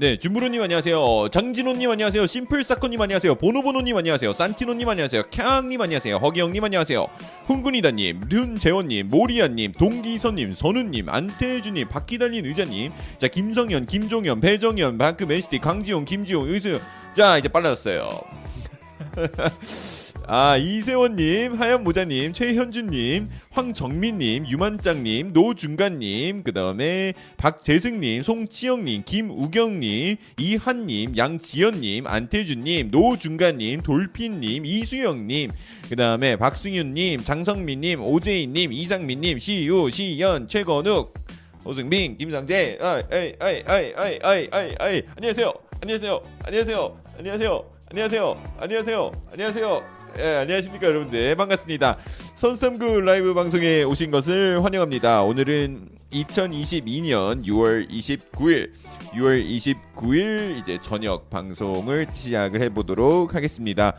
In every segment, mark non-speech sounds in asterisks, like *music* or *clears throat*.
네, 준부르님 안녕하세요. 장진호님 안녕하세요. 심플사커님 안녕하세요. 보노보노님 안녕하세요. 산티노님 안녕하세요. 캬앙님 안녕하세요. 허기영님 안녕하세요. 훈군이다님, 륜재원님, 모리아님, 동기선님, 선우님, 안태주님, 박기달린 의자님, 자 김성현, 김종현, 배정현, 방크 맨시티, 강지용, 김지용, 의수. 자 이제 빨라졌어요. *laughs* 아 이세원님, 하얀 모자님, 최현준님, 황정민님, 유만짱님, 노중간님, 그 다음에 박재승님, 송치영님, 김우경님, 이한님, 양지연님, 안태준님, 노중간님, 돌핀님, 이수영님, 그 다음에 박승윤님, 장성민님, 오재인님, 이상민님, 시유, 시연, 최건욱, 오승민, 김상재, 아이, 아이, 아이, 아이, 아이, 아이, 아이, 안녕하세요, 안녕하세요, 안녕하세요, 안녕하세요. 안녕하세요, 안녕하세요, 안녕하세요. 예, 안녕하십니까 여러분들 반갑습니다. 선삼구 라이브 방송에 오신 것을 환영합니다. 오늘은 2022년 6월 29일 6월 29일 이제 저녁 방송을 시작을 해보도록 하겠습니다.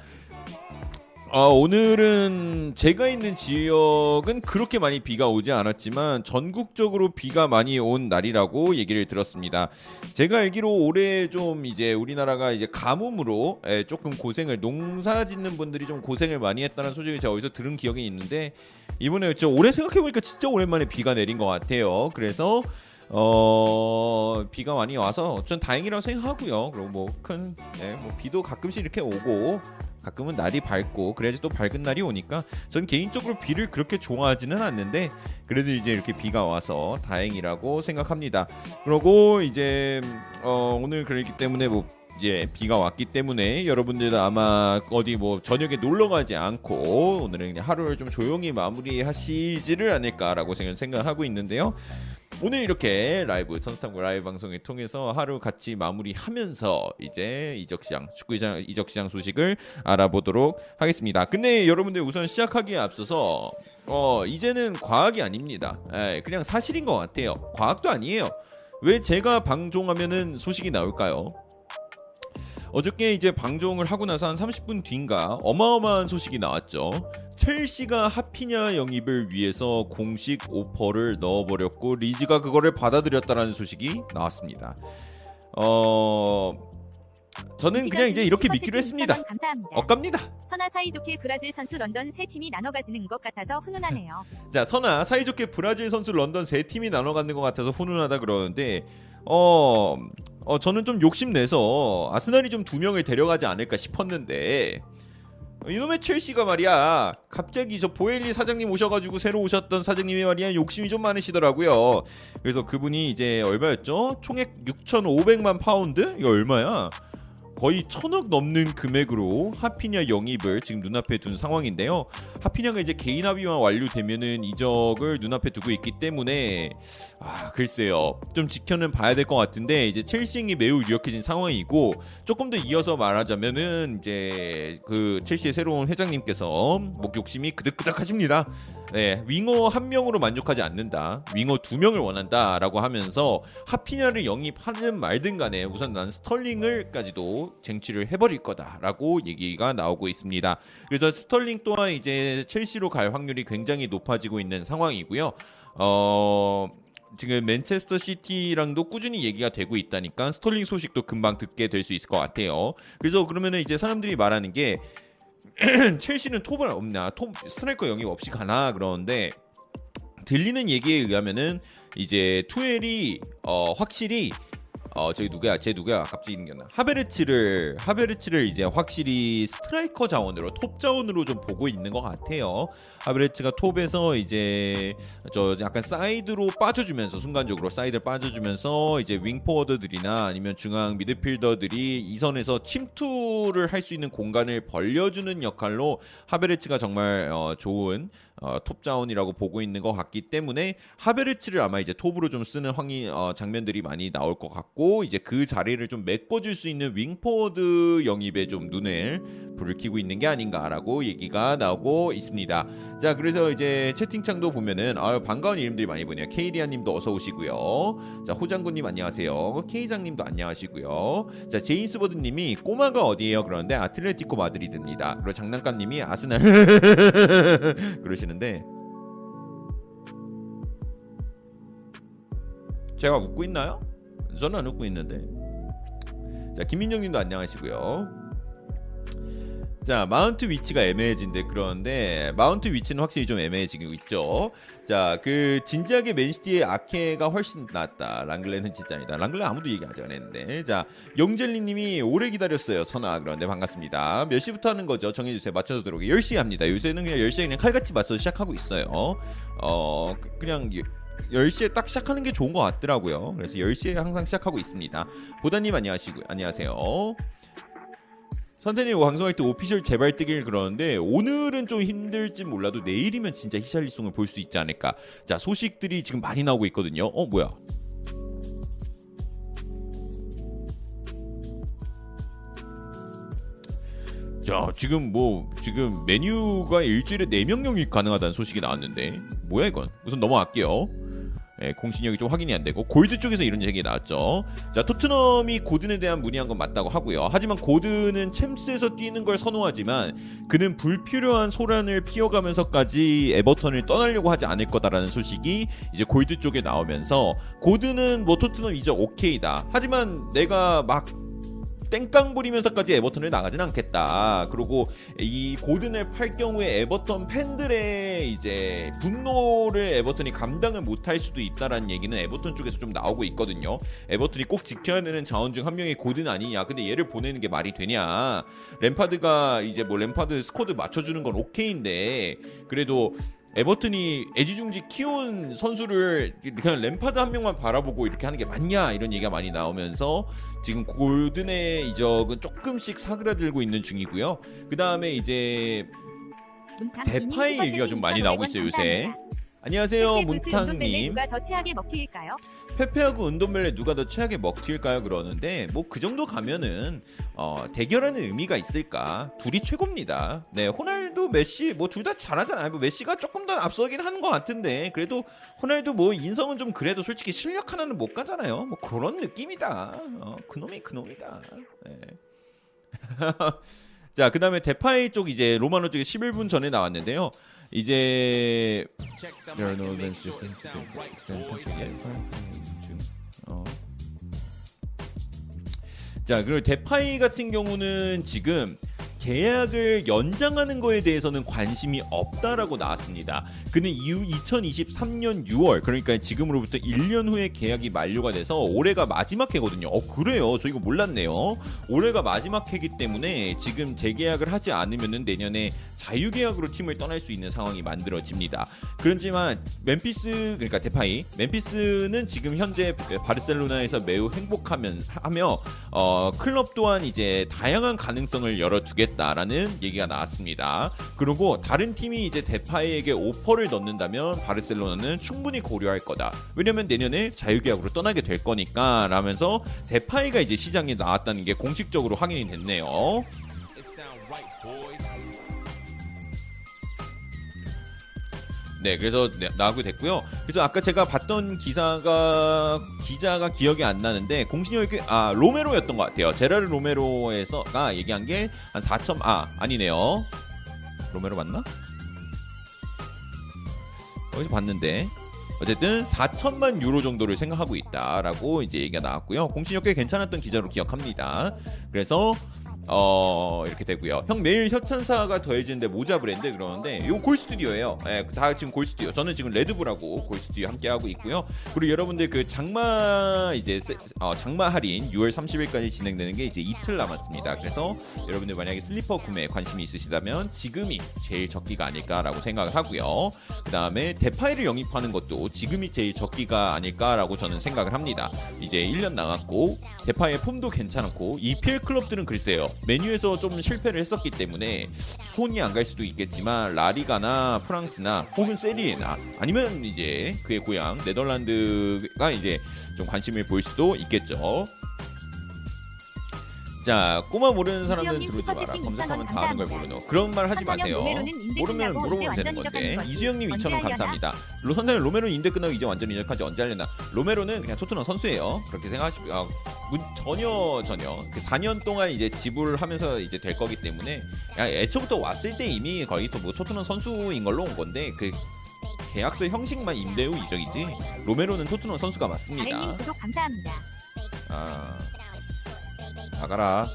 어, 오늘은 제가 있는 지역은 그렇게 많이 비가 오지 않았지만 전국적으로 비가 많이 온 날이라고 얘기를 들었습니다. 제가 알기로 올해 좀 이제 우리나라가 이제 가뭄으로 예, 조금 고생을 농사 짓는 분들이 좀 고생을 많이 했다는 소식을 제가 어디서 들은 기억이 있는데 이번에 저 올해 생각해 보니까 진짜 오랜만에 비가 내린 것 같아요. 그래서 어 비가 많이 와서 전 다행이라고 생각하고요. 그리고 뭐 큰 네, 뭐 비도 가끔씩 이렇게 오고 가끔은 날이 밝고 그래야지 또 밝은 날이 오니까 전 개인적으로 비를 그렇게 좋아하지는 않는데 그래도 이제 이렇게 비가 와서 다행이라고 생각합니다. 그리고 이제 어 오늘 그렇기 때문에 뭐 이제 비가 왔기 때문에 여러분들도 아마 어디 뭐 저녁에 놀러 가지 않고 오늘은 그냥 하루를 좀 조용히 마무리하시지를 않을까라고 생각하고 있는데요. 오늘 이렇게 라이브 선수탐구 라이브 방송을 통해서 하루 같이 마무리하면서 이제 이적 시장 축구 시장 이적 시장 소식을 알아보도록 하겠습니다. 근데 여러분들 우선 시작하기에 앞서서 어 이제는 과학이 아닙니다. 에, 그냥 사실인 것 같아요. 과학도 아니에요. 왜 제가 방종하면은 소식이 나올까요? 어저께 이제 방종을 하고 나서 한 30분 뒤인가 어마어마한 소식이 나왔죠. 첼시가 하피냐 영입을 위해서 공식 오퍼를 넣어버렸고 리즈가 그거를 받아들였다라는 소식이 나왔습니다. 어 저는 그냥 이제 이렇게 믿기로 했습니다. 감사합니다. 엇갑니다. 선아 사이좋게 브라질 선수 런던 세 팀이 나눠 가지는 것 같아서 훈훈하네요. *laughs* 자 선아 사이좋게 브라질 선수 런던 세 팀이 나눠 갖는 것 같아서 훈훈하다 그러는데 어, 어 저는 좀 욕심내서 아스날이 좀 두 명을 데려가지 않을까 싶었는데 이놈의 첼시가 말이야 갑자기 저 보엘리 사장님 오셔가지고 새로 오셨던 사장님이 말이야 욕심이 좀 많으시더라고요. 그래서 그분이 이제 얼마였죠? 총액 6,500만 파운드? 이거 얼마야 거의 천억 넘는 금액으로 하피냐 영입을 지금 눈앞에 둔 상황인데요. 하피냐가 이제 개인 합의만 완료되면은 이적을 눈앞에 두고 있기 때문에 아 글쎄요 좀 지켜는 봐야 될 것 같은데 이제 첼시가 매우 유력해진 상황이고 조금 더 이어서 말하자면은 이제 그 첼시의 새로운 회장님께서 목욕심이 그득그득하십니다. 네, 윙어 한 명으로 만족하지 않는다. 윙어 두 명을 원한다라고 하면서 하피냐를 영입하든 말든 간에 우선 난 스털링을까지도 쟁취를 해버릴 거다라고 얘기가 나오고 있습니다. 그래서 스털링 또한 이제 첼시로 갈 확률이 굉장히 높아지고 있는 상황이고요. 어. 지금 맨체스터 시티랑도 꾸준히 얘기가 되고 있다니까 스털링 소식도 금방 듣게 될 수 있을 것 같아요. 그래서 그러면은 이제 사람들이 말하는 게 *clears throat* 첼시는 톱은 없나? 톱 스트라이커 영입 없이 가나? 그러는데 들리는 얘기에 의하면은 이제 투엘이 어 확실히 어 저기 누구야? 제 누구야? 갑자기 기억나. 하베르츠를 하베르츠를 이제 확실히 스트라이커 자원으로 톱 자원으로 좀 보고 있는 것 같아요. 하베르츠가 톱에서 이제 저 약간 사이드로 빠져주면서 순간적으로 사이드 빠져주면서 이제 윙 포워드들이나 아니면 중앙 미드필더들이 2선에서 침투를 할 수 있는 공간을 벌려주는 역할로 하베르츠가 정말 어, 좋은 어, 톱 자원이라고 보고 있는 것 같기 때문에 하베르츠를 아마 이제 톱으로 좀 쓰는 황이 어, 장면들이 많이 나올 것 같고 이제 그 자리를 좀 메꿔줄 수 있는 윙포워드 영입에 좀 눈을 불을 켜고 있는 게 아닌가라고 얘기가 나오고 있습니다. 자 그래서 이제 채팅창도 보면은 아유 반가운 이름들이 많이 보이네요. 케이리아님도 어서 오시고요. 자 호장군님 안녕하세요. 케이장님도 안녕하시고요. 자 제인스버드님이 꼬마가 어디에요? 그러는데 아틀레티코 마드리드입니다. 그리고 장난감님이 아스날 *laughs* 그러시는 데 제가 웃고 있나요? 저는 안 웃고 있는데 자 김민정님도 안녕하시고요. 자 마운트 위치가 애매해진데 그런데 마운트 위치는 확실히 좀 애매해지고 있죠. 자 그 진지하게 맨시티의 아케가 훨씬 낫다. 랑글레는 진짜 아니다. 랑글레 아무도 얘기 아직 안 했는데 자 영젤리님이 오래 기다렸어요. 선아 그런데 반갑습니다. 몇 시부터 하는 거죠? 정해주세요. 맞춰서 들어오게 10시에 합니다. 요새는 그냥 10시에 그냥 칼같이 맞춰서 시작하고 있어요. 어 그- 그냥 10시에 딱 시작하는 게 좋은 것 같더라고요. 그래서 10시에 항상 시작하고 있습니다. 보다님 안녕하시고 안녕하세요. 선생님 방송할 때 오피셜 제발 뜨길 그러는데 오늘은 좀 힘들지 몰라도 내일이면 진짜 히샬리송을 볼 수 있지 않을까. 자 소식들이 지금 많이 나오고 있거든요. 어 뭐야? 자 지금 뭐 지금 메뉴가 일주일에 4명 영입 가능하다는 소식이 나왔는데 뭐야 이건 우선 넘어갈게요 예, 공신력이 좀 확인이 안 되고 골드 쪽에서 이런 얘기 나왔죠. 자 토트넘이 고든에 대한 문의한 건 맞다고 하고요. 하지만 고든은 챔스에서 뛰는 걸 선호하지만 그는 불필요한 소란을 피워가면서까지 에버턴을 떠나려고 하지 않을 거다라는 소식이 이제 골드 쪽에 나오면서 고든은 뭐 토트넘 이적 오케이다. 하지만 내가 막 땡깡 부리면서까지 에버턴을 나가진 않겠다. 그리고 이 고든을 팔 경우에 에버턴 팬들의 이제 분노를 에버턴이 감당을 못할 수도 있다라는 얘기는 에버턴 쪽에서 좀 나오고 있거든요. 에버턴이 꼭 지켜야 되는 자원 중 한 명이 고든 아니냐. 근데 얘를 보내는 게 말이 되냐. 램파드가 이제 뭐 램파드 스쿼드 맞춰주는 건 오케이인데 그래도 에버튼이 애지중지 키운 선수를 그냥 램파드 한 명만 바라보고 이렇게 하는 게 맞냐 이런 얘기가 많이 나오면서 지금 골든의 이적은 조금씩 사그라들고 있는 중이고요. 그 다음에 이제 대파의 얘기가 좀 많이 나오고 있어요 요새. 안녕하세요 문탕님. 누가 더 최악의 먹튀일까요? 페페하고 은돈벨레 누가 더 최악의 먹튀일까요? 그러는데 뭐 그 정도 가면은 어, 대결하는 의미가 있을까? 둘이 최고입니다. 네, 호날두, 메시 뭐 둘 다 잘하잖아요. 뭐 메시가 조금 더 앞서긴 하는 것 같은데 그래도 호날두 뭐 인성은 좀 그래도 솔직히 실력 하나는 못 가잖아요. 뭐 그런 느낌이다. 어, 그놈이 그놈이다. 네. *laughs* 자, 그 다음에 데파이 쪽 이제 로마노 쪽에 11분 전에 나왔는데요. 이제 어. 자 그리고 데파이 같은 경우는 지금 계약을 연장하는 거에 대해서는 관심이 없다라고 나왔습니다. 그는 이후 2023년 6월 그러니까 지금으로부터 1년 후에 계약이 만료가 돼서 올해가 마지막 해거든요. 어 그래요? 저 이거 몰랐네요. 올해가 마지막 해기 때문에 지금 재계약을 하지 않으면은 내년에 자유계약으로 팀을 떠날 수 있는 상황이 만들어집니다. 그렇지만 멤피스 그러니까 데파이 멤피스는 지금 현재 바르셀로나에서 매우 행복하면 하며 어, 클럽 또한 이제 다양한 가능성을 열어두겠 다라는 얘기가 나왔습니다. 그리고 다른 팀이 이제 데파이에게 오퍼를 넣는다면 바르셀로나는 충분히 고려할 거다. 왜냐면 내년에 자유계약으로 떠나게 될 거니까 라면서 데파이가 이제 시장에 나왔다는 게 공식적으로 확인이 됐네요. 네, 그래서 네, 나오게 됐고요. 그래서 아까 제가 봤던 기사가 기자가 기억이 안 나는데 공신력이 아 로메로였던 것 같아요. 제라르 로메로에서가 얘기한 게 한 4점 아 아니네요. 로메로 맞나? 어디서 봤는데 어쨌든 4천만 유로 정도를 생각하고 있다라고 이제 얘기가 나왔고요. 공신력 꽤 괜찮았던 기자로 기억합니다. 그래서 어 이렇게 되고요. 형 매일 협찬사가 더해지는데 모자 브랜드 그러는데 요 골스튜디오예요. 예, 다 지금 골스튜디오. 저는 지금 레드불하고 골스튜디오 함께 하고 있고요. 그리고 여러분들 그 장마 이제 세- 어, 장마 할인 6월 30일까지 진행되는 게 이제 이틀 남았습니다. 그래서 여러분들 만약에 슬리퍼 구매에 관심이 있으시다면 지금이 제일 적기가 아닐까라고 생각을 하고요. 그 다음에 대파이를 영입하는 것도 지금이 제일 적기가 아닐까라고 저는 생각을 합니다. 이제 1년 나갔고 대파의 폼도 괜찮았고 EPL 클럽들은 글쎄요 메뉴에서 좀 실패를 했었기 때문에 손이 안 갈 수도 있겠지만 라리가나 프랑스나 혹은 세리에나 아니면 이제 그의 고향 네덜란드가 이제 좀 관심을 보일 수도 있겠죠. 자 꼬마 모르는 사람들은 들어오지 마라. 검색하면 2,000원 다 아는 걸. 모르노. 그런 말 하지 마세요. 로메로는 모르면 물어보면 되는 건데 2,000원 하려나? 감사합니다. 로 선생님 로메로 임대 끝나고 이제 완전 이적하지 언제 하려나? 로메로는 그냥 토트넘 선수예요. 그렇게 생각하시고 아, 문- 전혀 전혀. 그 4년 동안 이제 지불하면서 이제 될 거기 때문에. 그냥 애초부터 왔을 때 이미 거의 또뭐 토트넘 선수인 걸로 온 건데 그 계약서 형식만 임대 후 이적이지. 로메로는 토트넘 선수가 맞습니다. 아 나가라.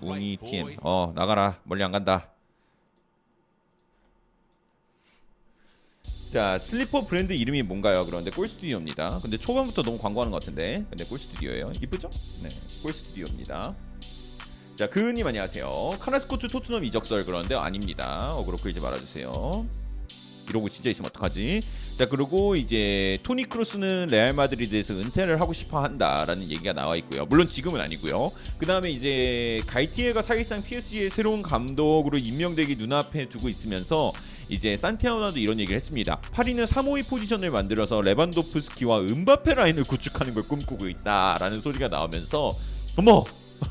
웅이 팀. 어 나가라. 멀리 안 간다. 자 슬리퍼 브랜드 이름이 뭔가요? 그런데 꼴 스튜디오입니다. 근데 초반부터 너무 광고하는 것 같은데. 근데 꼴 스튜디오예요. 이쁘죠? 네, 꼴 스튜디오입니다. 자 그은님 안녕하세요. 카라스코 to 토트넘 이적설 그런데 아닙니다. 어그로 끌지 말아주세요. 이러고 진짜 있으면 어떡하지? 자 그리고 이제 토니 크루스는 레알 마드리드에서 은퇴를 하고 싶어 한다라는 얘기가 나와 있고요. 물론 지금은 아니고요. 그 다음에 이제 갈티에가 사실상 PSG의 새로운 감독으로 임명되기 눈앞에 두고 있으면서 이제 산티아오나도 이런 얘기를 했습니다. 파리는 352 포지션을 만들어서 레반도프스키와 음바페 라인을 구축하는 걸 꿈꾸고 있다라는 소리가 나오면서 어머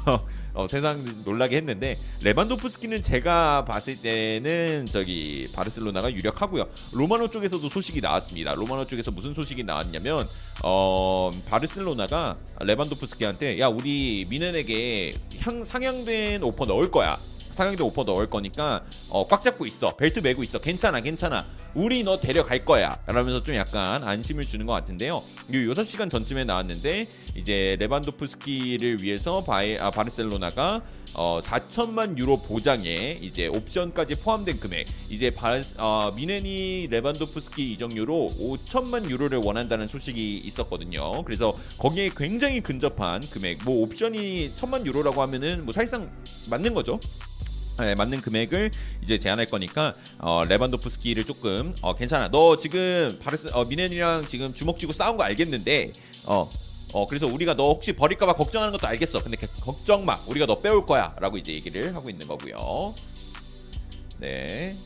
*laughs* 어, 세상 놀라게 했는데 레반도프스키는 제가 봤을 때는 저기 바르셀로나가 유력하고요. 로마노 쪽에서도 소식이 나왔습니다. 로마노 쪽에서 무슨 소식이 나왔냐면 어, 바르셀로나가 레반도프스키한테 야 우리 미넨에게 향, 상향된 오퍼 넣을 거야. 상향된 오퍼 넣을 거니까 어, 꽉 잡고 있어. 벨트 메고 있어. 괜찮아, 괜찮아. 우리 너 데려갈 거야. 라면서 좀 약간 안심을 주는 것 같은데요. 이 6시간 전쯤에 나왔는데 이제 레반도프스키를 위해서 바이, 아, 바르셀로나가 어, 4천만 유로 보장에 이제 옵션까지 포함된 금액 이제 어, 뮌헨이 레반도프스키 이적료로 5천만 유로를 원한다는 소식이 있었거든요. 그래서 거기에 굉장히 근접한 금액 뭐 옵션이 천만 유로라고 하면은 뭐 사실상 맞는 거죠. 네, 맞는 금액을 이제 제안할 거니까 어, 레반도프스키를 조금 어, 괜찮아. 너 지금 바르사 어, 뮌헨이랑 지금 주먹 쥐고 싸운 거 알겠는데 어. 어 그래서 우리가 너 혹시 버릴까봐 걱정하는 것도 알겠어. 근데 그 걱정 마. 우리가 너 빼올 거야라고 이제 얘기를 하고 있는 거고요. 네.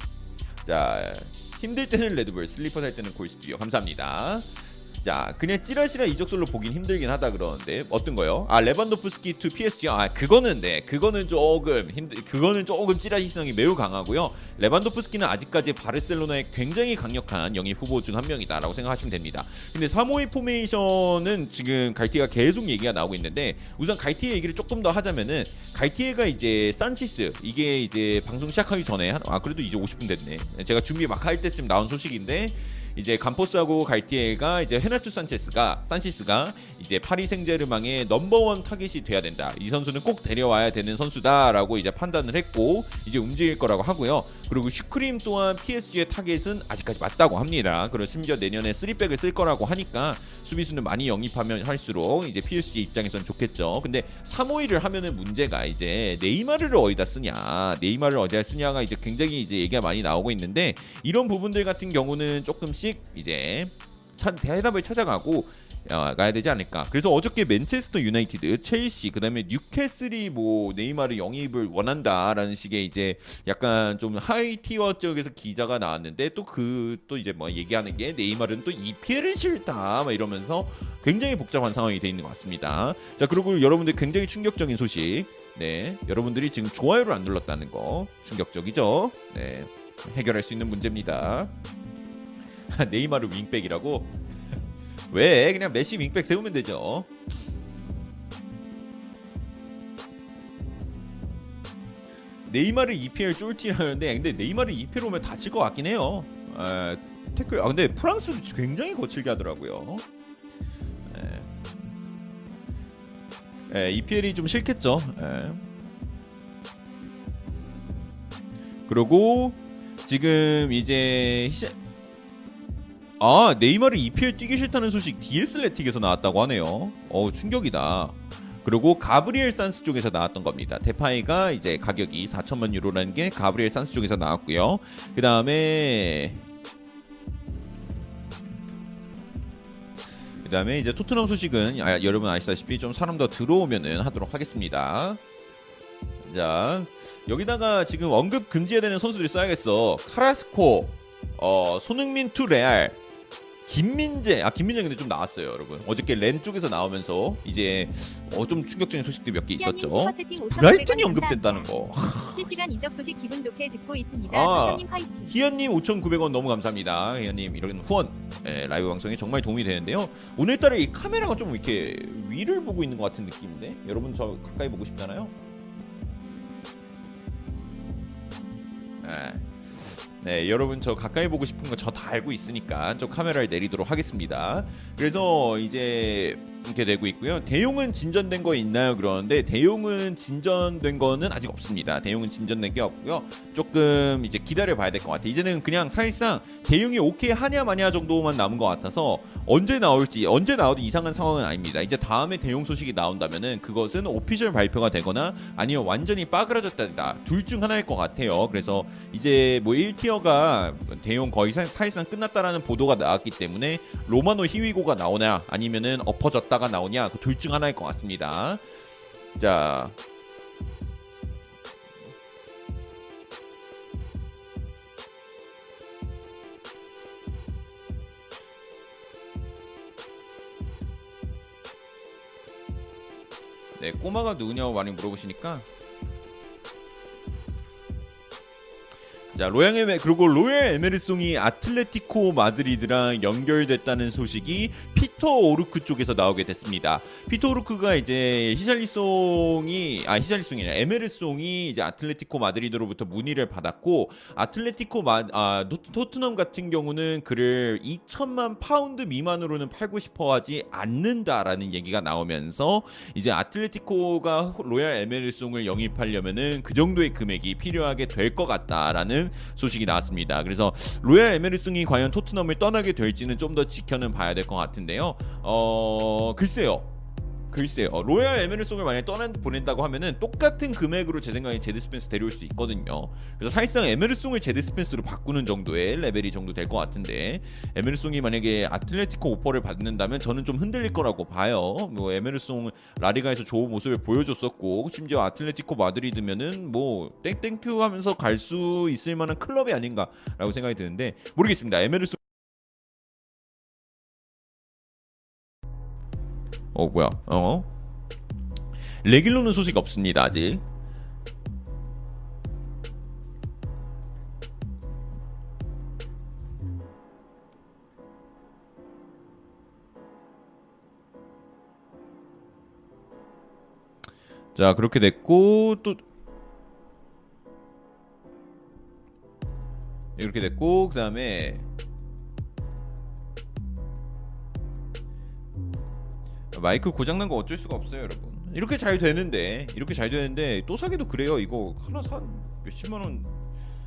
자 힘들 때는 레드불, 슬리퍼 살 때는 골스튜디오. 감사합니다. 자, 그냥 찌라시라 이적설로 보긴 힘들긴 하다 그러는데 어떤 거요? 아 레반도프스키 to PSG 아 그거는 네 그거는 조금 힘들 그거는 조금 찌라시성이 매우 강하고요. 레반도프스키는 아직까지 바르셀로나의 굉장히 강력한 영입 후보 중 한 명이다라고 생각하시면 됩니다. 근데 352 포메이션은 지금 갈티에가 계속 얘기가 나오고 있는데 우선 갈티의 얘기를 조금 더 하자면은 갈티에가 이제 산시스 이게 이제 방송 시작하기 전에 한, 아 그래도 이제 50분 됐네. 제가 준비 막 할 때쯤 나온 소식인데 이제 캄포스하고 갈티에가 이제 헤나투 산체스가 산시스가 이제 파리 생제르맹의 넘버원 타겟이 돼야 된다. 이 선수는 꼭 데려와야 되는 선수다라고 이제 판단을 했고 이제 움직일 거라고 하고요. 그리고 슈크림 또한 PSG의 타겟은 아직까지 맞다고 합니다. 그리고 심지어 내년에 3백을 쓸 거라고 하니까 수비수는 많이 영입하면 할수록 이제 PSG 입장에선 좋겠죠. 근데 351을 하면은 문제가 이제 네이마르를 어디다 쓰냐, 네이마르를 어디다 쓰냐가 이제 굉장히 이제 얘기가 많이 나오고 있는데 이런 부분들 같은 경우는 조금씩 이제 대답을 찾아가고 어, 가야 되지 않을까. 그래서 어저께 맨체스터 유나이티드, 첼시, 그다음에 뉴캐슬이 뭐 네이마르 영입을 원한다라는 식의 이제 약간 좀 하이티어 쪽에서 기자가 나왔는데 또 그또 이제 뭐 얘기하는 게 네이마르는 또 EPL을 싫다 막 이러면서 굉장히 복잡한 상황이 돼 있는 것 같습니다. 자 그리고 여러분들 굉장히 충격적인 소식. 네, 여러분들이 지금 좋아요를 안 눌렀다는 거 충격적이죠. 네, 해결할 수 있는 문제입니다. *laughs* 네이마르 윙백이라고 *laughs* 왜 그냥 메시 윙백 세우면 되죠. 네이마르 EPL 쫄티라는데 근데 네이마르 EPL 오면 다칠 것 같긴 해요. 에, 태클 아 근데 프랑스 굉장히 거칠게 하더라고요. 에, 에, EPL이 좀 싫겠죠. 에. 그리고 지금 이제 아 네이마르 EPL 뛰기 싫다는 소식 DS 레틱에서 나왔다고 하네요. 어 충격이다. 그리고 가브리엘 산스 쪽에서 나왔던 겁니다. 데파이가 이제 가격이 4천만 유로라는 게 가브리엘 산스 쪽에서 나왔고요. 그 다음에 그 다음에 이제 토트넘 소식은 아, 여러분 아시다시피 좀 사람 더 들어오면은 하도록 하겠습니다. 자 여기다가 지금 언급 금지해야 되는 선수들이 써야겠어. 카라스코, 어, 손흥민 to 레알, 김민재 아 김민재 근데 좀 나왔어요 여러분 어저께 렌 쪽에서 나오면서 이제 어, 좀 충격적인 소식들이 몇개 있었죠 브라이튼이 언급된다는 거 실시간 이적 소식 기분 좋게 듣고 있습니다. 아. 선생님 화이팅. 희연님 5,900원 너무 감사합니다 희연님 이런 후원 예, 라이브 방송에 정말 도움이 되는데요 오늘따라 이 카메라가 좀 이렇게 위를 보고 있는 것 같은 느낌인데 여러분 저 가까이 보고 싶잖아요 예. 네, 여러분 저 가까이 보고 싶은 거 저 다 알고 있으니까 저 카메라를 내리도록 하겠습니다. 그래서 이제 이렇게 되고 있고요. 대용은 진전된 거 있나요? 그러는데 대용은 진전된 거는 아직 없습니다. 대용은 진전된 게 없고요. 조금 이제 기다려 봐야 될 것 같아요. 이제는 그냥 사실상 대용이 오케이 하냐 마냐 정도만 남은 것 같아서 언제 나올지 언제 나와도 이상한 상황은 아닙니다. 이제 다음에 대용 소식이 나온다면은 그것은 오피셜 발표가 되거나 아니면 완전히 빠그라졌다 둘중 하나일 것 같아요. 그래서 이제 뭐 1티어가 대용 거의 사- 사실상 끝났다라는 보도가 나왔기 때문에 로마노 히위고가 나오냐 아니면은 엎어졌다 가 나오냐 그 둘 중 하나일 것 같습니다. 자. 네, 꼬마가 누구냐고 많이 물어보시니까 자 로양 에메 그리고 로얄 에메르송이 아틀레티코 마드리드랑 연결됐다는 소식이 피터 오르크 쪽에서 나오게 됐습니다. 피터 오르크가 이제 히샬리송이 아 히샬리송이 아니라 에메르송이 이제 아틀레티코 마드리드로부터 문의를 받았고 아틀레티코 마 아, 노- 토트넘 같은 경우는 그를 2천만 파운드 미만으로는 팔고 싶어하지 않는다라는 얘기가 나오면서 이제 아틀레티코가 로얄 에메르송을 영입하려면은 그 정도의 금액이 필요하게 될 것 같다라는 소식이 나왔습니다. 그래서 로얄 에메르송이 과연 토트넘을 떠나게 될지는 좀 더 지켜는 봐야 될 것 같은데요. 어 글쎄요. 글쎄요. 로얄 에메르송을 만약에 떠난 보낸다고 하면은 똑같은 금액으로 제 생각에 제드 스펜스 데려올 수 있거든요. 그래서 사실상 에메르송을 제드 스펜스로 바꾸는 정도의 레벨이 정도 될 것 같은데 에메르송이 만약에 아틀레티코 오퍼를 받는다면 저는 좀 흔들릴 거라고 봐요. 뭐 에메르송 라리가에서 좋은 모습을 보여줬었고 심지어 아틀레티코 마드리드면은 뭐 땡 thank you 하면서 갈 수 있을 만한 클럽이 아닌가라고 생각이 드는데 모르겠습니다. 에메르송 어 뭐야? 어? 레길로는 소식 없습니다 아직. 자 그렇게 됐고 또 이렇게 됐고 그 다음에 마이크 고장난 거 어쩔 수가 없어요 여러분. 이렇게 잘 되는데 이렇게 잘 되는데 또 사기도 그래요 이거. 하나 사 몇십만 원.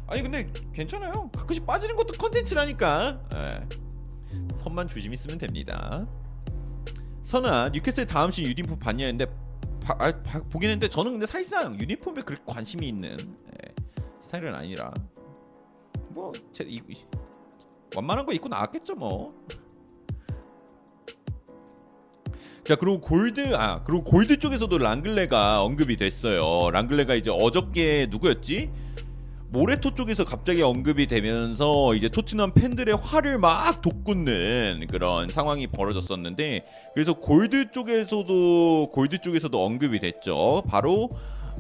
아니 근데 괜찮아요. 가끔씩 빠지는 것도 컨텐츠라니까. 예. 선만 조심히 쓰면 됩니다. 선아 뉴캐슬 다음 시 유니폼 봤냐 했는데 바, 아, 바- 보긴 했는데 저는 근데 사실상 유니폼에 그렇게 관심이 있는 예, 스타일은 아니라. 뭐 제, 이, 이, 완만한 거 입고 나왔겠죠 뭐 자 그리고 골드 아 그리고 골드 쪽에서도 랑글레가 언급이 됐어요. 랑글레가 이제 어저께 누구였지? 모레토 쪽에서 갑자기 언급이 되면서 이제 토트넘 팬들의 화를 막 돋구는 그런 상황이 벌어졌었는데 그래서 골드 쪽에서도 골드 쪽에서도 언급이 됐죠. 바로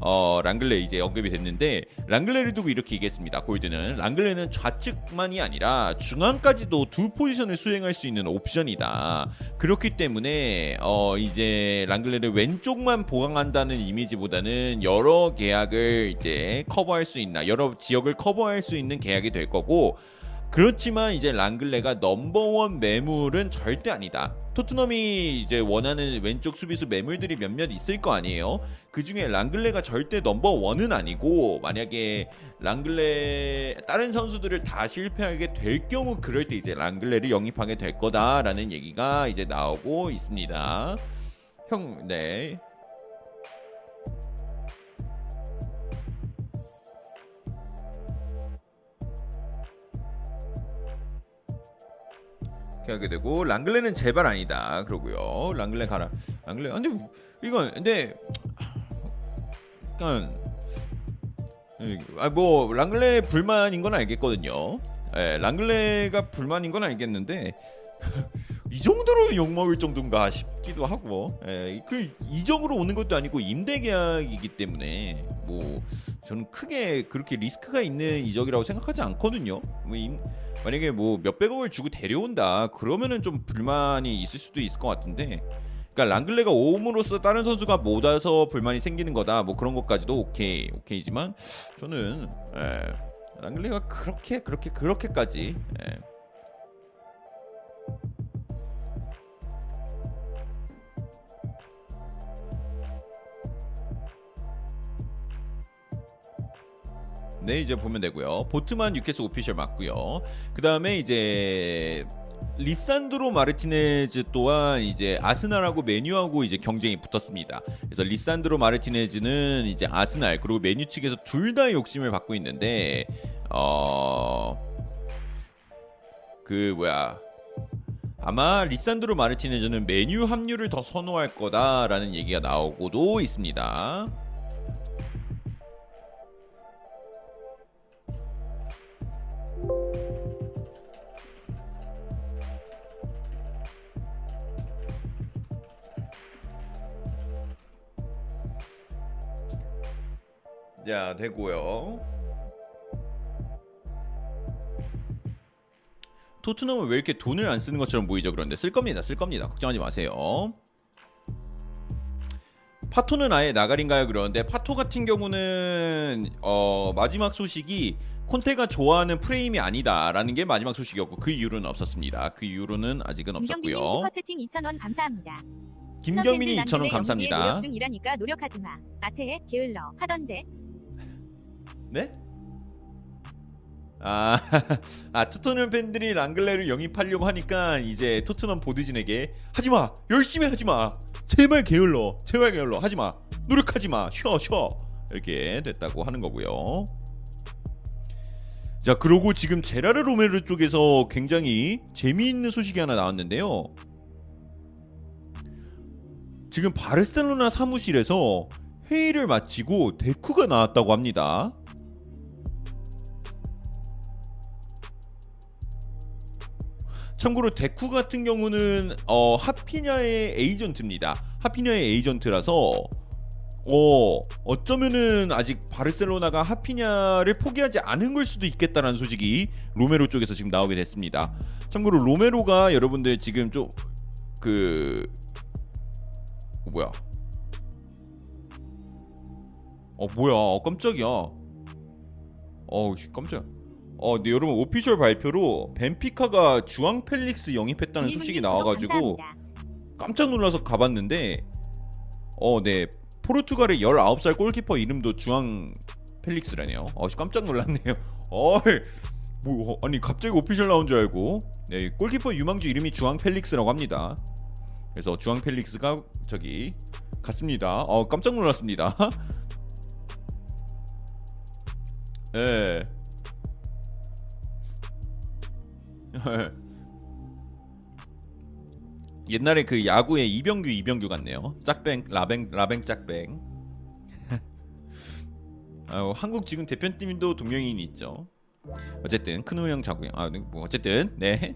어 랑글레 이제 언급이 됐는데 랑글레를 두고 이렇게 얘기했습니다. 골드는 랑글레는 좌측만이 아니라 중앙까지도 두 포지션을 수행할 수 있는 옵션이다. 그렇기 때문에 어 이제 랑글레를 왼쪽만 보강한다는 이미지보다는 여러 계약을 이제 커버할 수 있나 여러 지역을 커버할 수 있는 계약이 될 거고 그렇지만 이제 랑글레가 넘버원 매물은 절대 아니다. 토트넘이 이제 원하는 왼쪽 수비수 매물들이 몇몇 있을 거 아니에요. 그 중에 랑글레가 절대 넘버원은 아니고 만약에 랑글레 다른 선수들을 다 실패하게 될 경우 그럴 때 이제 랑글레를 영입하게 될 거다라는 얘기가 이제 나오고 있습니다. 형, 네. 이렇게 하게 되고 랑글레는 제발 아니다. 그러고요. 랑글레 가라. 랑글레 근데 이건 근데 약간 아뭐 랑글레 불만인 건 알겠거든요. 예, 랑글레가 불만인 건 알겠는데 *laughs* 이 정도로 욕먹을 정도인가 싶기도 하고 예, 그 이적으로 오는 것도 아니고 임대 계약이기 때문에 뭐 저는 크게 그렇게 리스크가 있는 이적이라고 생각하지 않거든요. 뭐 임, 만약에 뭐 몇백억을 주고 데려온다 그러면은 좀 불만이 있을 수도 있을 것 같은데 그러니까 랑글레가 오음으로써 다른 선수가 못 와서 불만이 생기는 거다 뭐 그런 것까지도 오케이 오케이지만 저는 에, 랑글레가 그렇게 그렇게 그렇게까지 에, 네 이제 보면 되고요. 보트만 뉴캐슬 official 맞고요. 그 다음에 이제 리산드로 마르티네즈 또한 이제 아스날하고 맨유하고 이제 경쟁이 붙었습니다. 그래서 리산드로 마르티네즈는 이제 아스날 그리고 맨유 측에서 둘 다 욕심을 받고 있는데 어. 그 뭐야 아마 리산드로 마르티네즈는 맨유 합류를 더 선호할 거다라는 얘기가 나오고도 있습니다. 자 되고요. 토트넘은 왜 이렇게 돈을 안 쓰는 것처럼 보이죠? 그런데 쓸 겁니다. 쓸 겁니다. 걱정하지 마세요. 파토는 아예 나가린가요? 그러는데 파토 같은 경우는 어, 마지막 소식이 콘테가 좋아하는 프레임이 아니다라는 게 마지막 소식이었고 그 이유로는 없었습니다. 그 이유로는 아직은 없었고요. 슈퍼채팅 2,000원 감사합니다. 김경민이 팬들 2,000원 남기네 감사합니다. 노력 중이라니까 노력하지 마. 아태해 게을러 하던데. 네? 아, *laughs* 아 토트넘 팬들이 랑글레를 영입하려고 하니까 이제 토트넘 보드진에게 하지마 열심히 하지마 제발 게을러 제발 게을러 하지마 노력하지마 쉬어 쉬어 이렇게 됐다고 하는 거고요. 자 그러고 지금 제라르 로메르 쪽에서 굉장히 재미있는 소식이 하나 나왔는데요. 지금 바르셀로나 사무실에서 회의를 마치고 데쿠가 나왔다고 합니다. 참고로 데쿠 같은 경우는 어, 하피냐의 에이전트입니다. 하피냐의 에이전트라서 어, 어쩌면은 아직 바르셀로나가 하피냐를 포기하지 않은 걸 수도 있겠다라는 소식이 로메로 쪽에서 지금 나오게 됐습니다. 참고로 로메로가 여러분들 지금 좀그 어, 뭐야? 어 뭐야? 어, 깜짝이야. 어 깜짝. 어, 네, 여러분 오피셜 발표로 벤피카가 주앙 펠릭스 영입했다는 소식이 나와가지고. 깜짝 놀라서 가봤는데 어, 네. 포르투갈의 19살 골키퍼 이름도 주앙 펠릭스라네요. 어, 깜짝 놀랐네요. *laughs* 어이. 뭐 아니 갑자기 오피셜 나온 줄 알고. 네, 골키퍼 유망주 이름이 주앙 펠릭스라고 합니다. 그래서 주앙 펠릭스가 저기 갔습니다. 어, 깜짝 놀랐습니다. *laughs* 예. *laughs* 옛날에 그 야구의 이병규 이병규 같네요. 짝뱅 라뱅 라뱅 짝뱅. *laughs* 아유, 한국 지금 대표팀도 동명이인이 있죠. 어쨌든 큰우 형 자구 형. 아, 뭐 어쨌든 네.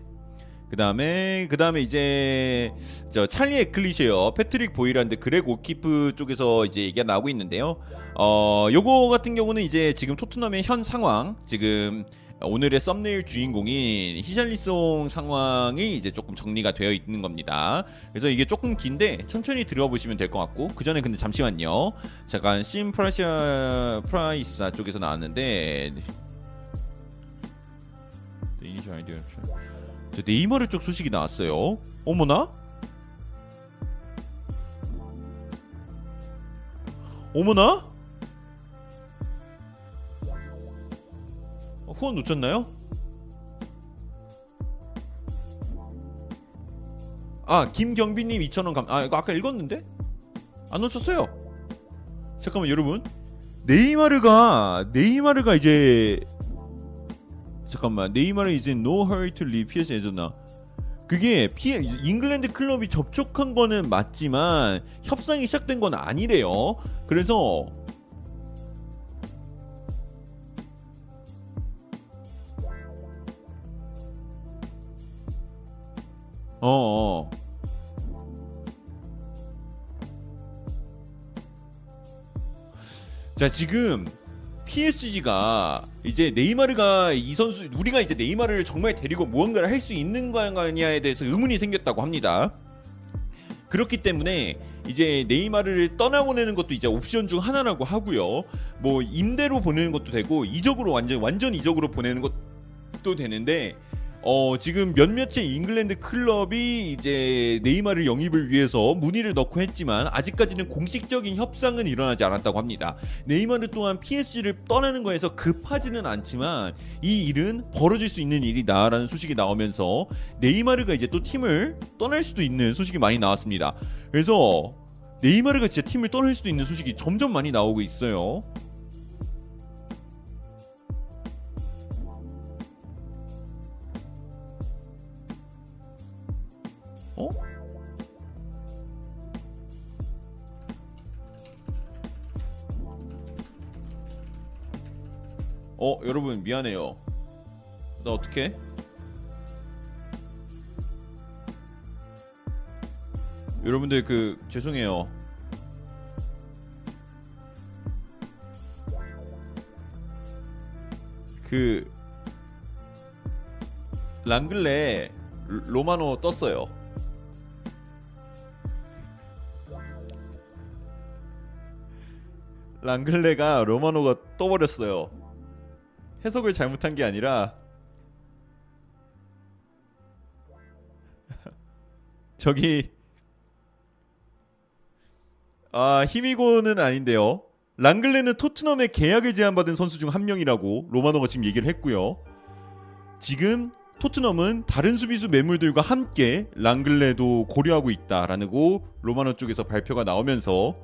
그 다음에 그 다음에 이제 저 찰리 에클리시어, 패트릭 보이란드, 그렉 오키프 쪽에서 이제 얘기가 나오고 있는데요. 어, 요거 같은 경우는 이제 지금 토트넘의 현 상황, 지금 오늘의 썸네일 주인공인 히샬리송 상황이 이제 조금 정리가 되어 있는 겁니다. 그래서 이게 조금 긴데 천천히 들어보시면 될 것 같고 그 전에 근데 잠시만요. 잠깐 심 프라시아 프라이스 쪽에서 나왔는데 아이디어 저 네이마르 쪽 소식이 나왔어요. 어머나? 어머나? 후원 놓쳤나요? 아 김경빈님 2,000원 감. 아 이거 아까 읽었는데 안 놓쳤어요. 잠깐만 여러분 네이마르가 네이마르가 이제 잠깐만 네이마르 이제 no hurry to leave PSG 해줬나? 그게 피 잉글랜드 클럽이 접촉한 거는 맞지만 협상이 시작된 건 아니래요. 그래서 어, 어. 자 지금 PSG가 이제 네이마르가 이 선수 우리가 이제 네이마르를 정말 데리고 무언가를 할 수 있는 거냐에 대해서 의문이 생겼다고 합니다. 그렇기 때문에 이제 네이마르를 떠나보내는 것도 이제 옵션 중 하나라고 하고요. 뭐 임대로 보내는 것도 되고 이적으로 완전 완전 이적으로 보내는 것도 되는데 어, 지금 몇몇의 잉글랜드 클럽이 이제 네이마르 영입을 위해서 문의를 넣고 했지만 아직까지는 공식적인 협상은 일어나지 않았다고 합니다. 네이마르 또한 PSG를 떠나는 거에서 급하지는 않지만 이 일은 벌어질 수 있는 일이다라는 소식이 나오면서 네이마르가 이제 또 팀을 떠날 수도 있는 소식이 많이 나왔습니다. 그래서 네이마르가 진짜 팀을 떠날 수도 있는 소식이 점점 많이 나오고 있어요. 어, 여러분 미안해요. 나 어떻게? 여러분들 그 죄송해요. 그 랑글레 로마노 떴어요. 랑글레가 로마노가 떠버렸어요. 해석을 잘못한 게 아니라 *laughs* 저기 아 히미고는 아닌데요. 랑글레는 토트넘에 계약을 제안받은 선수 중 한 명이라고 로마노가 지금 얘기를 했고요. 지금 토트넘은 다른 수비수 매물들과 함께 랑글레도 고려하고 있다라고 로마노 쪽에서 발표가 나오면서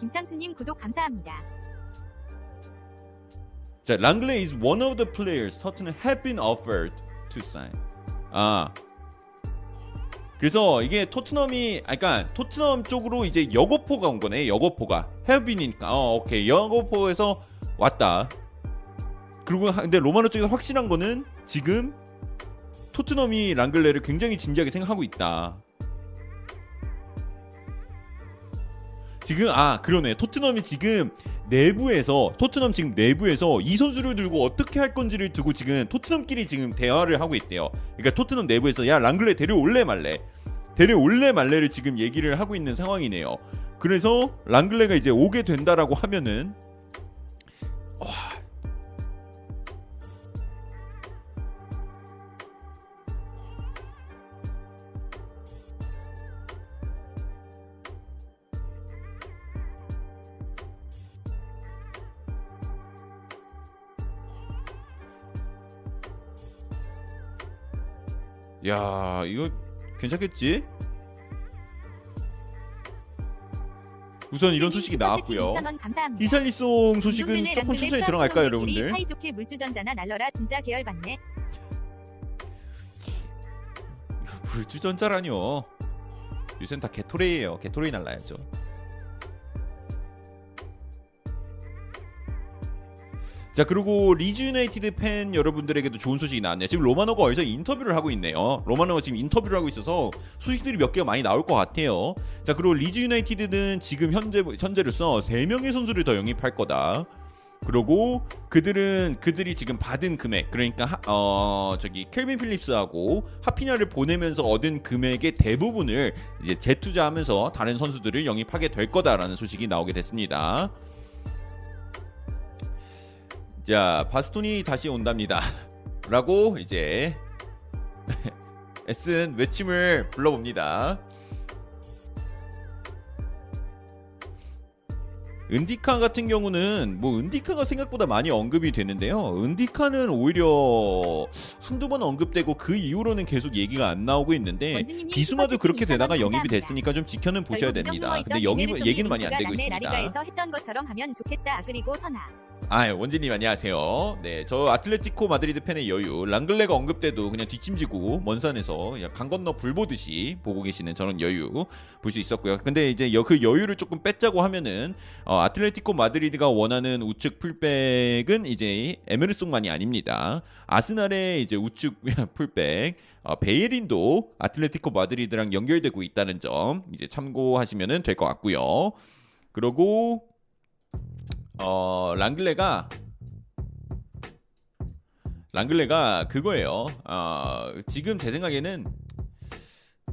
김창수님 구독 감사합니다. 자, 랑글레 is one of the players Tottenham have been offered to sign. 아. 그래서 이게 토트넘이 아 그러니까 토트넘 쪽으로 이제 여고포가 온 거네. 여고포가. been이니까. 어, 오케이. 여고포에서 왔다. 그리고 하- 근데 로마노 쪽에서 확실한 거는 지금 토트넘이 랑글레를 굉장히 진지하게 생각하고 있다. 지금 아 그러네 토트넘이 지금 내부에서 토트넘 지금 내부에서 이 선수를 들고 어떻게 할 건지를 두고 지금 토트넘끼리 지금 대화를 하고 있대요. 그러니까 토트넘 내부에서 야 랑글레 데려올래 말래 데려올래 말래를 지금 얘기를 하고 있는 상황이네요. 그래서 랑글레가 이제 오게 된다라고 하면은 야 이거 괜찮겠지? 우선 이런 소식이 나왔고요. 히샬리송 소식은 조금 천천히 들어갈까요, 여러분들? 사이좋게 물주전자나 날러라 진짜 개열 받네. 물주전자라뇨. 요새는 다 게토레이에요. 게토레이 날라야죠. 자 그리고 리즈 유나이티드 팬 여러분들에게도 좋은 소식이 나왔네요. 지금 로마노가 어디서 인터뷰를 하고 있네요. 로마노가 지금 인터뷰를 하고 있어서 소식들이 몇 개가 많이 나올 것 같아요. 자 그리고 리즈 유나이티드는 지금 현재 현재로서 세 명의 선수를 더 영입할 거다. 그리고 그들은 그들이 지금 받은 금액 그러니까 하- 어 저기 켈빈 필립스하고 하피냐를 보내면서 얻은 금액의 대부분을 이제 재투자하면서 다른 선수들을 영입하게 될 거다라는 소식이 나오게 됐습니다. 자 바스톤이 다시 온답니다. *laughs* 라고 이제 *laughs* 애쓴 외침을 불러봅니다. 은디카 같은 경우는 뭐 은디카가 생각보다 많이 언급이 되는데요. 은디카는 오히려 한두 번 언급되고 그 이후로는 계속 얘기가 안 나오고 있는데 비수마도 그렇게 되다가 영입이. 됐으니까 좀 지켜는 보셔야 됩니다. 정부가 근데 영입 얘기는 많이 안 되고 있습니다. 라리가에서 했던 것처럼 하면 좋겠다. 그리고 선아. 아, 원진님 안녕하세요. 네, 저 아틀레티코 마드리드 팬의 여유. 랑글레가 언급돼도 그냥 뒷짐지고 먼 산에서 그냥 강 건너 불 보듯이 보고 계시는 저런 여유 볼 수 있었고요. 근데 이제 여, 그 여유를 조금 뺏자고 하면은 어, 아틀레티코 마드리드가 원하는 우측 풀백은 이제 에메르송만이 아닙니다. 아스날의 이제 우측 *laughs* 풀백 어, 베예린도 아틀레티코 마드리드랑 연결되고 있다는 점 이제 참고하시면 될 것 같고요. 그리고 어 랑글레가 랑글레가 그거예요. 어, 지금 제 생각에는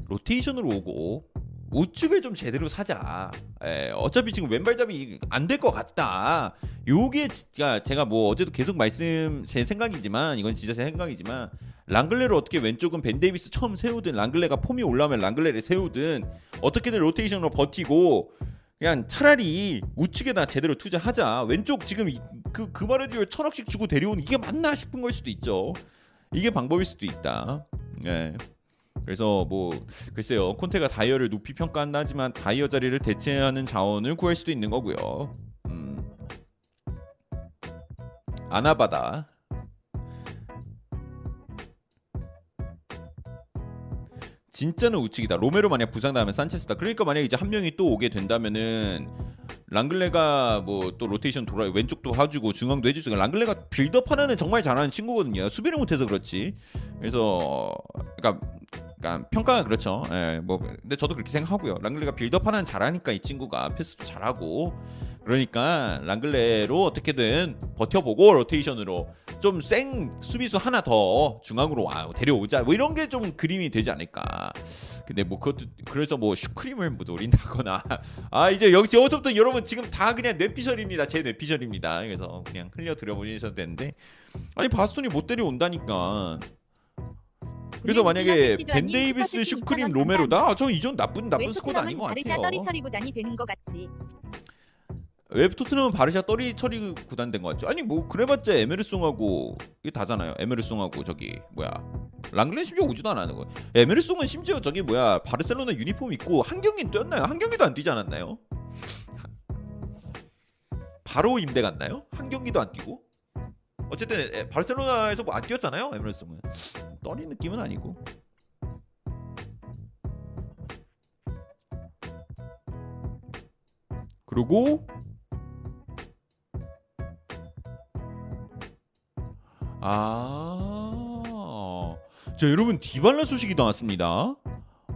로테이션으로 오고 우측을 좀 제대로 사자. 예, 어차피 지금 왼발잡이 안 될 것 같다. 요게 진짜 제가 뭐 어제도 계속 말씀 제 생각이지만 이건 진짜 제 생각이지만 랑글레를 어떻게 왼쪽은 벤 데이비스 처음 세우든 랑글레가 폼이 올라오면 랑글레를 세우든 어떻게든 로테이션으로 버티고 그냥 차라리 우측에다 제대로 투자하자. 왼쪽 지금 그그 말에도 천억씩 주고 데려온 이게 맞나 싶은 걸 수도 있죠. 이게 방법일 수도 있다. 예. 그래서 뭐 글쎄요 콘테가 다이어를 높이 평가한다 하지만 다이어 자리를 대체하는 자원을 구할 수도 있는 거고요. 음. 아나바다 진짜는 우측이다. 로메로 만약 부상당하면 산체스다. 그러니까 만약 이제 한 명이 또 오게 된다면은 랑글레가 뭐 또 로테이션 돌아 왼쪽도 해주고 중앙도 해줄 수 있고 랑글레가 빌드업 하나는 정말 잘하는 친구거든요. 수비를 못해서 그렇지. 그래서 그러니까, 그러니까 평가가 그렇죠. 예, 뭐 근데 저도 그렇게 생각하고요. 랑글레가 빌드업 하나는 잘하니까 이 친구가 패스도 잘하고 그러니까 랑글레로 어떻게든 버텨보고 로테이션으로 좀 생 수비수 하나 더 중앙으로 와 데려오자 뭐 이런 게 좀 그림이 되지 않을까. 근데 뭐 그것도 그래서 뭐 슈크림을 뭐 노린다거나 아 이제 여기 여기서부터 여러분 지금 다 그냥 뇌피셜입니다. 제 뇌피셜입니다. 그래서 그냥 흘려 들어보셔도 되는데 아니 바스톤이 못 데려온다니까. 그래서 만약에 벤 데이비스 슈크림 로메로다 아, 저 이전 나쁜 나쁜 squad 아닌 것 같아요. 바르샤 떨이 처리 구단이 되는 것 같지. 왜 토트넘은 바르샤 떨이 처리 구단 된 것 같죠? 아니 뭐 그래봤자 에메르송하고 이게 다잖아요. 에메르송하고 저기 뭐야 랑글렌 심지어 오지도 않았는 거. 에메르송은 심지어 저기 뭐야 바르셀로나 유니폼 입고 한 경기 뛰었나요? 한 경기도 안 뛰지 않았나요? 바로 임대 갔나요? 한 경기도 안 뛰고? 어쨌든 에, 바르셀로나에서 뭐 안 뛰었잖아요. 에메르송은 떨이 느낌은 아니고. 그리고 아, 자 여러분 디발라 소식이 나왔습니다.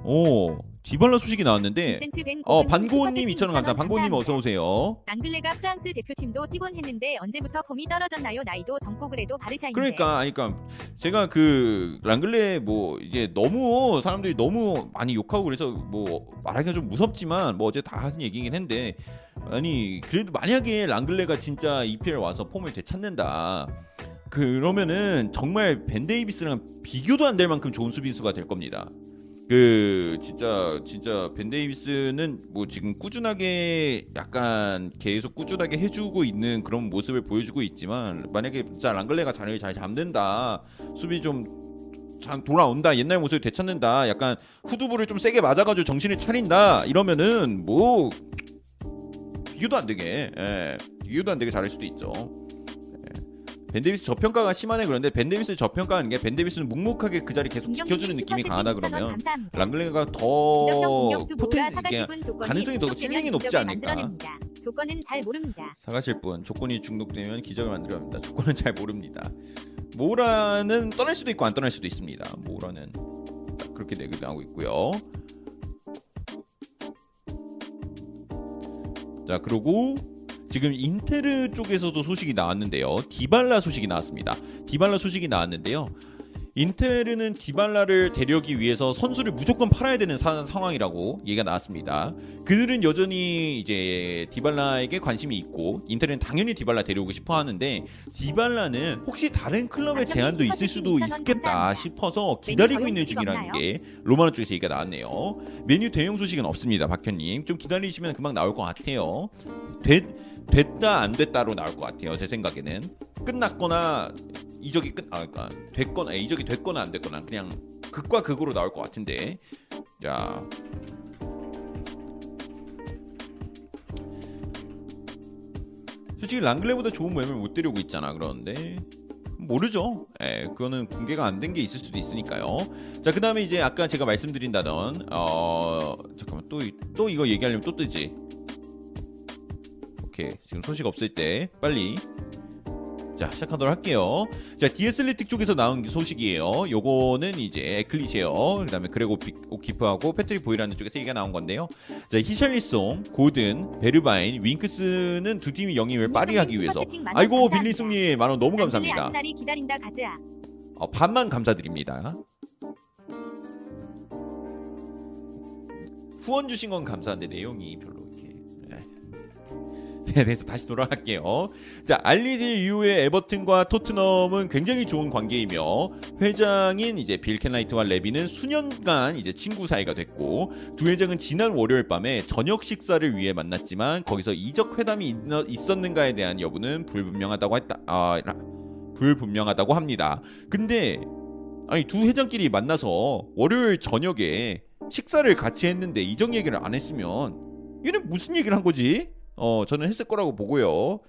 오, 디발라 소식이 나왔는데, 어 슈퍼채팅 2,000원 감사. 반고원님 어서 오세요. 랑글레가 프랑스 대표팀도 뛰곤 했는데 언제부터 폼이 떨어졌나요? 나이도 젊고 그래도 바르샤인데. 그러니까, 아니, 그러니까 제가 그 랑글레 뭐 이제 너무 사람들이 너무 많이 욕하고 그래서 뭐 말하기가 좀 무섭지만 뭐 어제 다 하신 얘기긴 한데 아니 그래도 만약에 랑글레가 진짜 EPL 와서 폼을 되찾는다. 그러면은 정말 벤 데이비스랑 비교도 안 될 만큼 좋은 수비수가 될 겁니다. 그 진짜 진짜 벤 데이비스는 뭐 지금 꾸준하게 약간 계속 꾸준하게 해주고 있는 그런 모습을 보여주고 있지만 만약에 진짜 랑글레가 자리를 잘 잡는다 수비 좀잘 돌아온다 옛날 모습을 되찾는다 약간 후두부를 좀 세게 맞아가지고 정신을 차린다 이러면은 뭐 비교도 안 되게 예, 비교도 안 되게 잘할 수도 있죠. 벤 데이비스 저평가가 심하네 그런데 벤 데이비스 저평가하는 게 벤 데이비스는 묵묵하게 그 자리 계속 지켜주는 느낌이 강하다 그러면 랑글레가 더 포텐 이게 가능성이 더 실력이 높지 않을까. 조건은 잘 모릅니다. 사가실 분 조건이 중독되면 기적을 만들어 합니다. 조건은 잘 모릅니다. 모라는 떠날 수도 있고 안 떠날 수도 있습니다. 모라는 딱 그렇게 내기도 있고요. 자 그리고 지금 인테르 쪽에서도 소식이 나왔는데요. 디발라 소식이 나왔습니다. 디발라 소식이 나왔는데요. 인테르는 디발라를 데려오기 위해서 선수를 무조건 팔아야 되는 사- 상황이라고 얘기가 나왔습니다. 그들은 여전히 이제 디발라에게 관심이 있고 인테르는 당연히 디발라 데려오고 싶어 하는데 디발라는 혹시 다른 클럽의 제안도 있을 수도 있겠다 싶어서 기다리고 있는 중이라는 게 로마노 쪽에서 얘기가 나왔네요. 메뉴 대용 소식은 없습니다, 박현님. 좀 기다리시면 금방 나올 것 같아요. 됐, 됐다 안 됐다로 나올 것 같아요, 제 생각에는. 끝났거나 이적이 끝, 아, 그러니까 됐거나 이적이 됐거나 안 됐거나 그냥 극과 극으로 나올 것 같은데. 자. 솔직히 랑글레보다 좋은 모임을 못 데려오고 있잖아 그러는데 모르죠. 예, 그거는 공개가 안 된 게 있을 수도 있으니까요. 자, 그 다음에 이제 아까 제가 말씀드린다던 어 잠깐만 또 또 이거 얘기하려면 또 뜨지. 오케이. 지금 소식 없을 때 빨리 자, 시작하도록 할게요. 자, 디에슬리틱 쪽에서 나온 소식이에요. 요거는 이제 에클리시에요. 그다음에 그레고 비- 오키프하고 패트릭 보이라는 쪽에서 얘기가 나온 건데요. 자, 히샬리송, 고든, 베르바인, 윙크스는 두 팀이 영입을 파리하기 위해서. 아이고, 빌리송님 만원 너무 감사합니다. 어, 반만 감사드립니다. 후원 주신 건 감사한데 내용이 별로 이렇게. 네. 네, 그래서 다시 돌아갈게요. 자, 알리딜 이후에 에버튼과 토트넘은 굉장히 좋은 관계이며 회장인 이제 빌 켄라이트와 레비는 수년간 이제 친구 사이가 됐고 두 회장은 지난 월요일 밤에 저녁 식사를 위해 만났지만 거기서 이적 회담이 있- 있었는가에 대한 여부는 불분명하다고 했다. 아, 라- 불분명하다고 합니다. 근데 아니 두 회장끼리 만나서 월요일 저녁에 식사를 같이 했는데 이적 얘기를 안 했으면 얘는 무슨 얘기를 한 거지? 어 저는 했을 거라고 보고요.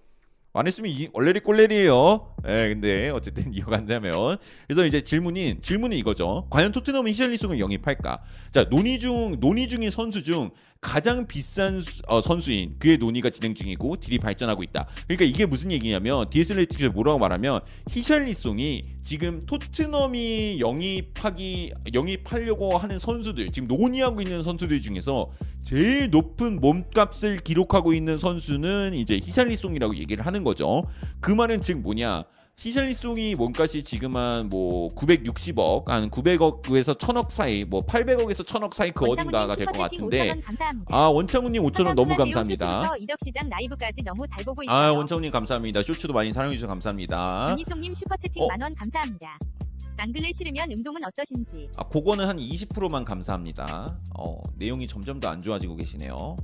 안 했으면 이 얼레리 꼴레리예요. 예, 근데 어쨌든 *laughs* 이어간다면 그래서 이제 질문인 질문이 이거죠. 과연 토트넘은 히샬리송을 영입할까? 자 논의 중 논의 중인 선수 중 가장 비싼 수- 어, 선수인 그의 논의가 진행 중이고 딜이 발전하고 있다. 그러니까 이게 무슨 얘기냐면 디에슬레이티에서 뭐라고 말하면 히샬리송이 지금 토트넘이 영입하기 영입하려고 하는 선수들 지금 논의하고 있는 선수들 중에서 제일 높은 몸값을 기록하고 있는 선수는 이제 히샬리송이라고 얘기를 하는 거죠. 그 말은 즉 뭐냐? 히샬리송이 몸값이 지금 한 뭐 960억, 한 900억에서 1000억 사이, 뭐 800억에서 1000억 사이 그 어딘가가 될 것 같은데. 아 원창훈님 5천 원 너무 한강훈 내용 감사합니다. 너무 있어요. 아 원창훈님 감사합니다. 쇼츠도 많이 사랑해 주셔서 감사합니다. 윤희송님 슈퍼채팅 어? 만원 감사합니다. 낭글레 싫으면 운동은 어떠신지. 아 그거는 한 20%만 감사합니다. 어 내용이 점점 더 안 좋아지고 계시네요.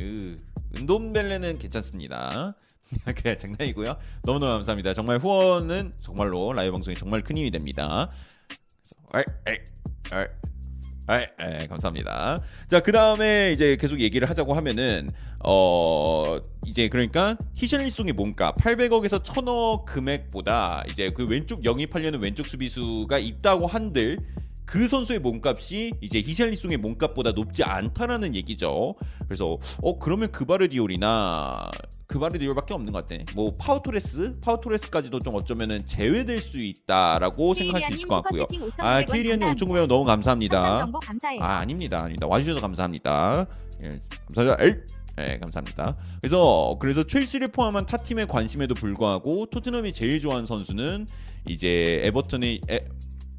으 은돔벨레는 괜찮습니다. *laughs* 그래 장난이고요. 너무너무 감사합니다. 정말 후원은 정말로 라이브 방송이 정말 큰 힘이 됩니다. 그래서. 아, 예, 감사합니다. 자, 그 다음에 이제 계속 얘기를 하자고 하면은, 어, 이제 그러니까 히샬리송의 몸값 800억에서 1000억 금액보다 이제 그 왼쪽 영입하려는 왼쪽 수비수가 있다고 한들 그 선수의 몸값이 이제 히샬리송의 몸값보다 높지 않다라는 얘기죠. 그래서 어 그러면 그바르디올이나 그바르디올밖에 없는 것 같아. 뭐 파우토레스, 파우토레스까지도 좀 어쩌면은 제외될 수 있다라고 생각할 수 있을 것 같고요. 슈퍼채팅 5,900원 아, 케이리안님 5,900원 너무 감사합니다. 아, 아닙니다. 아닙니다. 와주셔서 감사합니다. 예, 감사합니다. 에이! 네, 감사합니다. 그래서 그래서 첼시를 포함한 타 팀의 관심에도 불구하고 토트넘이 제일 좋아하는 선수는 이제 에버턴의 에,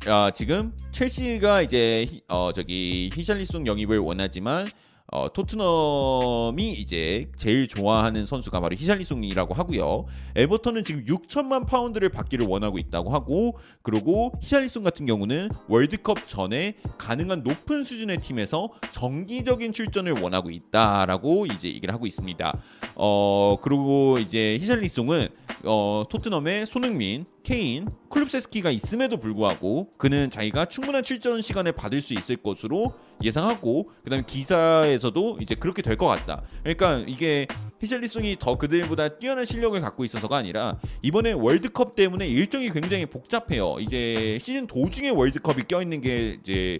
아, 지금 첼시가 이제 히, 어 저기 히샬리송 영입을 원하지만 어, 토트넘이 이제 제일 좋아하는 선수가 바로 히샬리송이라고 하고요. 에버턴은 지금 6천만 파운드를 받기를 원하고 있다고 하고 그리고 히샬리송 같은 경우는 월드컵 전에 가능한 높은 수준의 팀에서 정기적인 출전을 원하고 있다라고 이제 얘기를 하고 있습니다. 어 그리고 이제 히샬리송은 어 토트넘의 손흥민, 케인, 클룹세스키가 있음에도 불구하고 그는 자기가 충분한 출전 시간을 받을 수 있을 것으로 예상하고 그다음에 기사에서도 이제 그렇게 될 것 같다. 그러니까 이게 히샬리송이 더 그들보다 뛰어난 실력을 갖고 있어서가 아니라 이번에 월드컵 때문에 일정이 굉장히 복잡해요. 이제 시즌 도중에 월드컵이 껴있는 게 이제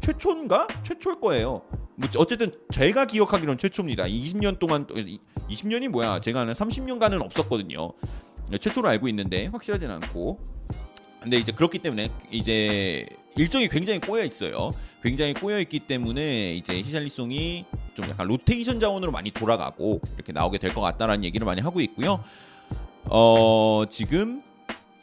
최초인가? 최초일 거예요. 뭐 어쨌든 제가 기억하기로는 최초입니다. 20년 동안 20년이 뭐야? 제가 아는 30년간은 없었거든요. 최초로 알고 있는데 확실하진 않고. 근데 이제 그렇기 때문에 이제 일정이 굉장히 꼬여 있어요. 굉장히 꼬여 있기 때문에 이제 히샬리송이 좀 약간 로테이션 자원으로 많이 돌아가고 이렇게 나오게 될 것 같다라는 얘기를 많이 하고 있고요. 어 지금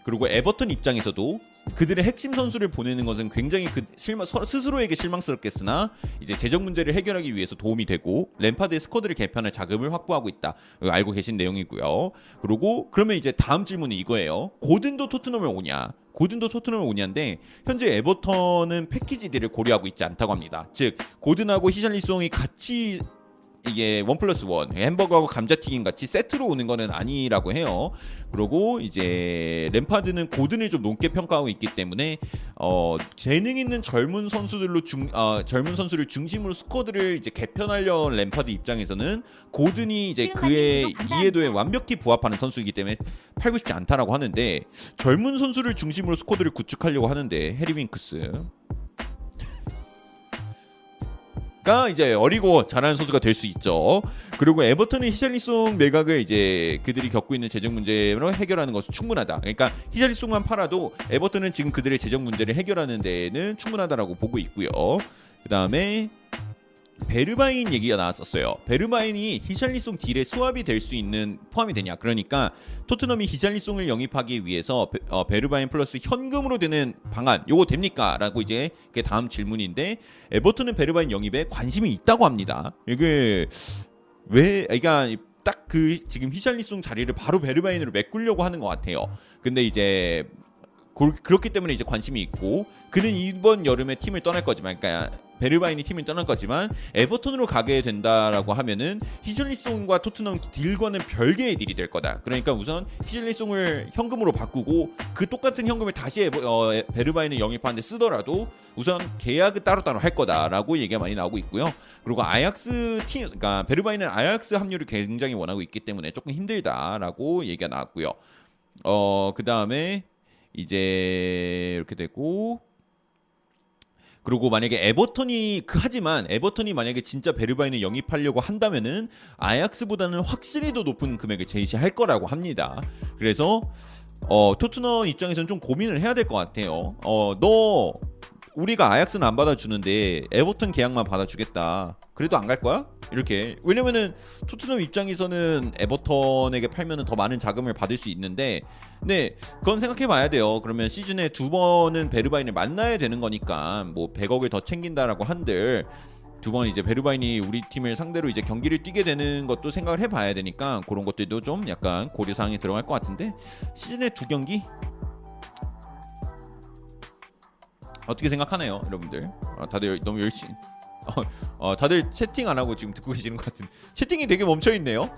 그리고 에버턴 입장에서도 그들의 핵심 선수를 보내는 것은 굉장히 그 실망, 서- 스스로에게 실망스럽겠으나 이제 재정 문제를 해결하기 위해서 도움이 되고 램파드의 squad를 개편할 자금을 확보하고 있다 알고 계신 내용이고요. 그리고 그러면 이제 다음 질문이 이거예요. 고든도 토트넘을 오냐? 고든도 토트넘을 오냐인데 현재 에버턴은 패키지 deal을 고려하고 있지 않다고 합니다. 즉 고든하고 히샬리송이 같이 이게 one plus one 햄버거하고 감자튀김 같이 세트로 오는 거는 아니라고 해요. 그리고 이제 램파드는 고든을 좀 높게 평가하고 있기 때문에 어 재능 있는 젊은 선수들로 중 어, 젊은 선수를 중심으로 스쿼드를 이제 개편하려는 램파드 입장에서는 고든이 이제 그의. 이해도에 완벽히 부합하는 선수이기 때문에 팔고 싶지 않다라고 하는데 젊은 선수를 중심으로 스쿼드를 구축하려고 하는데 해리 윙크스 가 이제 어리고 잘하는 선수가 될 수 있죠. 그리고 에버턴은 히샬리송 매각을 이제 그들이 겪고 있는 재정 문제로 해결하는 것은 충분하다. 그러니까 히샬리송만 팔아도 에버턴은 지금 그들의 재정 문제를 해결하는 데에는 충분하다라고 보고 있고요. 그 다음에 베르바인 얘기가 나왔었어요. 베르바인이 히샬리송 deal에 swap이 될 수 있는 포함이 되냐? 그러니까 토트넘이 히샬리송을 영입하기 위해서 베, 어, 베르바인 플러스 현금으로 되는 방안 요거 됩니까?라고 이제 그게 다음 질문인데 에버튼은 베르바인 영입에 관심이 있다고 합니다. 이게 왜 그러니까 딱 그 지금 히샬리송 자리를 바로 베르바인으로 메꾸려고 하는 것 같아요. 근데 이제 고- 그렇기 때문에 이제 관심이 있고 그는 이번 여름에 팀을 떠날 거지만 그러니까 베르바인이 팀을 떠날 거지만 에버턴으로 가게 된다라고 하면은 히샬리송과 토트넘 deal과는 별개의 deal이 될 거다. 그러니까 우선 히샬리송을 현금으로 바꾸고 그 똑같은 현금을 다시 에버, 어, 에- 베르바인을 영입하는데 쓰더라도 우선 계약은 따로따로 할 거다라고 얘기가 많이 나오고 있고요. 그리고 아약스 팀, 그러니까 베르바인은 아약스 합류를 굉장히 원하고 있기 때문에 조금 힘들다라고 얘기가 나왔고요. 어, 그 다음에 이제 이렇게 되고 그리고 만약에 에버턴이 그 하지만 에버턴이 만약에 진짜 베르바인을 영입하려고 한다면은 아약스보다는 확실히 더 높은 금액을 제시할 거라고 합니다. 그래서 어 토트넘 입장에서는 좀 고민을 해야 될 것 같아요. 어 너 우리가 아약스는 안 받아주는데 에버턴 계약만 받아주겠다. 그래도 안 갈 거야? 이렇게 왜냐면은 토트넘 입장에서는 에버턴에게 팔면은 더 많은 자금을 받을 수 있는데 네 그건 생각해봐야 돼요. 그러면 시즌에 두 번은 베르바인을 만나야 되는 거니까 뭐 100억을 더 챙긴다라고 한들 두 번 이제 베르바인이 우리 팀을 상대로 이제 경기를 뛰게 되는 것도 생각을 해봐야 되니까 그런 것들도 좀 약간 고려 사항이 들어갈 것 같은데 시즌에 두 경기 어떻게 생각하나요, 여러분들? 어, 다들 너무 열심히. 어, 어, 다들 채팅 안 하고 지금 듣고 계시는 것 같은 채팅이 되게 멈춰 있네요.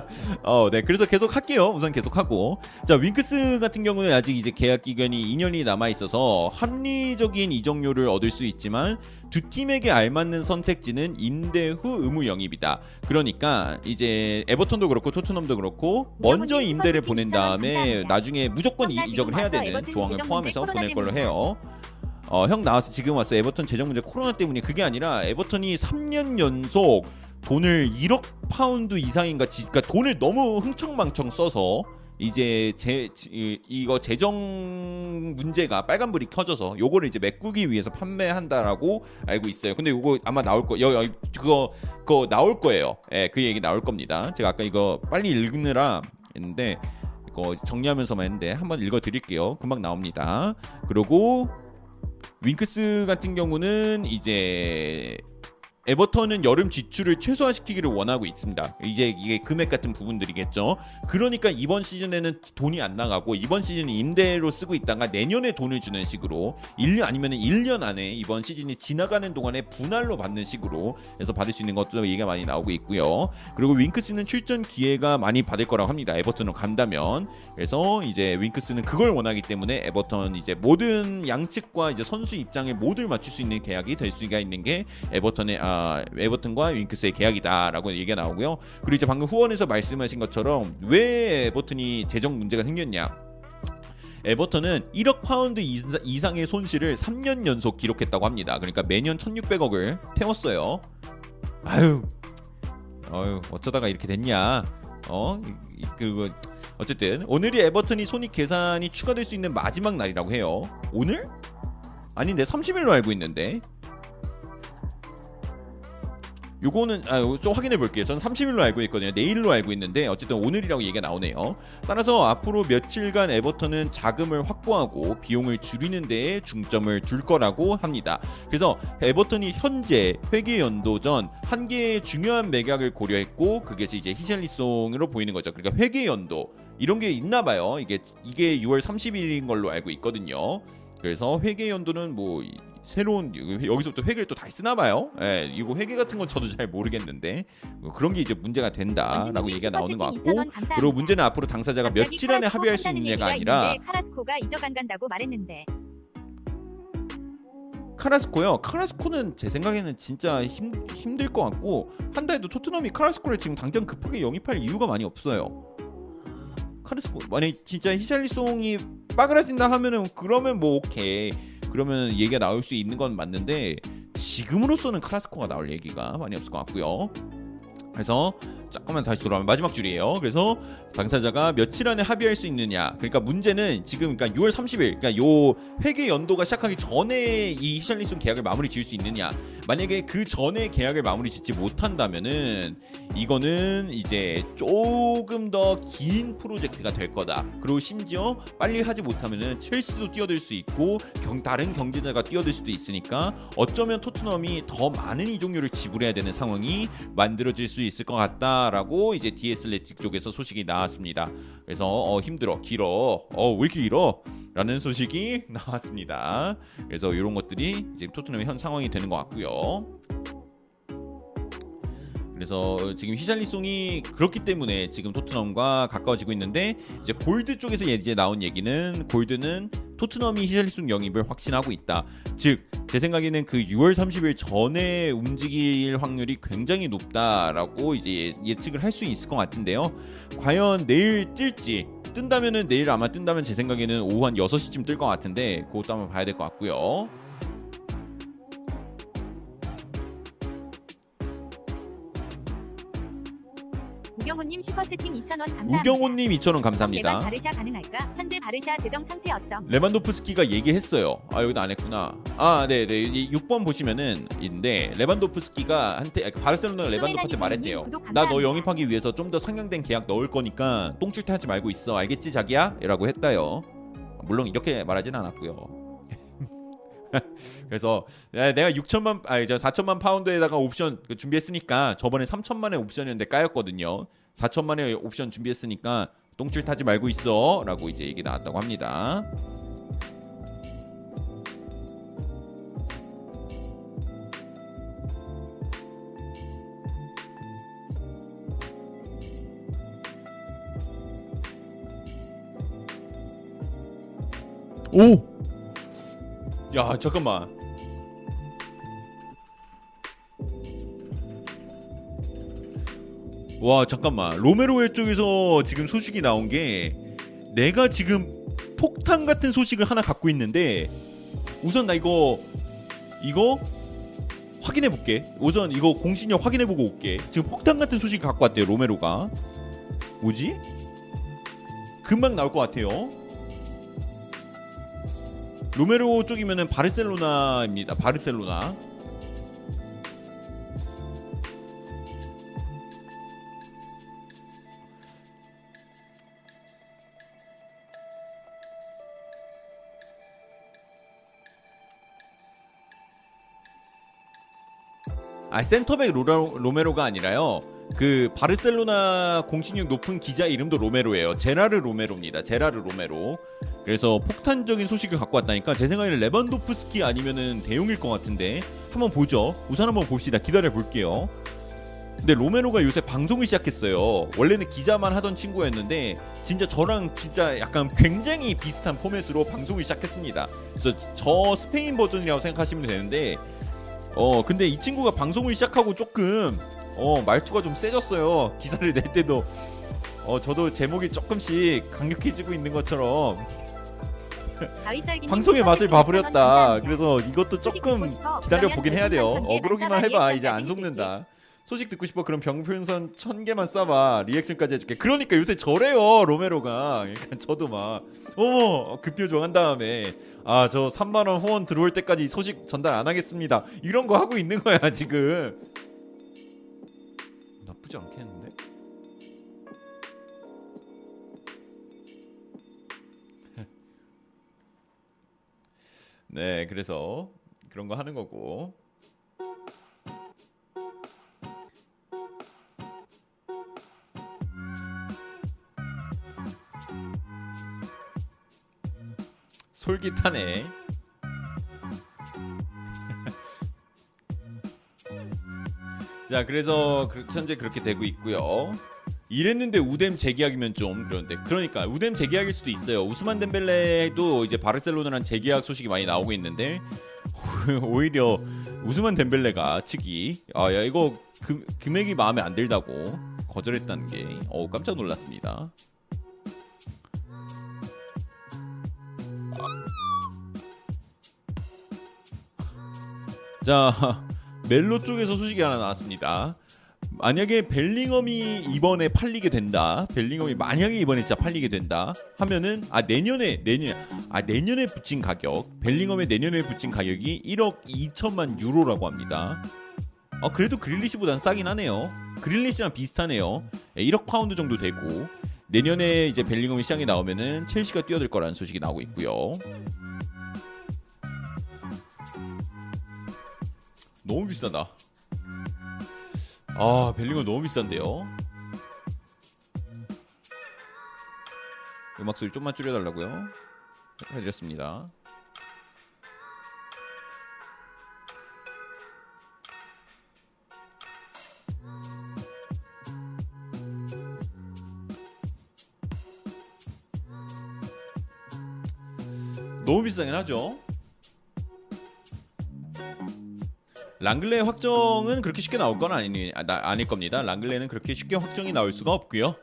*laughs* 어, 네, 그래서 계속 할게요. 우선 계속 하고 자 윙크스 같은 경우는 아직 이제 계약 기간이 2년이 남아 있어서 합리적인 이적료를 얻을 수 있지만 두 팀에게 알맞는 선택지는 임대 후 의무 영입이다. 그러니까 이제 에버턴도 그렇고 토트넘도 그렇고 먼저 임대를 보낸 다음에. 나중에 무조건 이- 이적을 해야. 되는 조항을 포함해서 보낼 걸로 해요. 어, 형 나와서 지금 왔어. 에버턴 재정 문제 코로나 때문에 그게 아니라 에버턴이 3년 연속 돈을 1억 파운드 이상인가 지, 그러니까 돈을 너무 흥청망청 써서 이제 제 이거 재정 문제가 빨간불이 켜져서 요거를 이제 메꾸기 위해서 판매한다라고 알고 있어요. 근데 요거 아마 나올 거 여, 여, 그거 그거 나올 거예요. 예, 그 얘기 나올 겁니다. 제가 아까 이거 빨리 읽느라 했는데 이거 정리하면서만 했는데 한번 읽어 드릴게요. 금방 나옵니다. 그리고 윙크스 같은 경우는 이제 에버턴은 여름 지출을 최소화시키기를 원하고 있습니다. 이제 이게 금액 같은 부분들이겠죠. 그러니까 이번 시즌에는 돈이 안 나가고 이번 시즌 임대로 쓰고 있다가 내년에 돈을 주는 식으로 1년 아니면 1년 안에 이번 시즌이 지나가는 동안에 분할로 받는 식으로 해서 받을 수 있는 것도 얘기가 많이 나오고 있고요. 그리고 윙크스는 출전 기회가 많이 받을 거라고 합니다. 에버턴으로 간다면. 그래서 이제 윙크스는 그걸 원하기 때문에 에버턴 이제 모든 양측과 이제 선수 입장에 모두를 맞출 수 있는 계약이 될 수가 있는 게 에버턴의 아 에버턴과 윙크스의 계약이다라고 얘기가 나오고요. 그리고 이제 방금 후원에서 말씀하신 것처럼 왜 에버턴이 재정 문제가 생겼냐? 에버턴은 1억 파운드 이상의 손실을 3년 연속 기록했다고 합니다. 그러니까 매년 1,600억을 태웠어요. 아유, 어유 어쩌다가 이렇게 됐냐? 어, 그거 어쨌든 오늘이 에버턴이 손익 계산이 추가될 수 있는 마지막 날이라고 해요. 오늘? 아닌데 30일로 알고 있는데. 요거는 아, 좀 확인해 볼게요. 저는 30일로 알고 있거든요. 내일로 알고 있는데 어쨌든 오늘이라고 얘기가 나오네요. 따라서 앞으로 며칠간 에버턴은 자금을 확보하고 비용을 줄이는 데에 중점을 둘 거라고 합니다. 그래서 에버턴이 현재 회계 연도 전 한 개의 중요한 매각을 고려했고 그게 이제 히샬리송으로 보이는 거죠. 그러니까 회계 연도 이런 게 있나 봐요. 이게 이게 6월 30일인 걸로 알고 있거든요. 그래서 회계 연도는 뭐 이- 새로운 여기서부터 회계를 또 다시 쓰나 봐요. 예, 이거 회계 같은 건 저도 잘 모르겠는데 뭐 그런 게 이제 문제가 된다라고 얘기가 나오는 것 같고 그리고 문제는 앞으로 당사자가 며칠 안에 합의할 수 있느냐가 아니라 카라스코가 이적 안 간다고 말했는데 카라스코요. 카라스코는 제 생각에는 진짜 힘, 힘들 것 같고 한다 해도 토트넘이 카라스코를 지금 당장 급하게 영입할 이유가 많이 없어요. 카라스코 만약 진짜 히샬리송이 빠그라진다 하면은 그러면 뭐 오케이 그러면 얘기가 나올 수 있는 건 맞는데 지금으로서는 카라스코가 나올 얘기가 많이 없을 것 같고요. 그래서 잠깐만 다시 돌아오면 마지막 줄이에요. 그래서 당사자가 며칠 안에 합의할 수 있느냐. 그러니까 문제는 지금 그러니까 6월 30일 그러니까 요 회계 연도가 시작하기 전에 이 히샬리송 계약을 마무리 지을 수 있느냐. 만약에 그 전에 계약을 마무리 짓지 못한다면은 이거는 이제 조금 더 긴 프로젝트가 될 거다. 그리고 심지어 빨리 하지 못하면은 첼시도 뛰어들 수 있고 경, 다른 경쟁자가 뛰어들 수도 있으니까 어쩌면 토트넘이 더 많은 이종료를 지불해야 되는 상황이 만들어질 수 있을 것 같다라고 이제 디에슬레틱 쪽에서 소식이 나 왔습니다. 그래서 어, 힘들어, 길어, 어, 왜 이렇게 길어? 라는 소식이 *laughs* 나왔습니다. 그래서 이런 것들이 이제 토트넘의 현 상황이 되는 것 같고요. 그래서 지금 히샬리송이 그렇기 때문에 지금 토트넘과 가까워지고 있는데 이제 골드 쪽에서 이제 나온 얘기는 골드는 토트넘이 히샬리송 영입을 확신하고 있다. 즉 제 생각에는 그 6월 30일 전에 움직일 확률이 굉장히 높다라고 이제 예측을 할 수 있을 것 같은데요. 과연 내일 뛸지 뜬다면은 내일 아마 뜬다면 제 생각에는 오후 한 6시쯤 뜰 것 같은데 그것도 한번 봐야 될 것 같고요. 우경호님 슈퍼채팅 2,000원 감사합니다. 우경호님 2,000원 레반 감사합니다. 바르샤 가능할까? 현재 바르샤 재정 상태 어떤? 레반도프스키가 얘기했어요. 아 여기도 안 했구나. 아 네네. 이 6번 보시면은 인데 레반도프스키가 한테 아, 바르셀로나가 레반도프한테 말했대요. 구독 나 너 감사합니다. 영입하기 위해서 좀 더 상향된 계약 넣을 거니까 똥줄태 하지 말고 있어. 알겠지 자기야?라고 했다요. 물론 이렇게 말하진 않았고요. *laughs* 그래서 야, 내가 6천만 아니 저 4천만 파운드에다가 옵션 그 준비했으니까 저번에 3천만의 옵션이었는데 까였거든요. 4천만의 옵션 준비했으니까 똥줄 타지 말고 있어라고 이제 얘기 나왔다고 합니다. 오! 야, 잠깐만. 와, 잠깐만. 로메로의 쪽에서 지금 소식이 나온 게 내가 지금 폭탄 같은 소식을 하나 갖고 있는데 우선 나 이거 이거 확인해 볼게. 우선 이거 공신력 확인해 보고 올게. 지금 폭탄 같은 소식 갖고 왔대요, 로메로가. 뭐지? 금방 나올 것 같아요. 로메로 쪽이면은 바르셀로나입니다. 바르셀로나. 아 센터백 로라, 로메로가 아니라요. 그 바르셀로나 공신력 높은 기자 이름도 로메로예요. 제라르 로메로입니다. 제라르 로메로. 그래서 폭탄적인 소식을 갖고 왔다니까 제 생각에는 레반도프스키 아니면은 데 용일 것 같은데 한번 보죠. 우선 한번 봅시다. 기다려 볼게요. 근데 로메로가 요새 방송을 시작했어요. 원래는 기자만 하던 친구였는데 진짜 저랑 진짜 약간 굉장히 비슷한 포맷으로 방송을 시작했습니다. 그래서 저 스페인 버전이라고 생각하시면 되는데 어 근데 이 친구가 방송을 시작하고 조금 어 말투가 좀 세졌어요. 기사를 낼 때도 어 저도 제목이 조금씩 강력해지고 있는 것처럼 방송의 맛을 봐버렸다. 2,000원 감사합니다. 그래서 이것도 조금? 기다려 보긴 해야 돼요. 어그로기만 해봐 이제 안. 속는다. 소식 듣고 싶어 그럼 병풍선 천 개만 쏴봐 리액션까지 해줄게. 그러니까 요새 저래요 로메로가. 그러니까 저도 막 어머 급표 정 한 다음에 아 저 3만 원 후원 들어올 때까지 소식 전달 안 하겠습니다. 이런 거 하고 있는 거야 지금. 나쁘지 않겠는데? *laughs* 네, 그래서 그런 거 하는 거고. 솔깃하네. 자, 그래서 그- 현재 그렇게 되고 있고요. 이랬는데 우뎀 재계약이면 좀 그런데 그러니까 우뎀 재계약일 수도 있어요. 우스만 덴벨레도 이제 바르셀로나랑 재계약 소식이 많이 나오고 있는데 *laughs* 오히려 우스만 덴벨레가 측이 아야 이거 금, 금액이 마음에 안 들다고 거절했다는 게 어, 깜짝 놀랐습니다. 자 멜로 쪽에서 소식이 하나 나왔습니다. 만약에 벨링엄이 이번에 팔리게 된다. 벨링엄이 만약에 이번에 진짜 팔리게 된다 하면은 아 내년에 내년 아 내년에 붙인 가격 벨링엄의 내년에 붙인 가격이 1억 2천만 유로라고 합니다. 어 그래도 그릴리시보단 싸긴 하네요. 그릴리시랑 비슷하네요. 예, 1억 파운드 정도 되고 내년에 이제 벨링엄이 시장에 나오면은 첼시가 뛰어들 거라는 소식이 나오고 있고요. 너무 비싸다. 아 벨링엄 너무 비싼데요. 음악 소리 좀만 줄여달라고요. 해드렸습니다. 너무 비싸긴 하죠. 랑글레 확정은 그렇게 쉽게 나올 건 아니 아, 나- 아닐 겁니다. 랑글레는 그렇게 쉽게 확정이 나올 수가 없고요.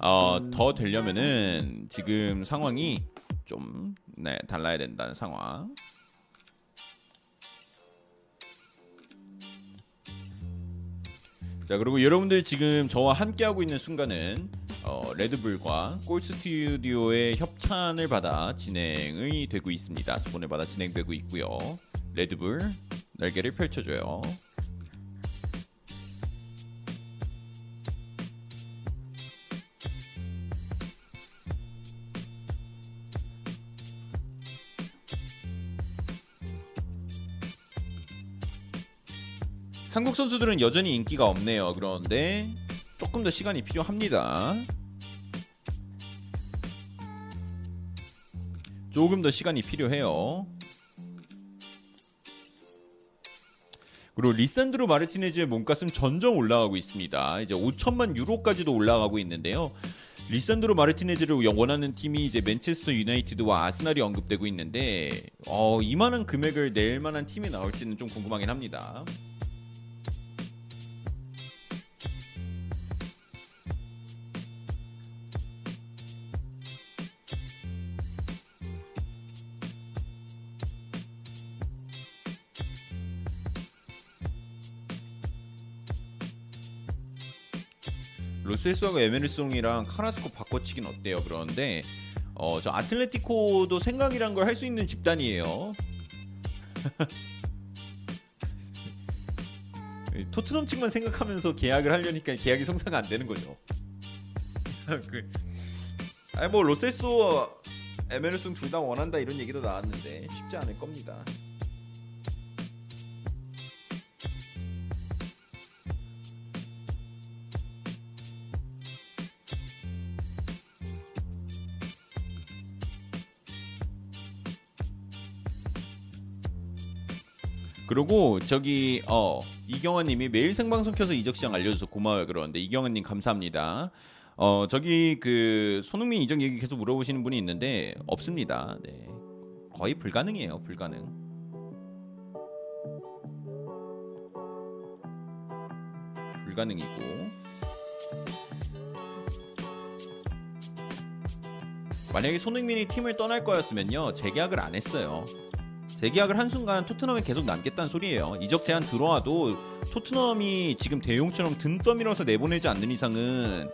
어, 더 되려면은 지금 상황이 좀 네, 달라야 된다는 상황. 자 그리고 여러분들 지금 저와 함께 하고 있는 순간은 어, 레드불과 골 스튜디오의 협찬을 받아 진행이 되고 있습니다. 스폰을 받아 진행되고 있고요. 레드불 날개를 펼쳐줘요. 한국 선수들은 여전히 인기가 없네요. 그런데 조금 더 시간이 필요합니다. 조금 더 시간이 필요해요. 그리고 리산드로 마르티네즈의 몸값은 점점 올라가고 있습니다. 이제 5천만 유로까지도 올라가고 있는데요. 리산드로 마르티네즈를 원하는 팀이 이제 맨체스터 유나이티드와 아스날이 언급되고 있는데 어, 이만한 금액을 낼 만한 팀이 나올지는 좀 궁금하긴 합니다. 로스에스하고 에메르송이랑 카라스코 바꿔치긴 어때요? 그러는데 어, 저 아틀레티코도 생각이란 걸 할 수 있는 집단이에요. *laughs* 토트넘 측만 생각하면서 계약을 하려니까 계약이 성사가 안 되는 거죠. *laughs* 그, 아니 뭐 로세스와 에메르송 둘 다 원한다 이런 얘기도 나왔는데 쉽지 않을 겁니다. 그리고 저기 어 이경환님이 매일 생방송 켜서 이적 시장 알려줘서 고마워요 그러는데 이경환님 감사합니다. 어 저기 그 손흥민 이적 얘기 계속 물어보시는 분이 있는데 없습니다. 네 거의 불가능이에요 불가능. 불가능이고 만약에 손흥민이 팀을 떠날 거였으면요 재계약을 안 했어요. 재계약을 한 순간 토트넘에 계속 남겠다는 소리예요. 이적 제한 들어와도 토트넘이 지금 대용처럼 등 떠밀어서 내보내지 않는 이상은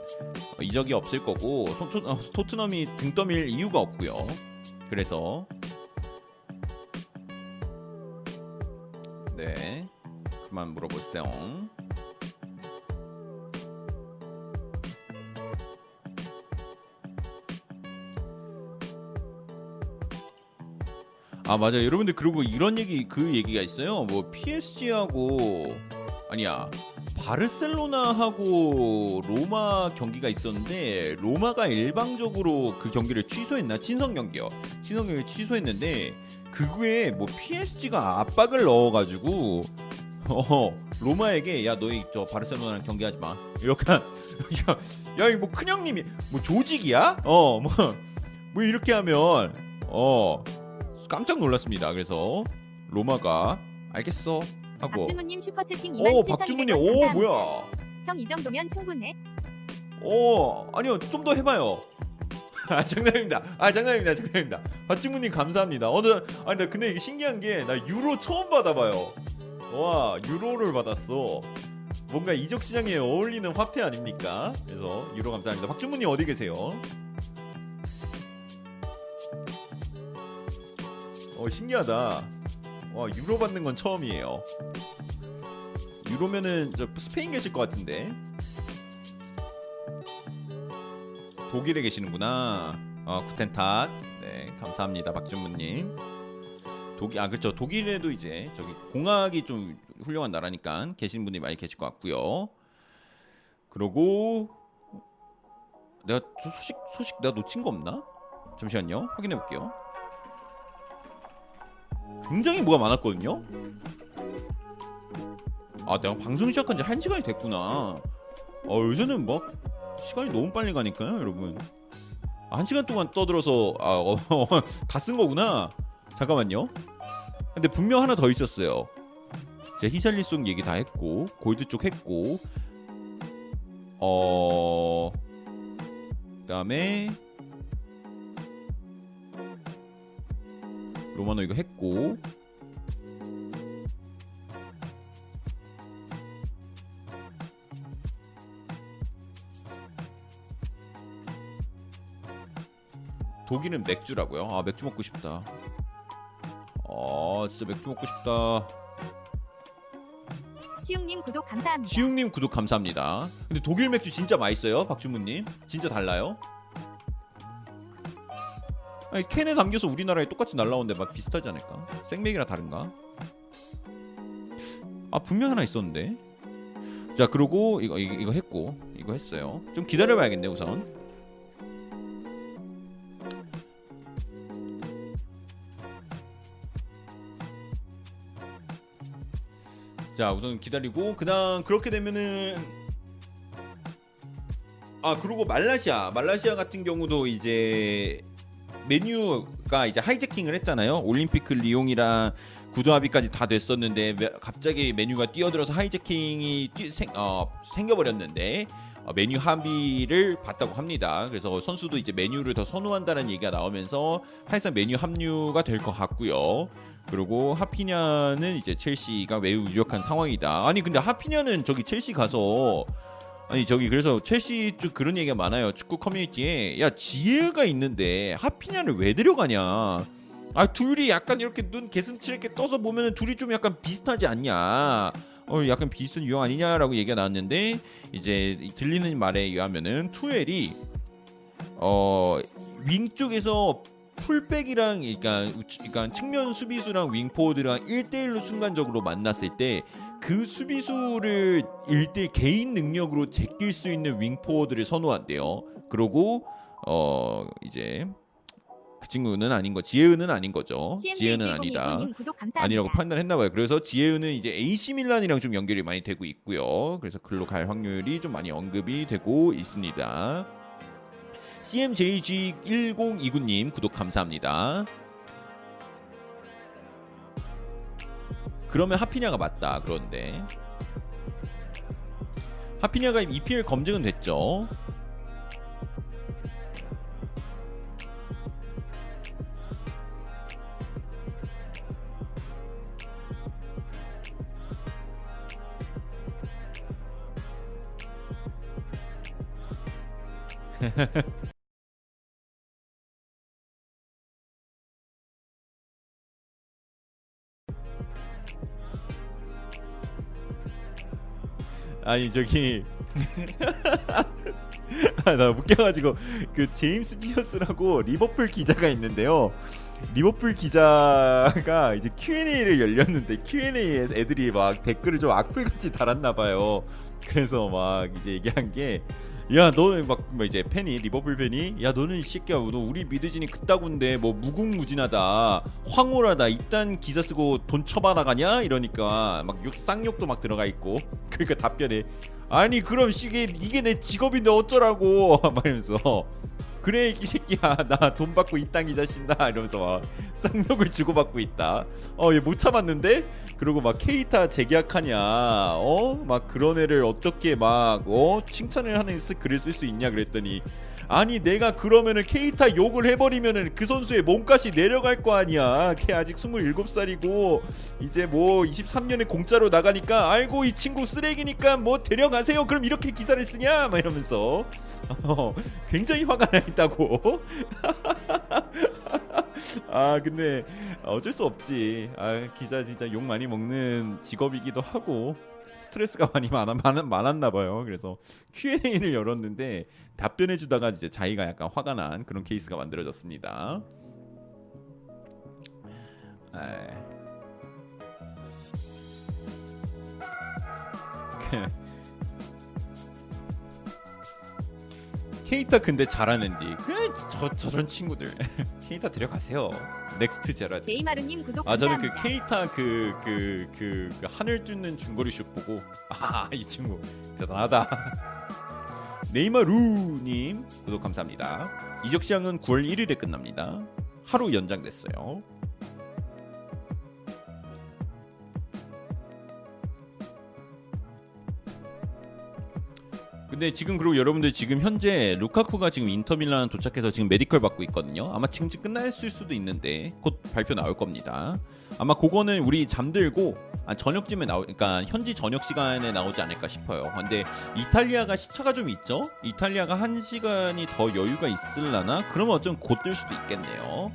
어, 이적이 없을 거고 토, 어, 토트넘이 등 떠밀 이유가 없고요. 그래서 네 그만 물어보세요. 아 맞아 여러분들 그리고 이런 얘기 그 얘기가 있어요. 뭐 PSG하고 아니야. 바르셀로나하고 로마 경기가 있었는데 로마가 일방적으로 그 경기를 취소했나? 친선 경기요. 친선 경기 취소했는데 그거에 뭐 PSG가 압박을 넣어가지고 *laughs* 어 로마에게 야 너희 저 바르셀로나랑 경기하지 마. 이렇게 *laughs* 야야뭐 큰형님이 뭐 조직이야? 어뭐 뭐 이렇게 하면 어 깜짝 놀랐습니다. 그래서 로마가 알겠어 하고 박준우님 슈퍼채팅 오 2만 7 박주문이 오 뭐야 형 이 정도면 충분해. 오 아니요 좀 더 해봐요. *laughs* 아 장난입니다. 아 장난입니다. 장난입니다. 박주문님 감사합니다. 어느 아니 나 근데 이게 신기한 게 나 유로 처음 받아봐요. 와 유로를 받았어. 뭔가 이적 시장에 어울리는 화폐 아닙니까? 그래서 유로 감사합니다. 박준무님 어디 계세요? 어 신기하다. 와 유로 받는 건 처음이에요. 유로면은 저 스페인 계실 것 같은데. 독일에 계시는구나. 어 쿠텐탁. 네 감사합니다 박준무님. 독일 아 그렇죠 독일에도 이제 저기 공학이 좀 훌륭한 나라니까 계시는 분들이 많이 계실 것 같고요. 그러고 내가 저 소식 소식 내가 놓친 거 없나? 잠시만요 확인해 볼게요. 굉장히 뭐가 많았거든요. 아 내가 방송 시작한 지 한 시간이 됐구나. 어 요새는 막 시간이 너무 빨리 가니까요 여러분. 아, 한 시간 동안 떠들어서 아, 어, *laughs* 다쓴 거구나. 잠깐만요. 근데 분명 하나 더 있었어요. 제가 히샬리송 얘기 다 했고 골드 쪽 했고 어 그다음에 로마노 이거 했고 독일은 맥주라고요. 아 맥주 먹고 싶다. 아 진짜 맥주 먹고 싶다. 치웅님 구독 감사합니다. 지웅님 구독 감사합니다. 근데 독일 맥주 진짜 맛있어요, 박준무님. 진짜 달라요. 아니, 캔에 담겨서 우리나라에 똑같이 날라오는데 맛 비슷하지 않을까? 생맥이랑 다른가? 아 분명 하나 있었는데. 자 그리고 이거 이거, 이거 했고 이거 했어요. 좀 기다려봐야겠네 우선. 자 우선 기다리고 그다음 그렇게 되면은 아 그리고 말라시아 말라시아 같은 경우도 이제 메뉴가 이제 하이제킹을 했잖아요 올림피크 리옹이랑 구조합의까지 다 됐었는데 매- 갑자기 메뉴가 뛰어들어서 하이제킹이 뛰- 생, 어, 생겨버렸는데 어, 메뉴 합의를 봤다고 합니다. 그래서 선수도 이제 메뉴를 더 선호한다는 얘기가 나오면서 사실상 메뉴 합류가 될 것 같고요. 그리고 하피냐는 이제 첼시가 매우 유력한 상황이다. 아니 근데 하피냐는 저기 첼시 가서 아니 저기 그래서 첼시 쪽 그런 얘기가 많아요. 축구 커뮤니티에 야 지혜가 있는데 하피냐를 왜 데려가냐? 아 둘이 약간 이렇게 눈 개슴치 이렇게 떠서 보면은 둘이 좀 약간 비슷하지 않냐? 어 약간 비슷한 유형 아니냐라고 얘기가 나왔는데 이제 들리는 말에 의하면은 투엘이 어 윙 쪽에서 풀백이랑 그러니까, 그러니까 측면 수비수랑 윙포워드랑 1대1로 순간적으로 만났을 때 그 수비수를 1대1 개인 능력으로 제낄 수 있는 윙포워드를 선호한대요. 그러고 어 이제 그 친구는 아닌 거 지혜은은 아닌 거죠. 지혜는 아니다. 아니라고 판단했나 봐요. 그래서 지혜은은 이제 AC 밀란이랑 좀 연결이 많이 되고 있고요. 그래서 글로 갈 확률이 좀 많이 언급이 되고 있습니다. CMJG1029님 구독 감사합니다. 그러면 하피냐가 맞다. 그런데 하피냐가 EPL 검증은 됐죠. *laughs* 아니 저기 *laughs* 아, 나 웃겨가지고 그 제임스 피어스라고 리버풀 기자가 있는데요. 리버풀 기자가 이제 Q&A를 열렸는데 Q&A에서 애들이 막 댓글을 좀 악플같이 달았나 봐요. 그래서 막 이제 얘기한 게. 야 너는 막, 뭐 이제 팬이 리버풀 팬이? 야 너는 이 새끼야. 너 우리 미드진이 그따군데 뭐 무궁무진하다 황홀하다 이딴 기사 쓰고 돈 쳐받아가냐? 이러니까 막 욕, 쌍욕도 막 들어가 있고. *laughs* 그러니까 답변에 아니 그럼 시계 이게 내 직업인데 어쩌라고? *laughs* 말하면서 그래 이 새끼야. *laughs* 나 돈 받고 이 땅이 자신다. 이러면서 막 쌍욕을 주고받고 있다. 어 얘 못 참았는데? 그리고 막 케이타 재계약하냐. 어? 막 그런 애를 어떻게 막 어? 칭찬을 하는 쓰 글을 쓸 수 있냐 그랬더니 아니 내가 그러면은 케이타 욕을 해버리면은 그 선수의 몸값이 내려갈 거 아니야. 걔 아직 27살이고 이제 뭐 23년에 공짜로 나가니까 알고 이 친구 쓰레기니까 뭐 데려가세요. 그럼 이렇게 기사를 쓰냐? 막 이러면서 어, *laughs* 굉장히 화가 나 있다고. *laughs* 아 근데 어쩔 수 없지. 아 기자 진짜 욕 많이 먹는 직업이기도 하고 스트레스가 많이 많아, 많, 많았나 봐요. 그래서 Q&A를 열었는데 답변해 주다가 이제 자기가 약간 화가 난 그런 케이스가 만들어졌습니다. *laughs* 케이타 근데 잘하는디. 그저 저런 친구들. *laughs* 케이타 데려가세요. next 제라드. 네이마루님 구독 아 저는. 그 케이타 그 그그그 하늘 뚫는 중거리 슛 보고 아 이 친구 대단하다 *laughs* 네이마루님 구독 감사합니다. 이적 시장은 9월 1일에 끝납니다. 하루 연장됐어요 근데 지금 그리고 여러분들 지금 현재 루카쿠가 지금 인터밀란 도착해서 지금 메디컬 받고 있거든요. 아마 지금 끝났을 수도 있는데 곧 발표 나올 겁니다. 아마 그거는 우리 잠들고 아, 저녁쯤에 나오, 그러니까 현지 저녁 시간에 나오지 않을까 싶어요. 근데 이탈리아가 시차가 좀 있죠? 이탈리아가 한 시간이 더 여유가 있을라나? 그러면 어쩌면 곧뜰 수도 있겠네요.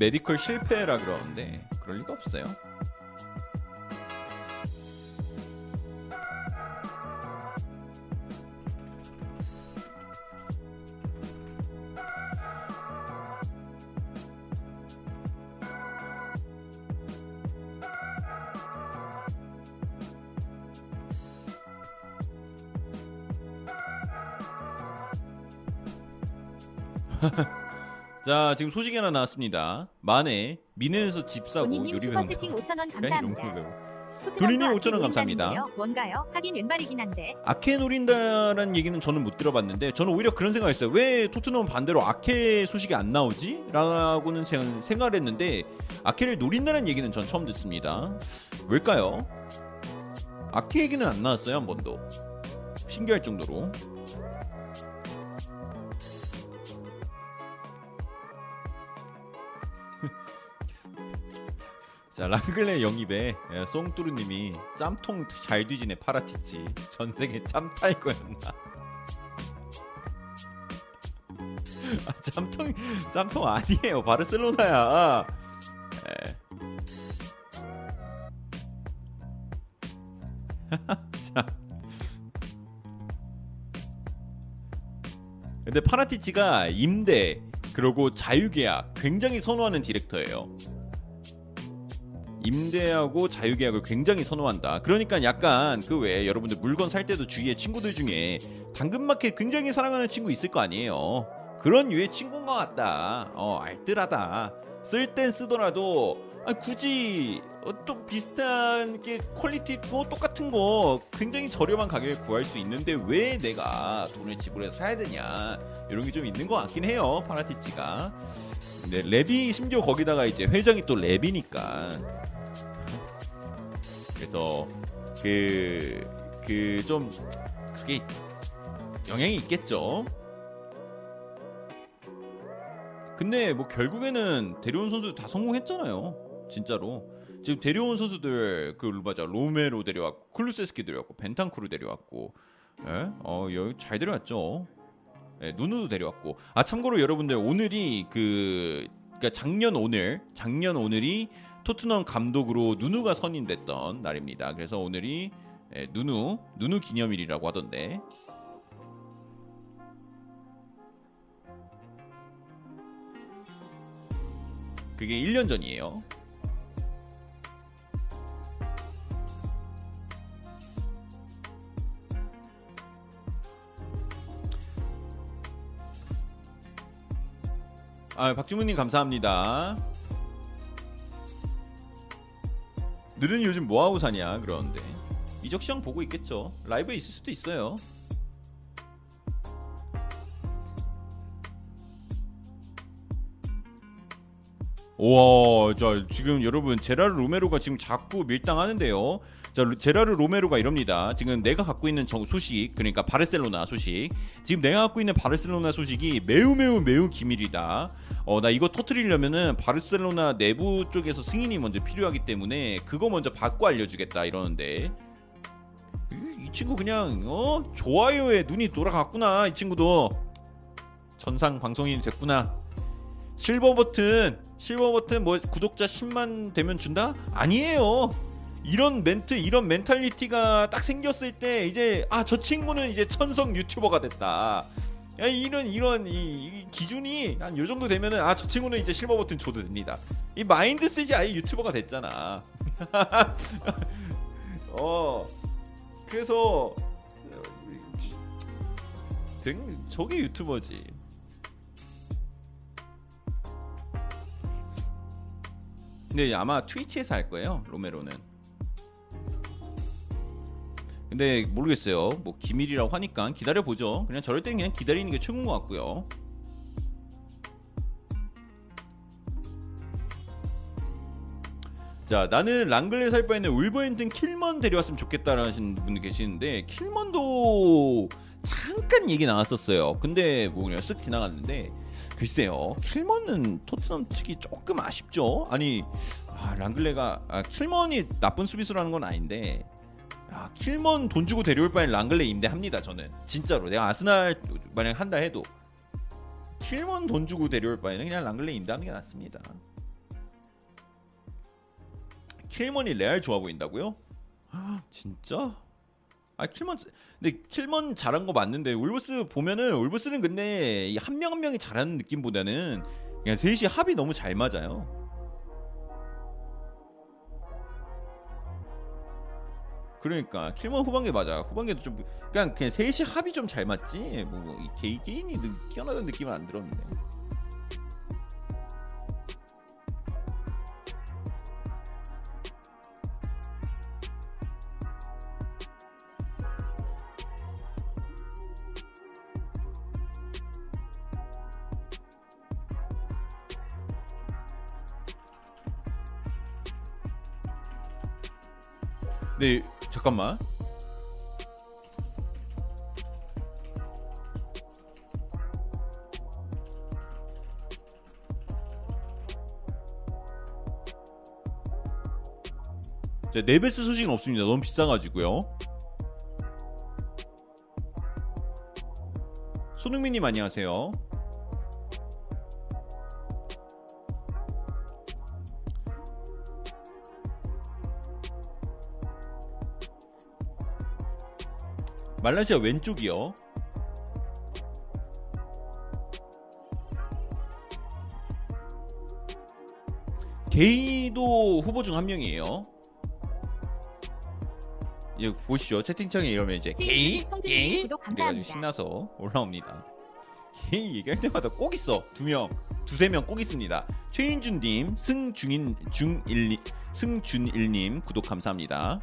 메디컬 실패라 그러는데 그럴 리가 없어요. *laughs* 자 지금 소식이 하나 나왔습니다. 만에 미넨에서 집 사고 본인님 요리 슈퍼 배운다. 채팅 5,000원 에이, 감사합니다. 돈이님 5,000원 아끼고 감사합니다. 뭔가요? 하긴 왼발이긴 한데. 아케 노린다라는 얘기는 저는 못 들어봤는데 저는 오히려 그런 생각했어요. 왜 토트넘 반대로 아케 소식이 안 나오지? 라고는 생- 생각을 했는데 아케를 노린다는 얘기는 전 처음 듣습니다. 왜일까요? 아케 얘기는 안 나왔어요 한 번도. 신기할 정도로. 자 랑글레 영입에 예, 송뚜루님이 짬통 잘 뒤지네 파라티치 전 세계 짬탈거였나 *laughs* 아, 짬통 짬통 아니에요 바르셀로나야 예. *laughs* 자. 근데 파라티치가 임대 그리고 자유계약 굉장히 선호하는 디렉터예요. 임대하고 자유계약을 굉장히 선호한다. 그러니까 약간 그 외에 여러분들 물건 살 때도 주위에 친구들 중에 당근마켓 굉장히 사랑하는 친구 있을 거 아니에요. 그런 유의 친구인 것 같다. 어 알뜰하다. 쓸 땐 쓰더라도 아니, 굳이 어, 또 비슷한 게 quality 뭐 똑같은 거 굉장히 저렴한 가격에 구할 수 있는데 왜 내가 돈을 지불해서 사야 되냐 이런 게 좀 있는 것 같긴 해요 파라티치가. 근데 레비 심지어 거기다가 이제 회장이 또 레비니까 그래서 그 그 좀 그게 영향이 있겠죠. 근데 뭐 결국에는 데려온 선수 다 성공했잖아요. 진짜로. 지금 데려온 선수들 그 맞아 로메로 데려왔고 클루세스키 데려왔고 벤탄쿠르 데려왔고 예? 어 여기 잘 데려왔죠. 예, 누누도 데려왔고 아 참고로 여러분들 오늘이 그 그러니까 작년 오늘 작년 오늘이 토트넘 감독으로 누누가 선임됐던 날입니다. 그래서 오늘이 예, 누누 누누 기념일이라고 하던데 그게 1년 전이에요. 아, 박주문님 감사합니다. 느른이 요즘 뭐 하고 사냐 그러는데 이적 시장 보고 있겠죠. 라이브에 있을 수도 있어요. 우와, 자 지금 여러분 제라르 로메로가 지금 자꾸 밀당하는데요. 자 루- 제라르 로메로가 이럽니다. 지금 내가 갖고 있는 정 소식, 그러니까 바르셀로나 소식. 지금 내가 갖고 있는 바르셀로나 소식이 매우 매우 매우 기밀이다. 어 나 이거 터트리려면은 바르셀로나 내부 쪽에서 승인이 먼저 필요하기 때문에 그거 먼저 받고 알려주겠다 이러는데 이, 이 친구 그냥 어 좋아요에 눈이 돌아갔구나 이 친구도 천상 방송인이 됐구나. 실버 버튼 실버 버튼 뭐 구독자 10만 되면 준다? 아니에요. 이런 멘트 이런 mentality가 딱 생겼을 때 이제 아 저 친구는 이제 천상 유튜버가 됐다. 야, 이런 이런 이, 이 기준이 한 요 정도 되면은 아 저 친구는 이제 실버 버튼 줘도 됩니다. 이 mindset이 아예 유튜버가 됐잖아. *laughs* 어 그래서 등 저게 유튜버지. 근데 아마 트위치에서 할 거예요 로메로는 근데 모르겠어요. 뭐 기밀이라고 하니까 기다려 보죠. 그냥 저럴 땐 그냥 기다리는 게 최고인 것 같고요. 자 나는 랑글레 살 바에는 울버햄튼 킬먼 데려왔으면 좋겠다라는 분들 계시는데 킬먼도 잠깐 얘기 나왔었어요. 근데 뭐 그냥 쓱 지나갔는데 글쎄요. 킬먼은 토트넘 측이 조금 아쉽죠? 아니 아, 랑글레가 아, 킬먼이 나쁜 수비수라는 건 아닌데 아, 킬먼 돈 주고 데려올 바엔 랑글레 임대합니다 저는 진짜로 내가 아스날 만약 한다 해도 킬먼 돈 주고 데려올 바에는 그냥 랑글레 임대하는 게 낫습니다 킬먼이 레알 좋아 보인다고요? 아, 진짜? 아 킬먼 근데 킬먼 잘한 거 맞는데 울브스 보면은 울브스는 근데 한 명한 명이 잘하는 느낌보다는 그냥 셋이 합이 너무 잘 맞아요. 그러니까 킬먼 후반기 맞아. 후반기도 좀 그냥 그냥 셋이 합이 좀 잘 맞지. 뭐이 개인 개인이 느- 뛰어나는 느낌은 안 들었는데. 네 잠깐만. 자, 네베스 소식은 없습니다. 너무 비싸가지고요. 손흥민님 안녕하세요. 말라시아 왼쪽이요. 게이도 후보 중 한 명이에요. 이제 보시죠 채팅창에 이러면 이제 게이 게이 그래가지고. 신나서 올라옵니다. 게이 얘기할 때마다 꼭 있어 두 명, 두세 명 꼭 있습니다. 최윤준님, 승중인 중일 승준일님 구독 감사합니다.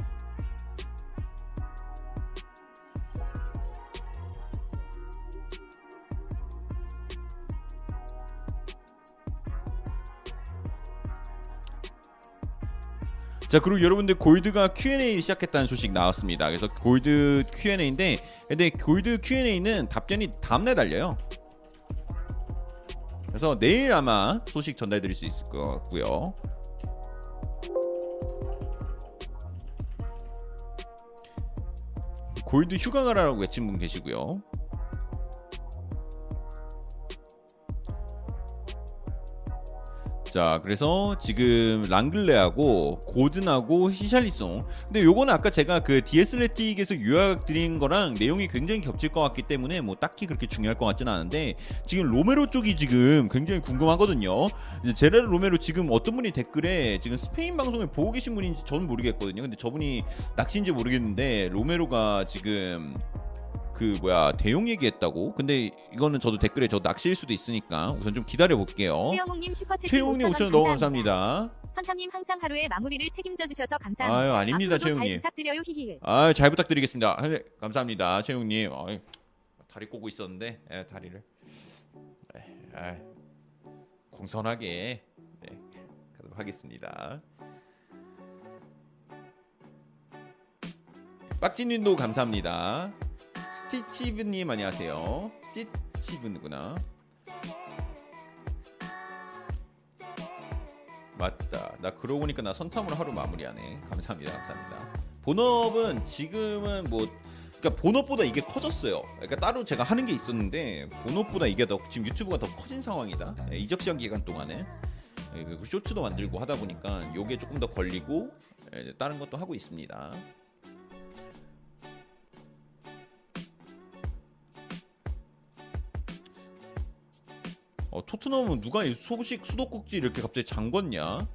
자 그리고 여러분들 골드가 Q&A 시작했다는 소식 나왔습니다. 그래서 골드 Q&A인데 근데 골드 Q&A는 답변이 다음날 달려요. 그래서 내일 아마 소식 전달드릴 수 있을 것 같고요. 골드 휴가 가라라고 외친 분 계시고요. 자, 그래서 지금 랑글레하고 고든하고 히샬리송. 근데 요거는 아까 제가 그 디에슬레틱에서 요약 드린 거랑 내용이 굉장히 겹칠 것 같기 때문에 뭐 딱히 그렇게 중요할 것 같지는 않은데 지금 로메로 쪽이 지금 굉장히 궁금하거든요. 이제 제레르 로메로 지금 어떤 분이 댓글에 지금 스페인 방송을 보고 계신 분인지 저는 모르겠거든요. 근데 저분이 낚시인지 모르겠는데 로메로가 지금 그 뭐야 대용 얘기했다고. 근데 이거는 저도 댓글에 저 낚시일 수도 있으니까 우선 좀 기다려 볼게요. 최영욱님 슈퍼채팅 최용님 5천 원 너무 감사합니다. 선참님 항상 하루의 마무리를 책임져 주셔서 감사합니다. 아유, 아닙니다, 최영님. 부탁드려요. 히히. 아, 잘 부탁드리겠습니다. 네, 감사합니다. 아이, 다리 꼬고 있었는데 예, 다리를 에, 아이, 공손하게 네, 하겠습니다. 빡진님도 감사합니다. 스티치브님 안녕하세요. 스티치브구나. 맞다. 나 그러고 보니까 나 선탐으로 하루 마무리하네. 감사합니다. 감사합니다. 본업은 지금은 뭐 그러니까 본업보다 이게 커졌어요. 그러니까 따로 제가 하는 게 있었는데 본업보다 이게 더 지금 유튜브가 더 커진 상황이다. 예, 이적 시간 기간 동안에 예, 그리고 쇼츠도 만들고 하다 보니까 요게 조금 더 걸리고 예, 다른 것도 하고 있습니다. 어, 토트넘은 누가 이 소식 수도꼭지 이렇게 갑자기 잠궜냐?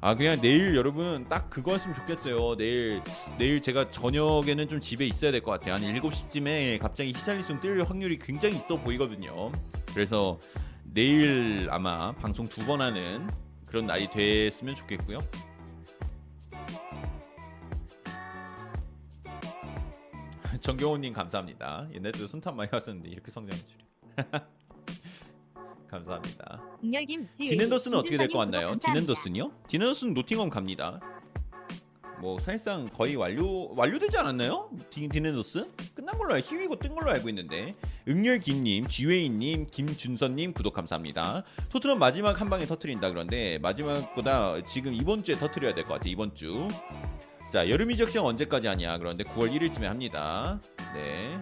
아 그냥 내일 여러분 딱 그거 했으면 좋겠어요. 내일 내일 제가 저녁에는 좀 집에 있어야 될 것 같아요. 한 7시쯤에 갑자기 히샬리송 뜰 확률이 굉장히 있어 보이거든요. 그래서 내일 아마 방송 두 번 하는 그런 날이 됐으면 좋겠고요. 정경호님 감사합니다. 옛날에도 순탄 많이 왔었는데 이렇게 성장해 주리. *laughs* 감사합니다. 딘 헨더슨은 어떻게 될 것 같나요? 딘 헨더슨은요? 딘 헨더슨은 노팅엄 갑니다. 뭐 사실상 거의 완료 완료되지 않았나요? 디, 딘 헨더슨 끝난 걸로 알, here we go 뜬 걸로 알고 있는데 응열김님, 지웨이님, 김준선님 구독 감사합니다. 토트넘 마지막 한 방에 터트린다 그런데 마지막보다 지금 이번 주에 터트려야 될 것 같아 이번 주. 자 여름 이적 시장 언제까지 하냐? 그런데 9월 1일쯤에 합니다. 네.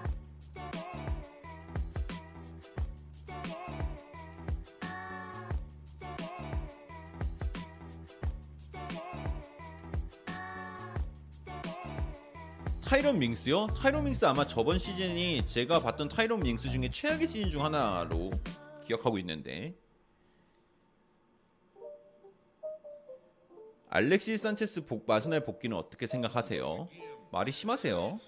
타이런 밍스요? 타이런 밍스 아마 저번 시즌이 제가 봤던 타이런 밍스 중에 최악의 시즌 중 하나로 기억하고 있는데 알렉시 산체스 복, 마스날 복귀는 어떻게 생각하세요? 말이 심하세요.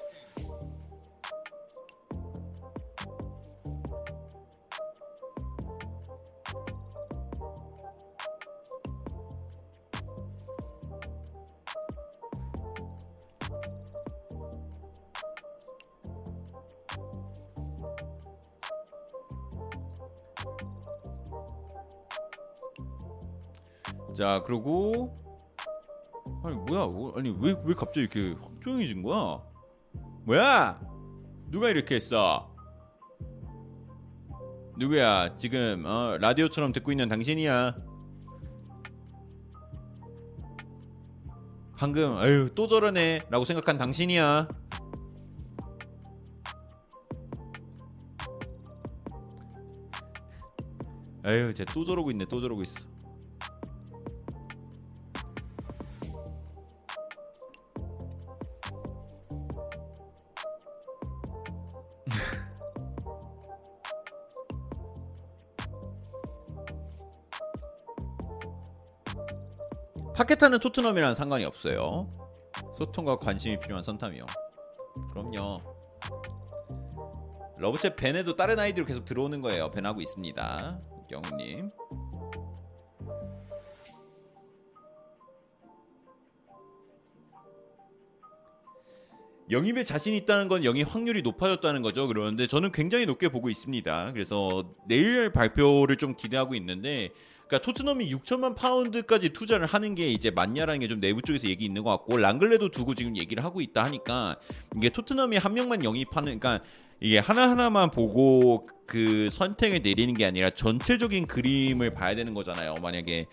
자 그리고 아니 뭐야 뭐, 아니 왜 왜 갑자기 이렇게 확 조용해진 거야? 뭐야? 누가 이렇게 했어? 누구야? 지금 어, 라디오처럼 듣고 있는 당신이야. 방금 아유 또 저러네 라고 생각한 당신이야. 아유 쟤 또 저러고 있네 또 저러고 있어. 파케타는 토트넘이랑 상관이 없어요. 소통과 관심이 필요한 선탐이요. 그럼요. 러브챗 벤에도 다른 아이디로 계속 들어오는 거예요. 벤하고 있습니다. 영우님. 영입에 자신 있다는 건 영입 확률이 높아졌다는 거죠. 그러는데 저는 굉장히 높게 보고 있습니다. 그래서 내일 발표를 좀 기대하고 있는데 그러니까 토트넘이 6천만 파운드까지 투자를 하는 게 이제 맞냐라는 게 좀 내부 쪽에서 얘기 있는 것 같고 랑글레도 두고 지금 얘기를 하고 있다 하니까 이게 토트넘이 한 명만 영입하는 그러니까 이게 하나하나만 보고 그 선택을 내리는 게 아니라 전체적인 그림을 봐야 되는 거잖아요. 만약에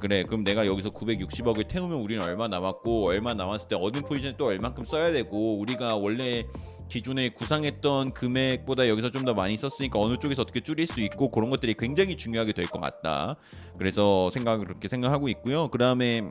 그래 그럼 내가 여기서 960억을 태우면 우리는 얼마 남았고 얼마 남았을 때 어느 포지션에 또 얼만큼 써야 되고 우리가 원래 기존에 구상했던 금액보다 여기서 좀 더 많이 썼으니까 어느 쪽에서 어떻게 줄일 수 있고 그런 것들이 굉장히 중요하게 될 것 같다. 그래서 생각을 그렇게 생각하고 있고요. 그 다음에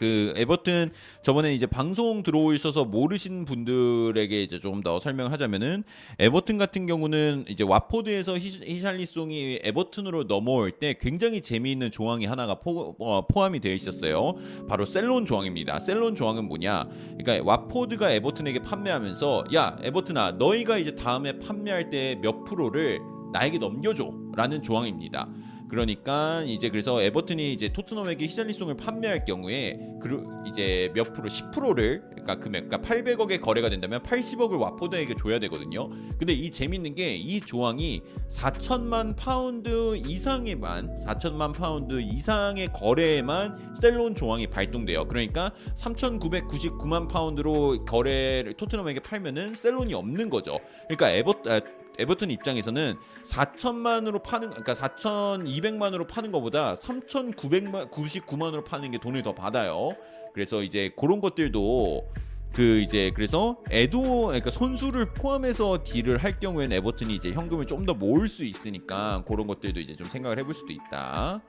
그 에버튼 저번에 이제 방송 들어오셔서 모르신 분들에게 이제 조금 더 설명을 하자면은 에버튼 같은 경우는 이제 와포드에서 히- 히샬리송이 에버튼으로 넘어올 때 굉장히 재미있는 조항이 하나가 포, 어, 포함이 되어 있었어요. 바로 sell-on 조항입니다. sell-on 조항은 뭐냐? 그러니까 와포드가 에버튼에게 판매하면서 야 에버튼아 너희가 이제 다음에 판매할 때 몇 프로를 나에게 넘겨줘라는 조항입니다. 그러니까 이제 그래서 에버튼이 이제 토트넘에게 히샬리송을 판매할 경우에 그 이제 몇 프로 10%를 그러니까 금액 그러니까 800억의 거래가 된다면 80억을 와포드에게 줘야 되거든요. 근데 이 재밌는 게 이 조항이 4천만 파운드 이상에만 4천만 파운드 이상의 거래에만 sell-on 조항이 발동돼요. 그러니까 3,999만 파운드로 거래를 토트넘에게 팔면은 sell-on이 없는 거죠. 그러니까 에버 아, 에버튼 입장에서는 4천만으로 파는 그러니까 4,200만으로 파는 것보다 3,900만 99만으로 파는 게 돈을 더 받아요. 그래서 이제 그런 것들도 그 이제 그래서 에도 그러니까 선수를 포함해서 딜을 할 경우에는 에버튼이 이제 현금을 좀 더 모을 수 있으니까 그런 것들도 이제 좀 생각을 해볼 수도 있다.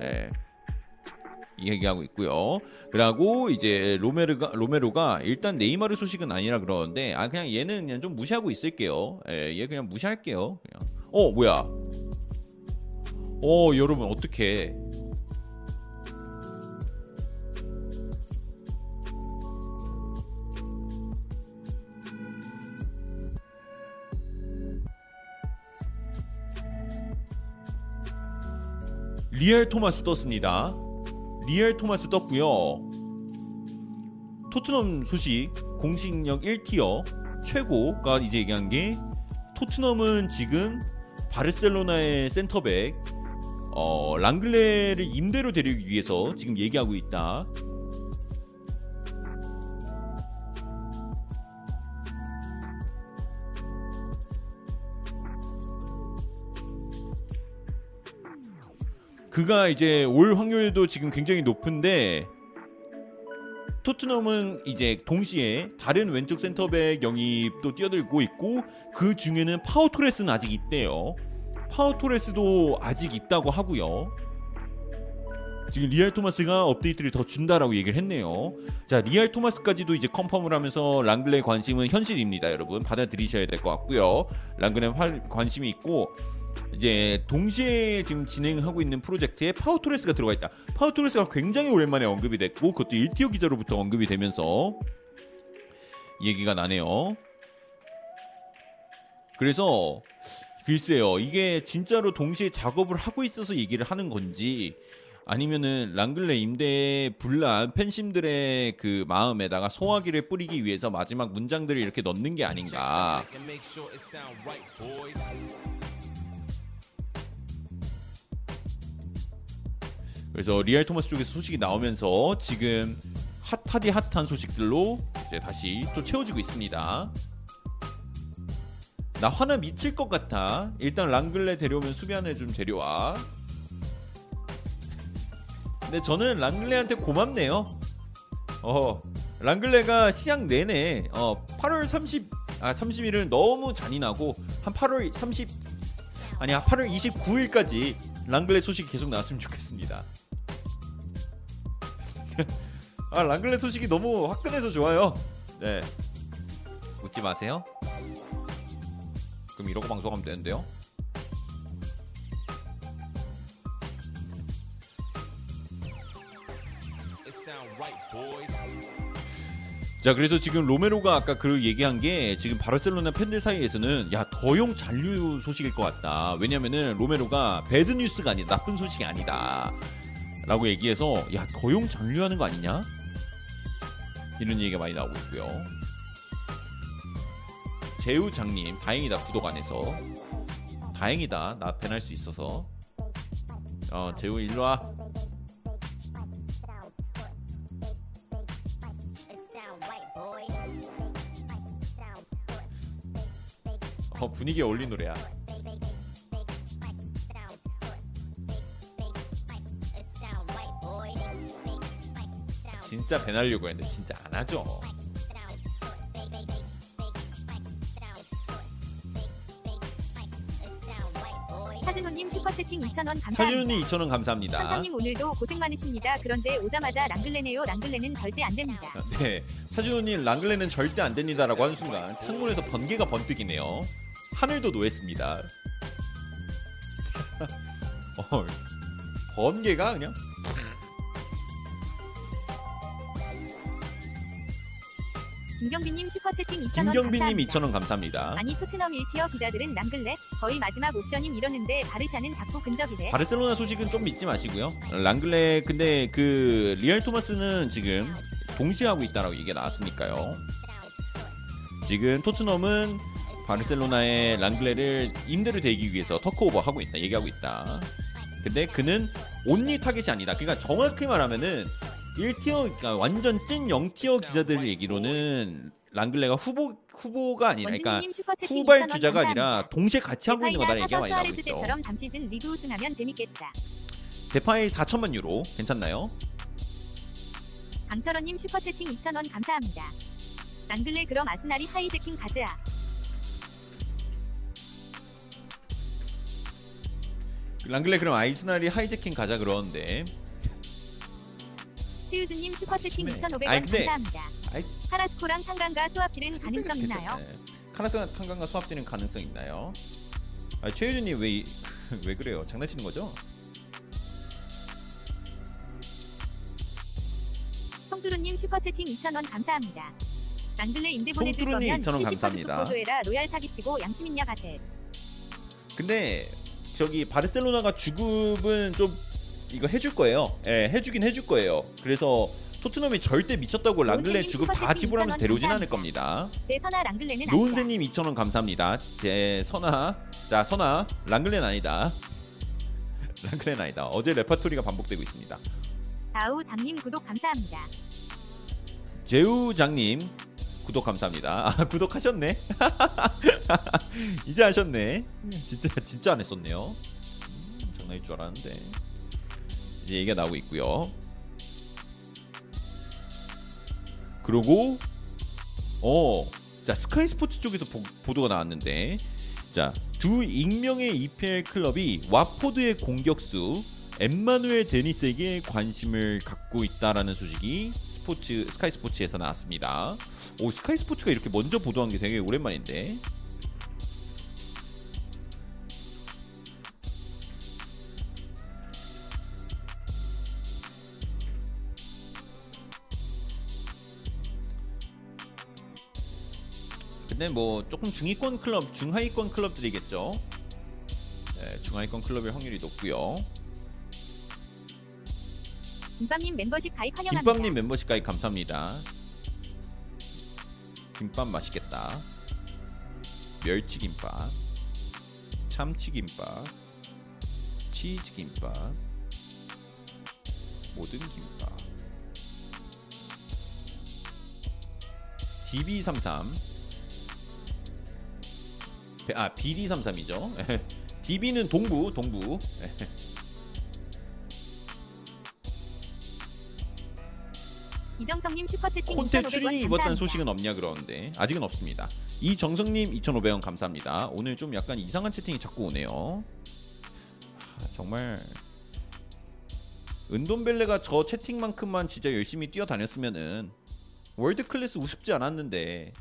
예. 이 얘기하고 있고요. 그리고 이제 로메르가 로메로가 일단 네이마르 소식은 아니라 그러는데 아 그냥 얘는 그냥 좀 무시하고 있을게요. 예, 얘 그냥 무시할게요. 그냥. 어 뭐야? 어 여러분 어떻게? 리얄 토마스 떴습니다. 리얄 토마스 떴고요. 토트넘 소식 공신력 1tier 최고가 이제 얘기한 게 토트넘은 지금 바르셀로나의 센터백 어, 랑글레를 임대로 데리기 위해서 지금 얘기하고 있다. 그가 이제 올 확률도 지금 굉장히 높은데 토트넘은 이제 동시에 다른 왼쪽 센터백 영입도 뛰어들고 있고 그 중에는 파우 토레스는 아직 있대요. 파우 토레스도 아직 있다고 하고요. 지금 리얄 토마스가 업데이트를 더 준다라고 얘기를 했네요. 자, 리얄 토마스까지도 이제 confirm을 하면서 랑글레 관심은 현실입니다, 여러분. 받아들이셔야 될 것 같고요. 랑글레 활- 관심이 있고 이제 동시에 지금 진행하고 있는 프로젝트에 파우 토레스가 들어가 있다. 파우 토레스가 굉장히 오랜만에 언급이 됐고 그것도 1tier 기자로부터 언급이 되면서 얘기가 나네요. 그래서 글쎄요 이게 진짜로 동시에 작업을 하고 있어서 얘기를 하는 건지 아니면은 랑글레 임대에 불난 팬심들의 그 마음에다가 소화기를 뿌리기 위해서 마지막 문장들을 이렇게 넣는 게 아닌가 그래서 리알 토마스 쪽에서 소식이 나오면서 지금 핫하디 핫한 소식들로 이제 다시 또 채워지고 있습니다. 나 화나 미칠 것 같아. 일단 랑글레 데려오면 수비안에 좀 데려와. *laughs* 근데 저는 랑글레한테 고맙네요. 어, 랑글레가 시작 내내 어, 8월 30, 아 30일은 너무 잔인하고 한 8월 30 아니야 8월 29일까지 랑글레 소식이 계속 나왔으면 좋겠습니다. *laughs* 아 랑글레 소식이 너무 화끈해서 좋아요. 네. 웃지 마세요. 그럼 이러고 방송하면 되는데요. 자 그래서 지금 로메로가 아까 그 얘기한 게 지금 바르셀로나 팬들 사이에서는 야 더용 잔류 소식일 것 같다 왜냐면은 로메로가 배드 뉴스가 아니 나쁜 소식이 아니다 라고 얘기해서 야 더용 잔류하는 거 아니냐? 이런 얘기가 많이 나오고 있고요. 재우장님 다행이다 구독 안 해서. 다행이다 나 밴할 수 있어서. 어 재우 일로와. 어 분위기에 어울린 노래야 진짜 밴하려고 했는데 진짜 안 하죠 차준호님 슈퍼채팅 2,000원 감사합니다. 차준이 2,000원 감사합니다 선상님 오늘도 고생 많으십니다. 그런데 오자마자 랑글레네요. 랑글레는 절대 안 됩니다. 네, 차준호님 랑글레는 절대 안 됩니다라고 하는 순간 창문에서 번개가 번뜩이네요. 하늘도 노했습니다. *laughs* 어, 번개가 그냥 김경빈님 슈퍼채팅 2,000원 김경빈님 감사합니다. 2,000원 감사합니다. 아니 토트넘 1tier 기자들은 랑글레 거의 마지막 옵션임 이러는데 바르샤는 자꾸 근접이래. 바르셀로나 소식은 좀 믿지 마시고요. 랑글레 근데 그 리얄 토마스는 지금 동시에 하고 있다라고 얘기가 나왔으니까요. 지금 토트넘은 바르셀로나의 랑글레를 임대를 대기 위해서 talk over 하고 있다 얘기하고 있다. 근데 그는 only target이 아니다. 그러니까 정확히 말하면은 1tier 그러니까 완전 찐 0tier 기자들 얘기로는 랑글레가 후보 후보가 아니라 그러니까 원진님 슈퍼채팅 후발 2,000원 주자가 감사합니다. 아니라 동시에 같이 하고 있는 거다라는 얘기가 많이 나오고 있죠. 때처럼 다음 시즌 리그 우승하면 재밌겠다. 데파이 4천만 유로 괜찮나요? 강철원님 슈퍼채팅 2,000원 감사합니다. 랑글레 그럼 아스날이 hijacking 가즈아. 랑글레 그럼 아이스날이 하이제킹 가자 그러는데 최유주님 슈퍼채팅 심해. 2,500원 아니, 근데- 감사합니다. 아이- 카라스코랑 탄강과 수압질은 가능성 있나요? 네. 카나스가 탄강과 수합되는 가능성 있나요? 아, 최유준님 왜, 이- *laughs* 왜 그래요? 장난치는 거죠? 송두루님 슈퍼채팅 2,000원 감사합니다. 랑글레 임대 보내줄 송두루님 거면 2,000원 70% 감사합니다. 보조해라 로얄 사기치고 양심 있냐 가세. 근데 저기 바르셀로나가 주급은 좀 이거 해줄 거예요. 예, 해주긴 해줄 거예요. 그래서 토트넘이 절대 미쳤다고 랑글레 노은재님 주급 다 지불하면서 2,000원 데려오진 않을. 겁니다. 제 선아 랑글레는. 노은세님 2,000원 감사합니다. 제 선아, 자 선아, 랑글레는 아니다. *laughs* 랑글레는 아니다. 어제 레파토리가 반복되고 있습니다. 다우 장님 구독 감사합니다. 제우 장님 구독 감사합니다. 아, *laughs* 구독하셨네. *laughs* 이제 하셨네. 진짜 진짜 안 했었네요. 음, 장난일 줄 알았는데 이제 얘기가 나오고 있고요. 그리고 어, 자 스카이 스포츠 쪽에서 보, 보도가 나왔는데 자 두 익명의 EPL 클럽이 와포드의 공격수 엠마누엘 데니스에게 관심을 갖고 있다라는 소식이 스포츠 스카이 스포츠에서 나왔습니다. 오 스카이 스포츠가 이렇게 먼저 보도한 게 되게 오랜만인데. 근데 뭐 조금 중위권 클럽, 중하위권 클럽들이겠죠. 네, 중하위권 클럽일 확률이 높고요. 김밥님 멤버십 가입 환영합니다. 김밥님 멤버십 가입 감사합니다. 김밥 맛있겠다. 멸치김밥, 참치김밥, 치즈김밥, 모든 김밥. DB33 아 BD33이죠. DB는 *laughs* 동부 동부. *laughs* 이정성님 슈퍼채팅 콘테 2,500원 추리닝 감사합니다. 입었다는 소식은 없냐 그러는데 아직은 없습니다. 이정성님 2,500원 감사합니다. 오늘 좀 약간 이상한 채팅이 자꾸 오네요. 하, 정말 은돈벨레가 저 채팅만큼만 진짜 열심히 뛰어다녔으면은 월드 클래스 우습지 않았는데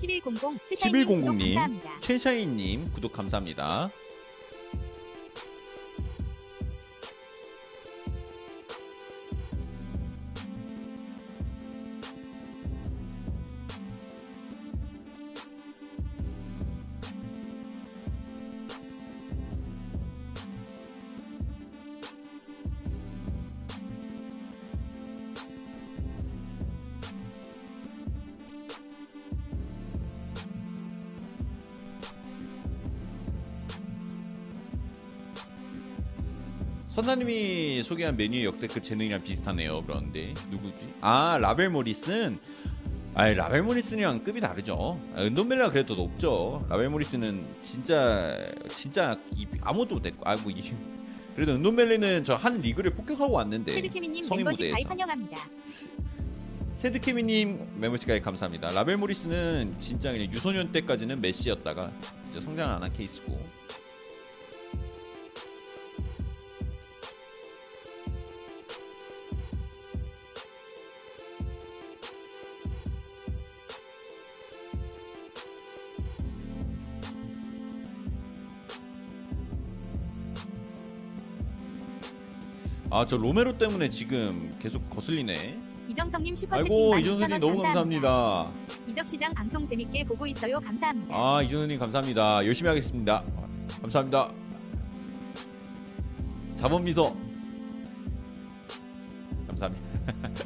1100 7님 구독 1100님 감사합니다. 최샤인님 구독 감사합니다. 선사님이 소개한 메뉴의 역대급 재능이랑 비슷하네요. 그런데 누구지? 아 라벨 모리슨. 아 라벨 모리슨이랑 급이 다르죠. 아, 은돈벨레가 그래도 높죠. 라벨 모리슨은 진짜 진짜 이, 아무도 못했고 아뭐 이 그래도 은돈벨레는 저 한 리그를 폭격하고 왔는데 세드케미님 멤버십. 가입 환영합니다. 세드케미님 멤버십 가입 감사합니다. 라벨 모리스는 진짜 그냥 유소년 때까지는 메시였다가 이제 성장 안 한 케이스고. 아 저 로메로 때문에 지금 계속 거슬리네. 이정성님 슈퍼채팅 아이고 12,000원 이준선님 너무 감사합니다. 이적시장 방송 재밌게 보고 있어요. 감사합니다. 아 이준선님 감사합니다. 열심히 하겠습니다. 감사합니다. 자본 미소 감사합니다. *laughs*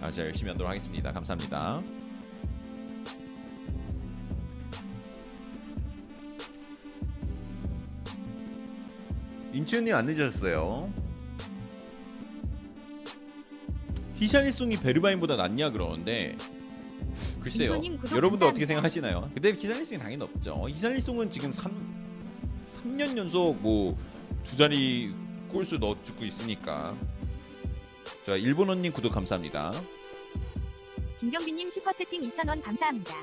아 제가 열심히 하도록 하겠습니다. 감사합니다. 인치현님 안 늦으셨어요. 히샬리송이 베르바인보다 낫냐 그러는데 글쎄요. 여러분들 어떻게. 생각하시나요? 근데 히샬리송이 당연히 없죠. 히샬리송은 지금 3 3년 연속 뭐 두 자리 골수 넣어주고 있으니까. 자 일본어님 구독 감사합니다. 김경빈님 슈퍼채팅 2,000원 감사합니다.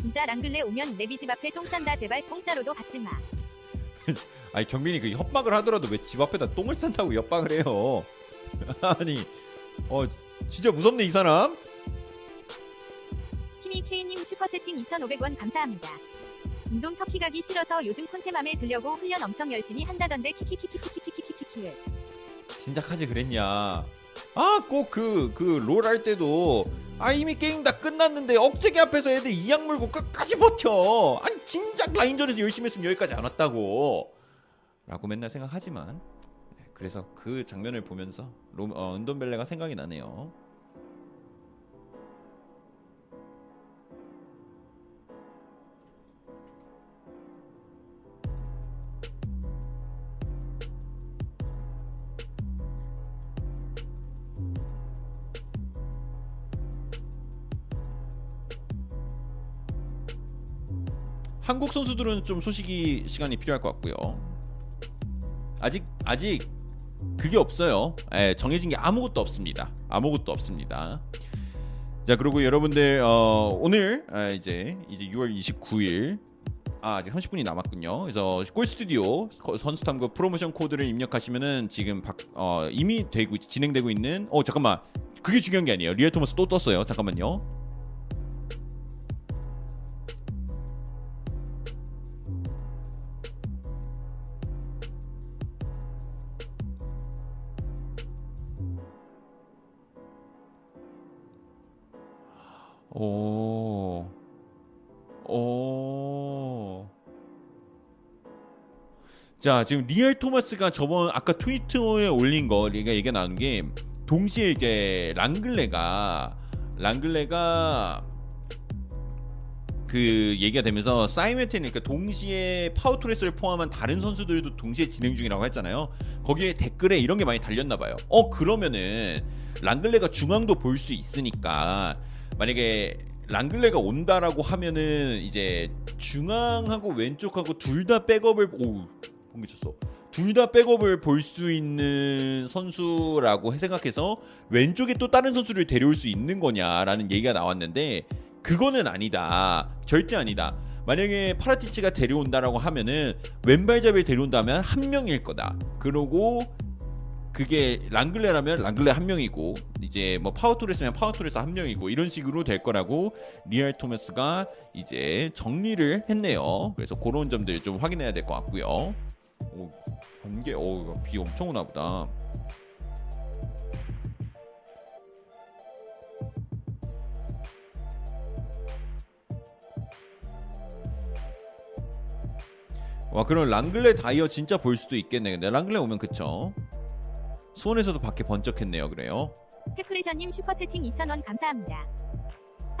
진짜 랑글레 오면 내 비 집 앞에 똥 싼다 제발 공짜로도 받지 마. *laughs* 아니 경빈이 그 협박을 하더라도 왜 집 앞에다 똥을 싼다고 협박을 해요? *laughs* 아니 어 진짜 무섭네 이 사람. 키미 K님 슈퍼채팅 2,500원 감사합니다. 운동 터키 가기 싫어서 요즘 콘테맘에 들려고 훈련 엄청 열심히 한다던데 키키키키키키키키키키. 진작하지 그랬냐? 아 꼭 그 그 롤 할 때도 아 이미 게임 다 끝났는데 억제기 앞에서 애들 이악 물고 끝까지 버텨. 아니 진작 라인전에서 열심히 했으면 여기까지 안 왔다고. 라고 맨날 생각하지만 네, 그래서 그 장면을 보면서 롬, 어, 은돈벨레가 생각이 나네요. 한국 선수들은 좀 소식이 시간이 필요할 것 같고요. 아직 아직 그게 없어요. 예, 정해진 게 아무것도 없습니다. 아무것도 없습니다. 자 그리고 여러분들 어, 오늘 아, 이제 이제 6월 29일 아 아직 30분이 남았군요. 그래서 골 스튜디오 거- 선수 탐구 프로모션 코드를 입력하시면은 지금 박, 어, 이미 되고 진행되고 있는 어 잠깐만 그게 중요한 게 아니에요. 리얼 토마스 또 떴어요. 잠깐만요. 자, 지금 리얼 토마스가 저번 아까 트위터에 올린 거 얘가 얘기 나눈 게 동시에 이게 랑글레가 랑글레가 그 얘기가 되면서 simultaneous니까 그러니까 동시에 파우 토레스를 포함한 다른 선수들도 동시에 진행 중이라고 했잖아요. 거기에 댓글에 이런 게 많이 달렸나 봐요. 어 그러면은 랑글레가 중앙도 볼 수 있으니까 만약에 랑글레가 온다라고 하면은 이제 중앙하고 왼쪽하고 둘 다 백업을 오 번개쳤어. 둘 다 백업을 볼 수 있는 선수라고 생각해서 왼쪽에 또 다른 선수를 데려올 수 있는 거냐라는 얘기가 나왔는데 그거는 아니다. 절대 아니다. 만약에 파라티치가 데려온다라고 하면은 왼발잡이를 데려온다면 한 명일 거다. 그러고 그게 랑글레라면 랑글레 한 명이고 이제 뭐 파우 토레스면 파우 토레스 한 명이고 이런 식으로 될 거라고 리얼 토마스가 이제 정리를 했네요. 그래서 그런 점들 좀 확인해야 될 것 같고요. 오, 번개, 오, 이거 비 엄청 오나 보다. 와 그럼 랑글레 다이어 진짜 볼 수도 있겠네. 근데 랑글레 오면 그쵸? 수원에서도 밖에 번쩍했네요. 그래요. 페크레션님 슈퍼채팅 2,000원 감사합니다.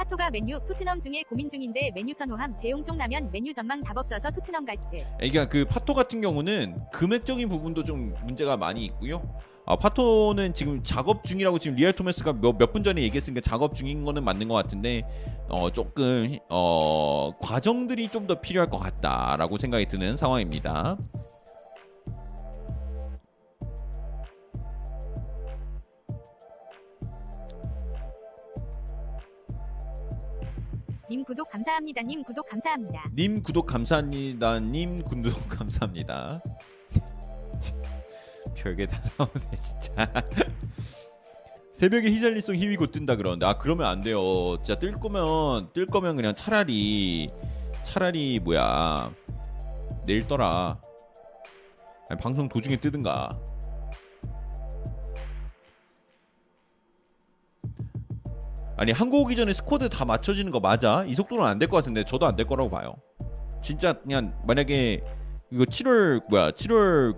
파토가 맨유, 토트넘 중에 고민 중인데 맨유 선호함 더용 쪽 나면 맨유 전망 답 없어서 토트넘 갈 듯. 그러니까 그 파토 같은 경우는 금액적인 부분도 좀 문제가 많이 있고요. 아, 파토는 지금 작업 중이라고 지금 리얼 토마스가 몇 분 전에 얘기했으니까 작업 중인 거는 맞는 것 같은데 어 조금 어 과정들이 좀 더 필요할 것 같다라고 생각이 드는 상황입니다. 님 구독 감사합니다. 님 구독 감사합니다. 님 구독 감사합니다. 님 구독 감사합니다. *laughs* 별게 다 나오네 진짜. *laughs* 새벽에 히잘리송 희위 곧 뜬다 그러는데 아 그러면 안 돼요. 진짜 뜰 거면 뜰 거면 그냥 차라리 차라리 뭐야 내일 떠라. 아니, 방송 도중에 뜨든가. 아니 한국 오기 전에 스쿼드 다 맞춰지는 거 맞아? 이 속도는 안 될 것 같은데 저도 안 될 거라고 봐요. 진짜 그냥 만약에 이거 7월 뭐야 7월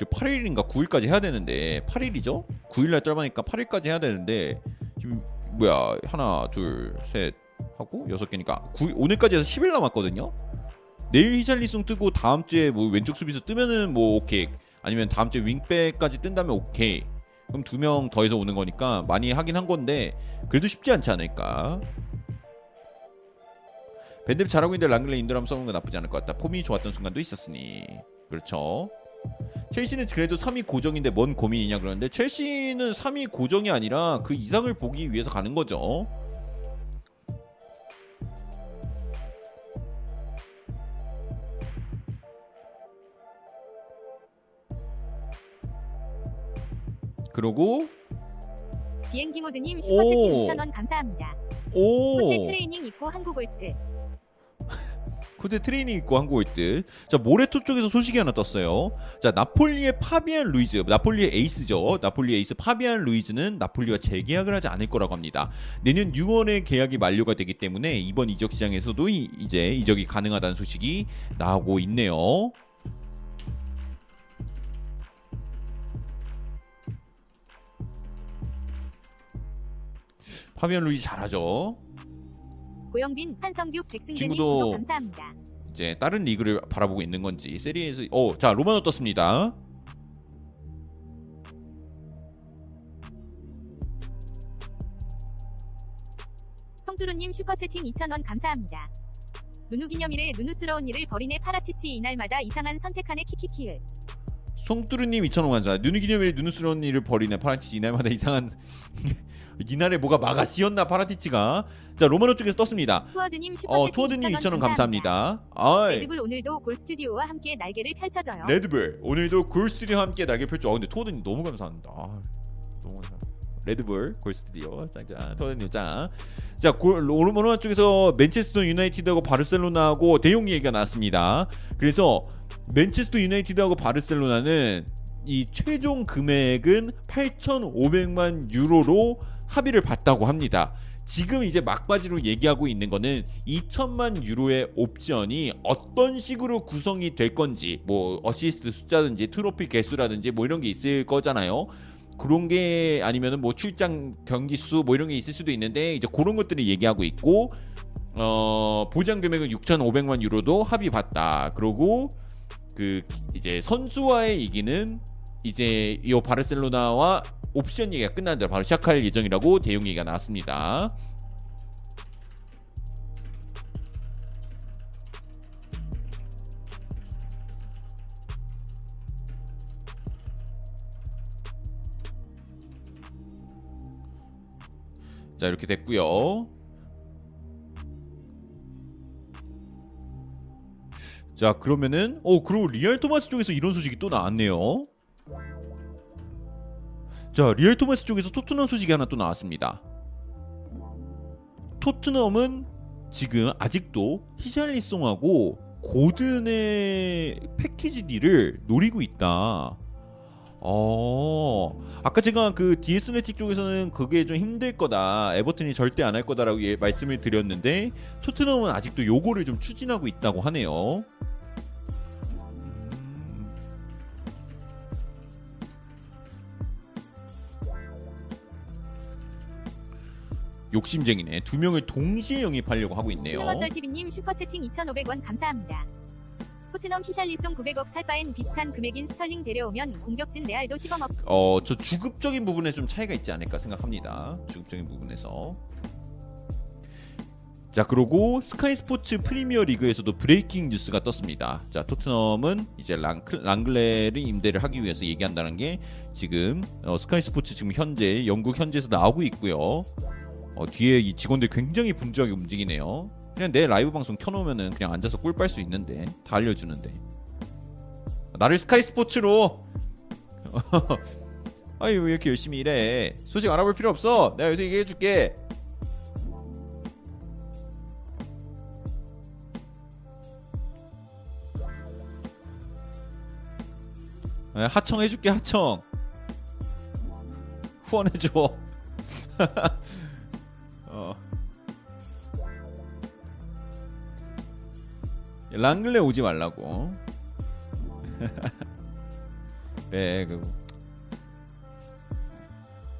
8일인가 9일까지 해야 되는데 8일이죠? 9일날 짧으니까 8일까지 해야 되는데 지금 뭐야 하나 둘 셋 하고 여섯 개니까 9, 오늘까지 해서 10일 남았거든요. 내일 히샬리송 뜨고 다음 주에 뭐 왼쪽 수비수 뜨면은 뭐 오케이 아니면 다음 주에 윙백까지 뜬다면 오케이 그럼 두 명 더해서 오는 거니까 많이 하긴 한 건데 그래도 쉽지 않지 않을까? 밴드 잘하고 있는데 랑글레 인도람 써는 건 나쁘지 않을 것 같다. 폼이 좋았던 순간도 있었으니. 그렇죠. 첼시는 그래도 3위 고정인데 뭔 고민이냐 그러는데 첼시는 3위 고정이 아니라 그 이상을 보기 위해서 가는 거죠 그러고 비행기 모드님 슈퍼채팅 오. 2,000원 감사합니다. 오 호텔 트레이닝 입고 한국 올 듯. *laughs* 코드 트레이닝 입고 한국 올듯 자 모레토 쪽에서 소식이 하나 떴어요 자 나폴리의 파비안 루이즈 나폴리의 에이스죠 나폴리 에이스 파비안 루이즈는 나폴리와 재계약을 하지 않을 거라고 합니다 내년 6월에 계약이 만료가 되기 때문에 이번 이적 시장에서도 이, 이제 이적이 가능하다는 소식이 나오고 있네요 파비안 루이즈 잘하죠 고영빈, 한성규, 친구도- 구독 감사합니다. 이제 다른 리그를 바라보고 있는 건지 세리에서 어, 자 로마노 떴습니다. 송두루님 슈퍼채팅 2,000원 감사합니다. 누누 기념일에 누누스러운 일을 벌이네 파라티치 이날마다 이상한 선택하네 키키키을. 송뚜루님 2,000원 감사. 누누 기념일에 누누스러운 일을 벌이네 파라티치 이날마다 이상한 이날에 뭐가 마가 씌었나 파라티치가 자 로마노 쪽에서 떴습니다. 투어드님 어 투어드님 2,000원 감사합니다. 아이 레드불 오늘도 골 스튜디오와 함께 날개를 펼쳐져요. 레드불 오늘도 골 스튜디오와 함께 날개 펼쳐. 어 근데 투어드님 너무 감사합니다. 아, 너무 감사합니다. 레드불 골 스튜디오 짱짱 투어드님 짱. 자 골- 로마노 쪽에서 맨체스터 유나이티드하고 바르셀로나하고 더용 얘기가 나왔습니다. 그래서 맨체스터 유나이티드하고 바르셀로나는 이 최종 금액은 8,500만 유로로 합의를 봤다고 합니다. 지금 이제 막바지로 얘기하고 있는 거는 2천만 유로의 옵션이 어떤 식으로 구성이 될 건지 뭐 어시스트 숫자든지 트로피 개수라든지 뭐 이런 게 있을 거잖아요. 그런 게 아니면은 뭐 출장 경기 수 뭐 이런 게 있을 수도 있는데 이제 그런 것들을 얘기하고 있고 어 보장 금액은 6,500만 유로도 합의 봤다. 그리고 그 이제 선수와의 이기는 이제 이 바르셀로나와 옵션 얘기가 끝난 대로 바로 시작할 예정이라고 대용 얘기가 나왔습니다. 자 이렇게 됐고요. 자 그러면은 어 그리고 리얼 토마스 쪽에서 이런 소식이 또 나왔네요. 자 리얼 토마스 쪽에서 토트넘 소식이 하나 또 나왔습니다. 토트넘은 지금 아직도 히샬리송하고 고든의 패키지 deal을 노리고 있다. 어, 아까 제가 그 디 애슬레틱 쪽에서는 그게 좀 힘들 거다. 에버튼이 절대 안 할 거다라고 예, 말씀을 드렸는데 토트넘은 아직도 요거를 좀 추진하고 있다고 하네요. 욕심쟁이네. 두 명을 동시에 영입하려고 하고 있네요. 신흥어떨TV님 슈퍼채팅 2,500원 감사합니다. 토트넘 히샬리송 900억 살 바엔 비슷한 금액인 스털링 데려오면 공격진 레알도 씹어먹지. 어, 저 주급적인 부분에 좀 차이가 있지 않을까 생각합니다. 주급적인 부분에서. 자, 그리고 스카이 스포츠 프리미어 리그에서도 breaking news가 떴습니다. 자, 토트넘은 이제 랑, 랑글레를 임대를 하기 위해서 얘기한다는 게 지금 어, 스카이 스포츠 지금 현재 영국 현지에서 나오고 있고요. 어, 뒤에 이 직원들 굉장히 분주하게 움직이네요. 그냥 내 라이브 방송 켜놓으면은 그냥 앉아서 꿀 빨 수 있는데 다 알려주는데 나를 스카이 스포츠로 *laughs* 아니 왜 이렇게 열심히 일해? 소식 알아볼 필요 없어. 내가 여기서 얘기해줄게. 에, 하청 해줄게 하청. 후원해줘. *laughs* 랑글레 오지 말라고. 네, *laughs* 그.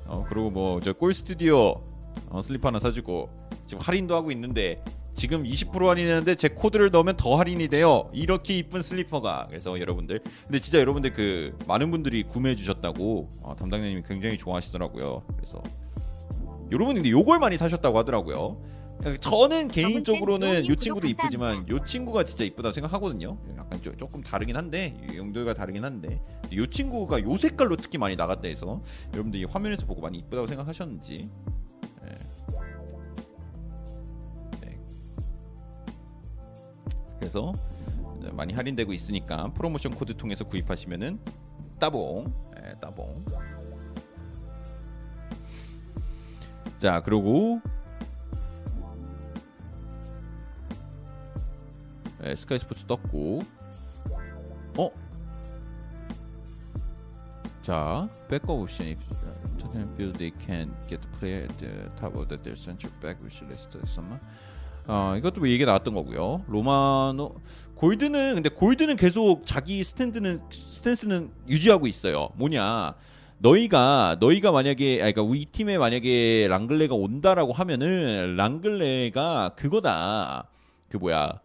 어 그리고 뭐저꼴 스튜디오 어, 슬리퍼 하나 사주고 지금 할인도 하고 있는데 지금 20% 할인했는데 제 코드를 넣으면 더 할인이 돼요. 이렇게 이쁜 슬리퍼가 그래서 여러분들 근데 진짜 여러분들 그 많은 분들이 구매해 주셨다고 어, 담당자님이 굉장히 좋아하시더라고요. 그래서 여러분 근데 요걸 많이 사셨다고 하더라고요. 저는 개인적으로는 요 노우님 친구도 이쁘지만. 요 친구가 진짜 이쁘다고 생각하거든요. 약간 조, 조금 다르긴 한데 용도가 다르긴 한데 요 친구가 요 색깔로 특히 많이 나갔다 해서 여러분들이 화면에서 보고 많이 이쁘다고 생각하셨는지 예. 네. 그래서 많이 할인되고 있으니까 프로모션 코드 통해서 구입하시면은 따봉 예, 따봉 자 그리고 예, 스카이 스포츠 떴고 어? 자 백업 옵션 if Tottenham feel they can get the player at the top of their central back wish list somewhere 어, 이것도 뭐 얘기 나왔던 거고요. 로마노 골드는 근데 골드는 계속 자기 스탠드는 스탠스는 유지하고 있어요. 뭐냐? 너희가 너희가 만약에 아 그러니까 우리 팀에 만약에 랑글레가 온다라고 하면은 랑글레가 그거다. 그 뭐야?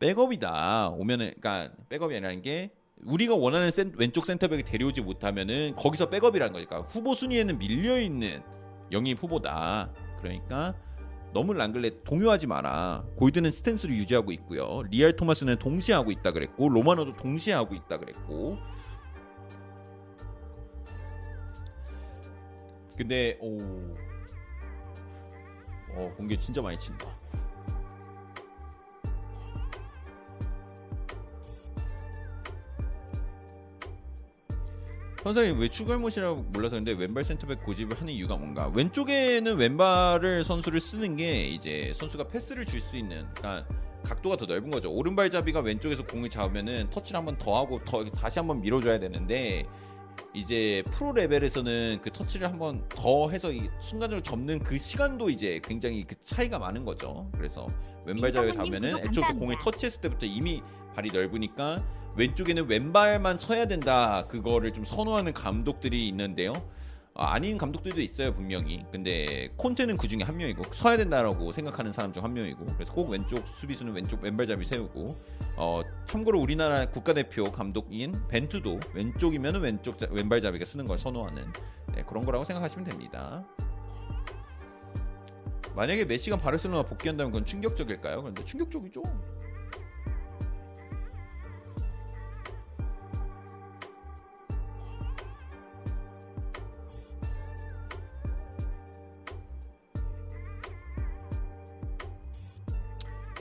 백업이다. 오면은 그러니까 백업이 아니라는 게 우리가 원하는 센, 왼쪽 센터백을 데려오지 못하면은 거기서 백업이라는 거니까 후보 순위에는 밀려 있는 영입 후보다. 그러니까 너무 랑글레 동요하지 마라. 골드는 stance를 유지하고 있고요. 리알 토마스는 동시에 하고 있다 그랬고 로마노도 동시에 하고 있다 그랬고. 근데 오, 어 공개 진짜 많이 친다. 선생님 왜 축알못이라고 몰라서 근데 왼발 센터백 고집을 하는 이유가 뭔가? 왼쪽에는 왼발을 선수를 쓰는 게 이제 선수가 패스를 줄 수 있는 그러니까 각도가 더 넓은 거죠. 오른발잡이가 왼쪽에서 공을 잡으면은 터치를 한번 더 하고 더 다시 한번 밀어줘야 되는데 이제 프로 레벨에서는 그 터치를 한번 더 해서 이 순간적으로 접는 그 시간도 이제 굉장히 그 차이가 많은 거죠. 그래서 왼발잡이가 잡으면은 감사합니다. 공을 터치했을 때부터 이미 발이 넓으니까 왼쪽에는 왼발만 서야 된다 그거를 좀 선호하는 감독들이 있는데요. 아, 아닌 감독들도 있어요 분명히. 근데 콘테는 그 중에 한 명이고 서야 된다라고 생각하는 사람 중 한 명이고 그래서 꼭 왼쪽 수비수는 왼쪽 왼발잡이 세우고 어 참고로 우리나라 국가대표 감독인 벤투도 왼쪽이면 왼쪽 자- 왼발잡이가 쓰는 걸 선호하는 네, 그런 거라고 생각하시면 됩니다. 만약에 메시가 바르셀로나 복귀한다면 그건 충격적일까요? 그런데 충격적이죠.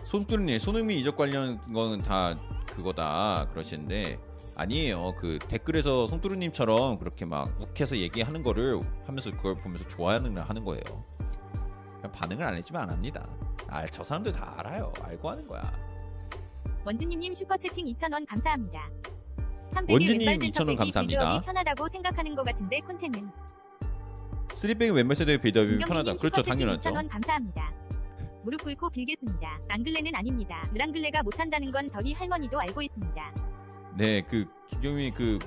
손수님 손흥민 이적 관련 거는 다 그거다 그러시는데 아니에요. 그 댓글에서 송뚜루님처럼 그렇게 막 욱해서 얘기하는 거를 하면서 그걸 보면서 좋아하는 하는 거예요. 반응을 안 해주면 안 합니다. 아, 저 사람들 다 알아요. 알고 하는 거야. 원진님님 슈퍼채팅 2,000원 감사합니다. 300일 원진님 왼발 2,000원 센터백이 감사합니다. 편하다고 생각하는 것 같은데 콘텐츠는 쓰리백이 왼발 세대의 빌드업이 편하다. 그렇죠, 당연하죠. 2,000원 감사합니다. 무릎 꿇고 빌겠습니다. 랑글레는 아닙니다. 랑글레가 못한다는 건 저희 할머니도 알고 있습니다. 네, 그 김경민 그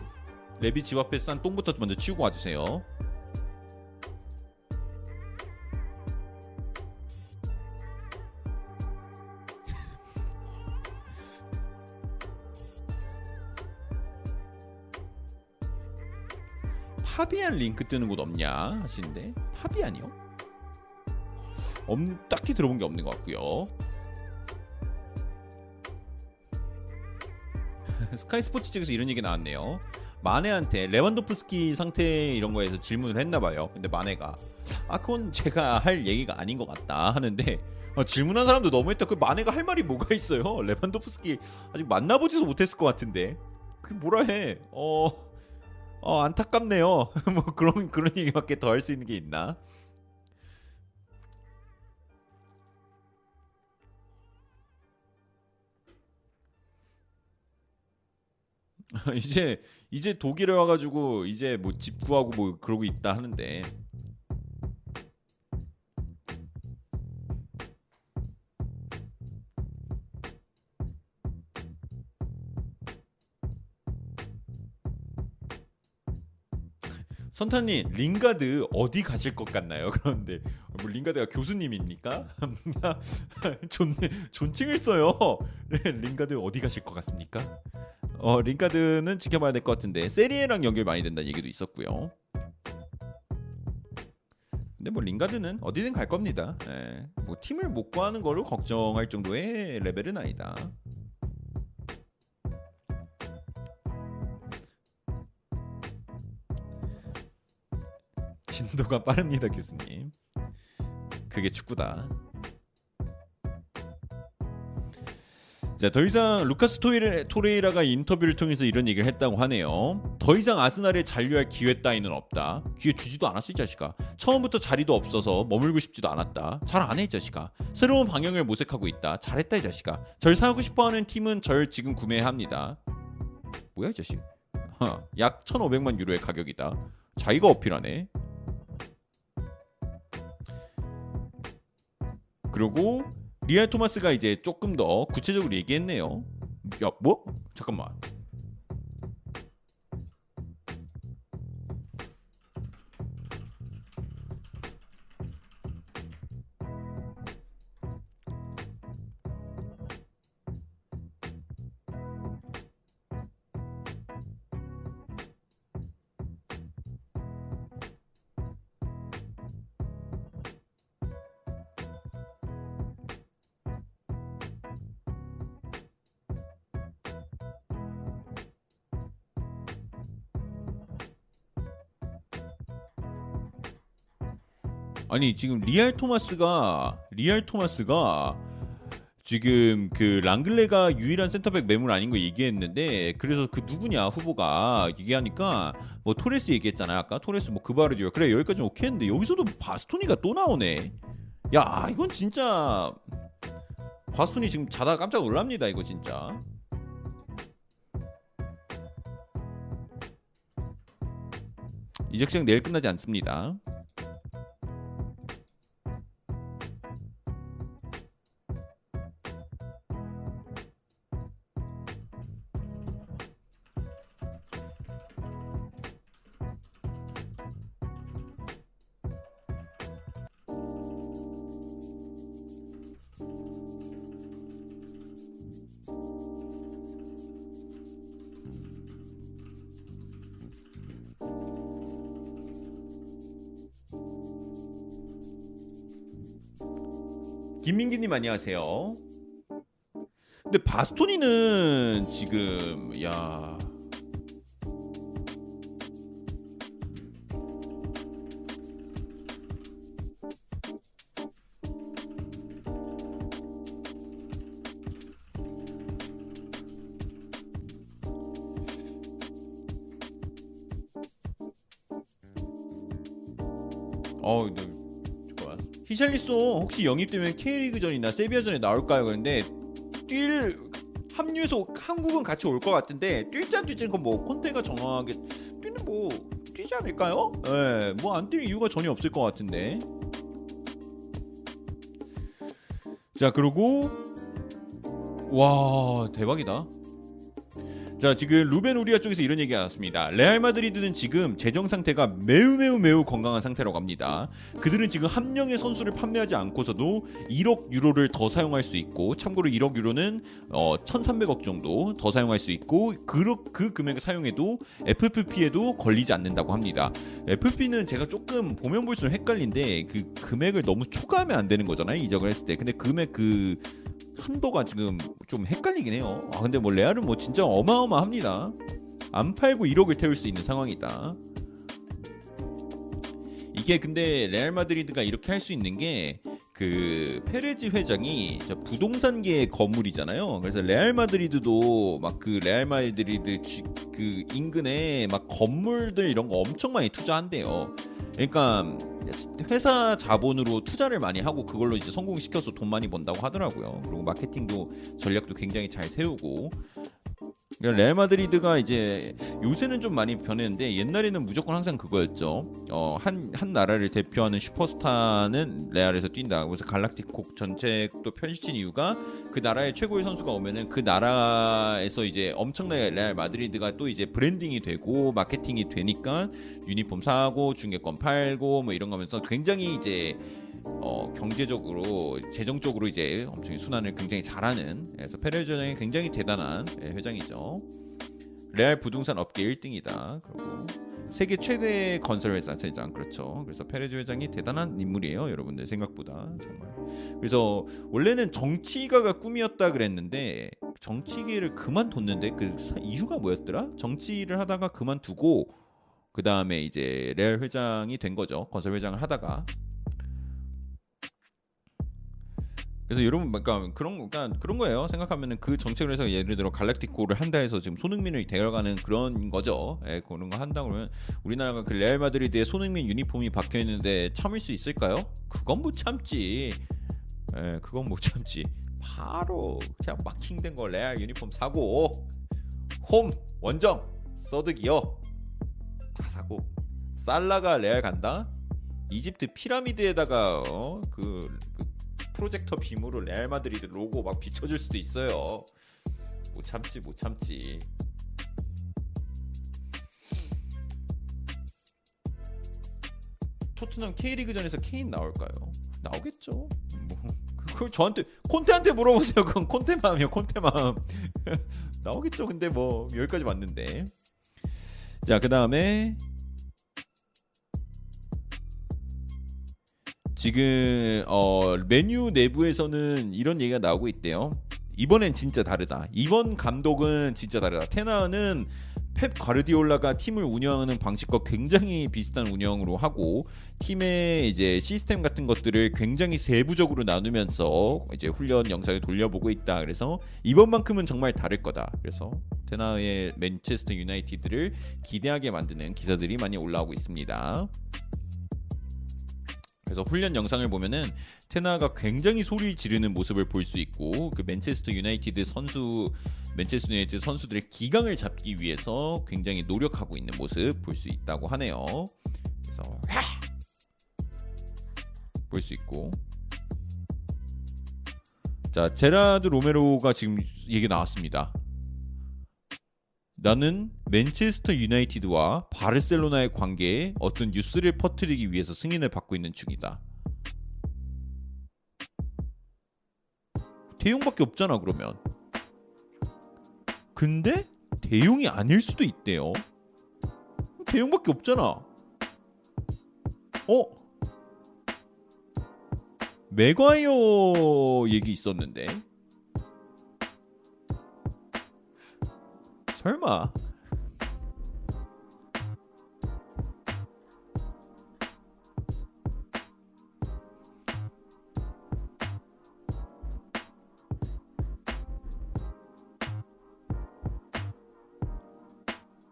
레비 집 앞에 싼 똥부터 먼저 치우고 와주세요. *laughs* 파비안 링크 뜨는 곳 없냐 하시는데 파비안이요? 없, 딱히 들어본 게 없는 것 같고요. *laughs* 스카이 스포츠 측에서 이런 얘기 나왔네요. 마네한테 레반도프스키 상태 이런 거에서 질문을 했나 봐요. 근데 마네가 아 그건 제가 할 얘기가 아닌 것 같다 하는데 어, 질문한 사람도 너무했다. 그 마네가 할 말이 뭐가 있어요? *laughs* 레반도프스키 아직 만나보지도 못했을 것 같은데 그 뭐라 해? 어, 어 안타깝네요. *laughs* 뭐 그런 그런 얘기밖에 더 할 수 있는 게 있나? *laughs* 이제 이제 독일에 와가지고 이제 뭐 집 구하고 뭐 그러고 있다 하는데 선타님 링가드 어디 가실 것 같나요? *laughs* 그런데 뭐 링가드가 교수님입니까? *laughs* 존 존칭을 써요. 네, 링가드 어디 가실 것 같습니까? 어 링가드는 지켜봐야 될 것 같은데 세리에랑 연결 많이 된다는 얘기도 있었고요. 근데 뭐 링가드는 어디든 갈 겁니다. 예, 뭐 팀을 못 구하는 거를 걱정할 정도의 레벨은 아니다. 진도가 빠릅니다, 교수님. 그게 축구다. 자, 더 이상 루카스 토레, 토레이라가 인터뷰를 통해서 이런 얘기를 했다고 하네요. 더 이상 아스날에 잔류할 기회 따위는 없다. 기회 주지도 않았어, 이 자식아. 처음부터 자리도 없어서 머물고 싶지도 않았다. 잘 안 해, 이 자식아. 새로운 방향을 모색하고 있다. 잘했다, 이 자식아. 절 사고 싶어 하는 팀은 절 지금 구매해야 합니다. 뭐야, 이 자식. 하, 약 1,500만 유로의 가격이다. 자기가 어필하네. 그리고 리알 토마스가 이제 조금 더 구체적으로 얘기했네요. 야, 뭐? 잠깐만. 아니 지금 리알 토마스가 리알 토마스가 지금 그 랑글레가 유일한 센터백 매물 아닌 거 얘기했는데 그래서 그 누구냐 후보가 얘기하니까 뭐 토레스 얘기했잖아요 아까. 토레스 뭐 그바르디오 그래 여기까지 오케이 했는데 여기서도 바스토니가 또 나오네. 야 이건 진짜 바스토니 지금 자다가 깜짝 놀랍니다 이거 진짜. 이적 시장 내일 끝나지 않습니다 김민기님 안녕하세요. 근데 바스토니는 지금 야 영입되면 K리그전이나 세비야전에 나올까요? 그런데 뛸 합류해서 한국은 같이 올 것 같은데 뛸지 안 뛸지는 뭐 콘테가 정하게 뛰는 뭐 뛰지 않을까요? 예, 뭐 안 뛸 이유가 전혀 없을 것 같은데. 자, 그리고 와 대박이다. 자 지금 루벤 우리아 쪽에서 이런 얘기가 나왔습니다. 레알 마드리드는 지금 재정 상태가 매우 매우 매우 건강한 상태라고 합니다. 그들은 지금 한 명의 선수를 판매하지 않고서도 1억 유로를 더 사용할 수 있고 참고로 1억 유로는 어, 1,300억 정도 더 사용할 수 있고 그, 그 금액을 사용해도 FFP에도 걸리지 않는다고 합니다. FFP는 제가 조금 보면 볼수록 헷갈린데 그 금액을 너무 초과하면 안 되는 거잖아요. 이적을 했을 때. 근데 금액 그 한도가 지금 좀 헷갈리긴 해요. 아 근데 뭐 레알은 뭐 진짜 어마어마합니다. 안 팔고 1억을 태울 수 있는 상황이다. 이게 근데 레알 마드리드가 이렇게 할 수 있는 게 그 페레즈 회장이 저 부동산계의 거물이잖아요. 그래서 레알 마드리드도 막 그 레알 마드리드 지- 그 인근에 막 건물들 이런 거 엄청 많이 투자한대요. 그러니까 회사 자본으로 투자를 많이 하고 그걸로 이제 성공시켜서 돈 많이 번다고 하더라고요. 그리고 마케팅도 전략도 굉장히 잘 세우고 그러니까 레알 마드리드가 이제 요새는 좀 많이 변했는데 옛날에는 무조건 항상 그거였죠. 어, 한, 한 나라를 대표하는 슈퍼스타는 레알에서 뛴다. 그래서 갈락티코 정책도 펼친 이유가 그 나라의 최고의 선수가 오면은 그 나라에서 이제 엄청나게 레알 마드리드가 또 이제 branding이 되고 마케팅이 되니까 유니폼 사고 중계권 팔고 뭐 이런 거면서 굉장히 이제 어, 경제적으로 재정적으로 이제 엄청 순환을 굉장히 잘하는 그래서 페레즈 회장이 굉장히 대단한 예, 회장이죠. 레알 부동산 업계 1등이다. 그리고 세계 최대 건설 회사 회장 그렇죠. 그래서 페레즈 회장이 대단한 인물이에요, 여러분들 생각보다 정말. 그래서 원래는 정치가가 꿈이었다 그랬는데 정치계를 그만뒀는데 그 사- 이유가 뭐였더라? 정치를 하다가 그만두고 그 다음에 이제 레알 회장이 된 거죠. 건설 회장을 하다가 그래서 여러분 그러니까 그런 그러니까 그런 거예요. 생각하면은 그 정책을 해서 예를 들어 갈락티코를 한다 해서 지금 손흥민을 데려가는 그런 거죠. 예, 그런 거 한다 그러면 우리나라가 그 레알 마드리드에 손흥민 유니폼이 박혀 있는데 참을 수 있을까요? 그건 못 참지. 예, 그건 못 참지. 바로 그냥 마킹된 거 레알 유니폼 사고 홈 원정 서드 기어 다 사고 살라가 레알 간다. 이집트 피라미드에다가 어, 그, 그 프로젝터 빔으로 레알 마드리드 로고 막 비춰줄 수도 있어요. 못 참지 못 참지. 토트넘 K리그전에서 케인 나올까요? 나오겠죠. 뭐 그걸 저한테 콘테한테 물어보세요. 그건 콘테 마음이요. 콘테 마음. *laughs* 나오겠죠. 근데 뭐 여기까지 왔는데. 자, 그 다음에 지금 어 메뉴 내부에서는 이런 얘기가 나오고 있대요. 이번엔 진짜 다르다. 이번 감독은 진짜 다르다. 테나는 펩 가르디올라가 팀을 운영하는 방식과 굉장히 비슷한 운영으로 하고 팀의 이제 시스템 같은 것들을 굉장히 세부적으로 나누면서 이제 훈련 영상을 돌려보고 있다. 그래서 이번만큼은 정말 다를 거다. 그래서 테나의 맨체스터 유나이티드를 기대하게 만드는 기사들이 많이 올라오고 있습니다. 그래서 훈련 영상을 보면은 텐하흐가 굉장히 소리 지르는 모습을 볼 수 있고 그 맨체스터 유나이티드 선수 맨체스터 유나이티드 선수들의 기강을 잡기 위해서 굉장히 노력하고 있는 모습 볼 수 있다고 하네요. 그래서 볼 수 있고 자 제라드 로메로가 지금 얘기 나왔습니다. 나는 맨체스터 유나이티드와 바르셀로나의 관계에 어떤 뉴스를 퍼뜨리기 위해서 승인을 받고 있는 중이다. 대용밖에 없잖아 그러면. 근데 대용이 아닐 수도 있대요. 대용밖에 없잖아. 어? 맥과이어 얘기 있었는데. 설마.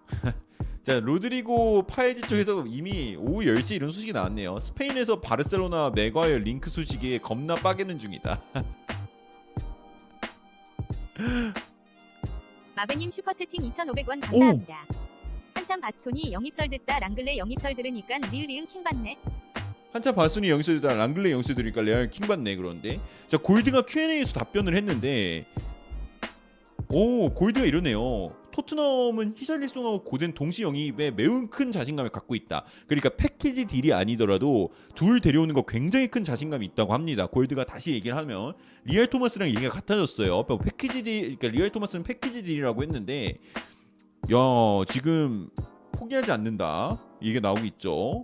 *laughs* 자 로드리고 파에지 쪽에서 이미 오후 10시 이런 소식이 나왔네요. 스페인에서 바르셀로나 맥과이어 링크 소식에 겁나 빠개는 중이다 *laughs* 마베님 슈퍼채팅 2,500원 감사합니다. 한참 바스토니 영입설 듣다 랑글레 영입설 들으니까 리을이응 킹받네. 한참 바스토니 영입설 듣다 랑글레 영입설 들으니까 레알 킹받네 그런데 자 골드가 Q&A에서 답변을 했는데 오 골드가 이러네요 토트넘은 히샬리송하고 고든 동시 영입에 매우 큰 자신감을 갖고 있다. 그러니까 package deal이 아니더라도 둘 데려오는 거 굉장히 큰 자신감이 있다고 합니다. 골드가 다시 얘기를 하면 라이얼 토마스랑 얘기가 같아졌어요. 뭐 package deal 그러니까 라이얼 토마스는 package deal이라고 했는데 야 지금 포기하지 않는다. 이게 나오고 있죠.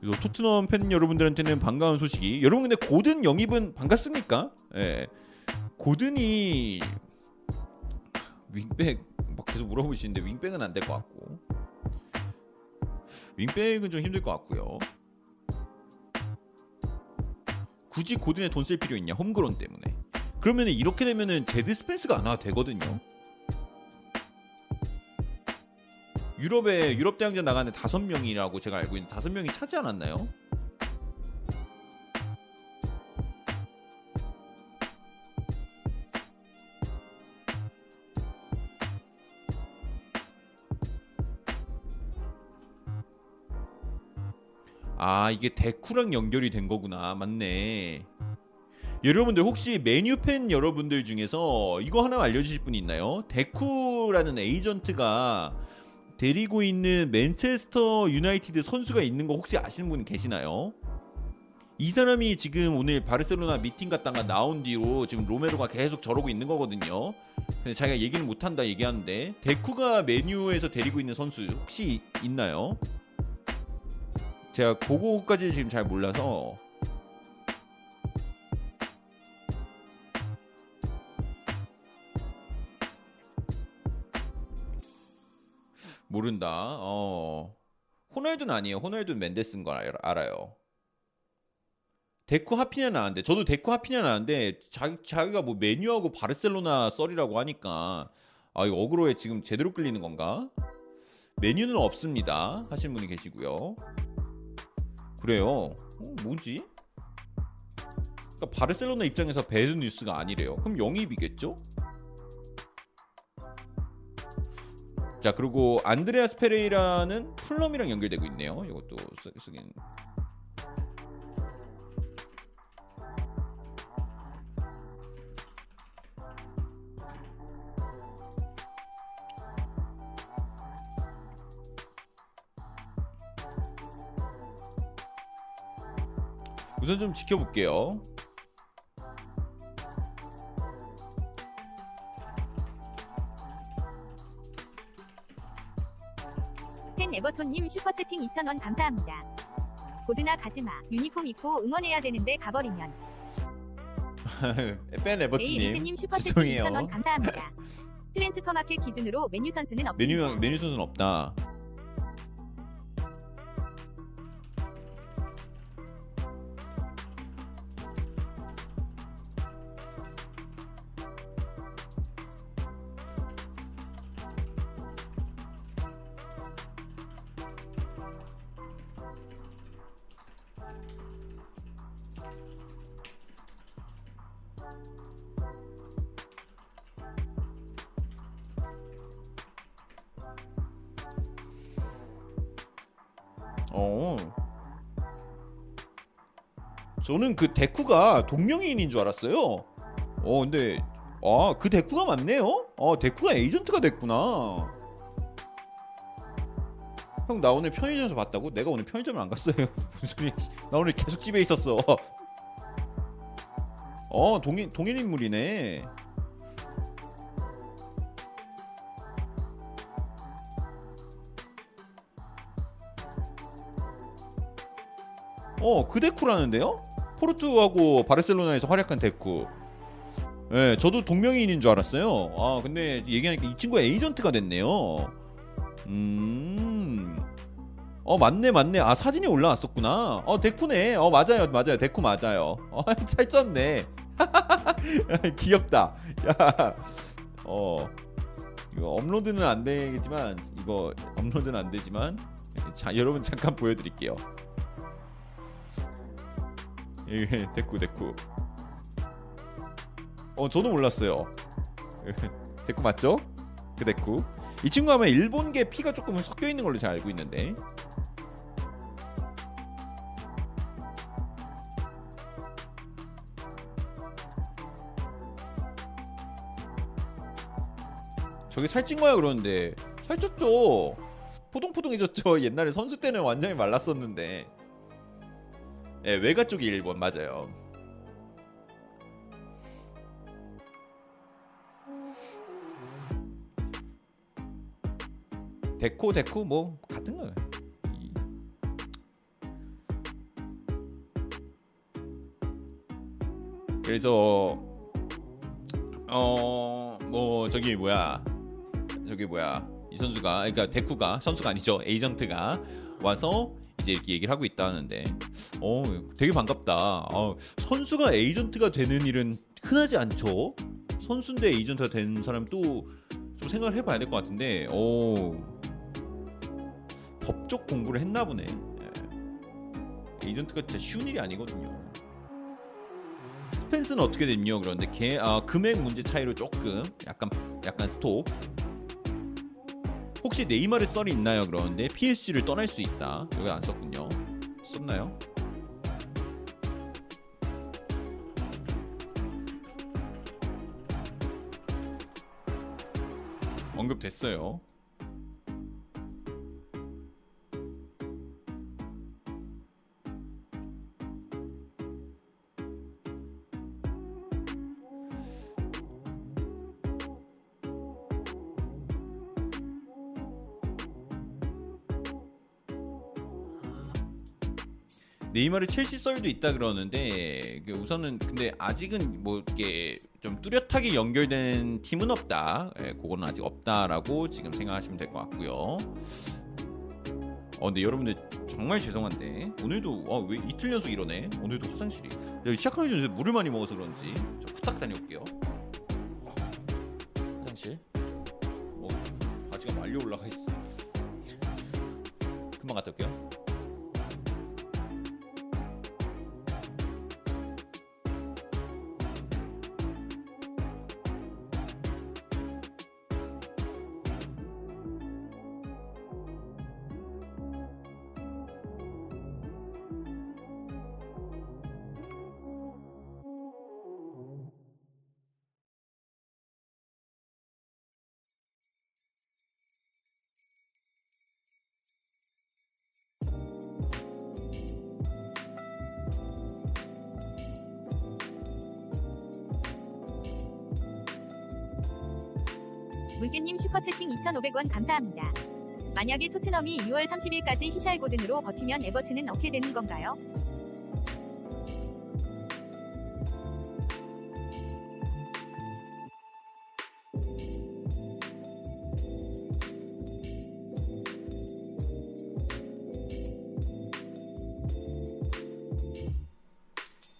그래서 토트넘 팬 여러분들한테는 반가운 소식이 여러분 근데 고든 영입은 반갑습니까? 예. 고든이 윙백 막 계속 물어보시는데 윙백은 안 될 것 같고 윙백은 좀 힘들 것 같고요. 굳이 고든에 돈 쓸 필요 있냐? 홈그론 때문에. 그러면 이렇게 되면은 제드 스펜스가 안 와도 되거든요. 유럽에 유럽 대항전 나가는 다섯 명이라고 제가 알고 있는 다섯 명이 차지 않았나요? 아 이게 데쿠랑 연결이 된 거구나 맞네 여러분들 혹시 맨유 팬 여러분들 중에서 이거 하나 알려주실 분이 있나요? 데쿠라는 에이전트가 데리고 있는 맨체스터 유나이티드 선수가 있는 거 혹시 아시는 분 계시나요? 이 사람이 지금 오늘 바르셀로나 미팅 갔다가 나온 뒤로 지금 로메로가 계속 저러고 있는 거거든요. 근데 자기가 얘기는 못한다 얘기하는데 데쿠가 맨유에서 데리고 있는 선수 혹시 있나요? 제가 그거까지 지금 잘 몰라서 모른다. 어. 호날두는 아니에요. 호날두는 맨데스인 걸 알- 알아요. 데쿠 하피냐 나왔는데 저도 데쿠 하피냐 나왔는데 자기 자기가 뭐 메뉴하고 바르셀로나 썰이라고 하니까 아 이거 어그로에 지금 제대로 끌리는 건가? 메뉴는 없습니다. 하신 분이 계시고요. 그래요. 어, 뭐지? 그러니까 바르셀로나 입장에서 배드 뉴스가 아니래요. 그럼 영입이겠죠? 자 그리고 안드레아스 페레이라는 풀럼이랑 연결되고 있네요. 이것도 쓰, 쓰긴 우선 좀 지켜볼게요. 팬 에버톤님 슈퍼채팅 2,000원 감사합니다. 고든아 가지마. 유니폼 입고 응원해야 되는데 가버리면. *laughs* 팬 슈퍼채팅 죄송해요. 2,000원 감사합니다. 트랜스퍼마켓 기준으로 맨유 선수는 없습니다. 맨유 맨유 선수는 없다. 저는 그 데쿠가 동명이인인 줄 알았어요. 어, 근데 아, 그 데쿠가 맞네요. 어, 데쿠가 에이전트가 됐구나. 형, 나 오늘 편의점에서 봤다고? 내가 오늘 편의점을 안 갔어요. *laughs* 무슨 소리야? 나 오늘 계속 집에 있었어. *laughs* 어, 동인 동인 인물이네. 어, 그 데쿠라는데요? 포르투하고 바르셀로나에서 활약한 데쿠. 예, 저도 동명이인인 줄 알았어요. 아, 근데 얘기하니까 이 친구가 에이전트가 됐네요. 음. 어, 맞네, 맞네. 아, 사진이 올라왔었구나. 어, 데쿠네. 어, 맞아요, 맞아요. 데쿠 맞아요. 어, *laughs* 살쪘네. *laughs* 귀엽다. 야. 어. 이거 업로드는 안 되겠지만, 이거 업로드는 안 되지만, 자, 여러분 잠깐 보여 드릴게요. 예, 데쿠 데쿠. 어 저도 몰랐어요. *laughs* 데쿠 맞죠? 그 데쿠. 이 친구 아마 일본계 피가 조금 섞여 있는 걸로 잘 알고 있는데. 저기 살찐 거야 그러는데 살쪘죠. 포동포동해졌죠. *laughs* 옛날에 선수 때는 완전히 말랐었는데. 예, 외가 쪽이 일본 맞아요. 데코 데코 뭐 같은 거예요. 이- 그래서 어 뭐 저기 뭐야 저기 뭐야 이 선수가 그러니까 데쿠가 선수가 아니죠 에이전트가 와서 이제 이렇게 얘기를 하고 있다는데. 어 되게 반갑다. 어, 선수가 에이전트가 되는 일은 흔하지 않죠? 선수인데 에이전트가 된 사람 또 좀 생각을 해봐야 될 것 같은데. 어 법적 공부를 했나 보네. 예. 에이전트가 진짜 쉬운 일이 아니거든요. 스펜스는 어떻게 됐냐 그런데 걔 아, 금액 문제 차이로 조금 약간 약간 스톱 혹시 네이마르 썰이 있나요? 그러는데 PSG를 떠날 수 있다. 여기 안 썼군요. 없었나요? 언급됐어요. 네이마르 첼시 썰도 있다 그러는데 그 우선은 근데 아직은 뭐 이게 좀 뚜렷하게 연결된 팀은 없다. 예, 그거는 아직 없다라고 지금 생각하시면 될 것 같고요. 어, 근데 여러분들 정말 죄송한데 오늘도 어, 왜 이틀 연속 이러네? 오늘도 화장실이 내가 시작하기 전에 물을 많이 먹어서 그런지 저 후딱 다녀올게요. 화장실. 뭐 바지가 말려 올라가 있어. 금방 갔다 올게요. 2,500원 감사합니다. 만약에 토트넘이 6월 30일까지 히샬 고든으로 버티면 에버튼은 어떻게 되는 건가요?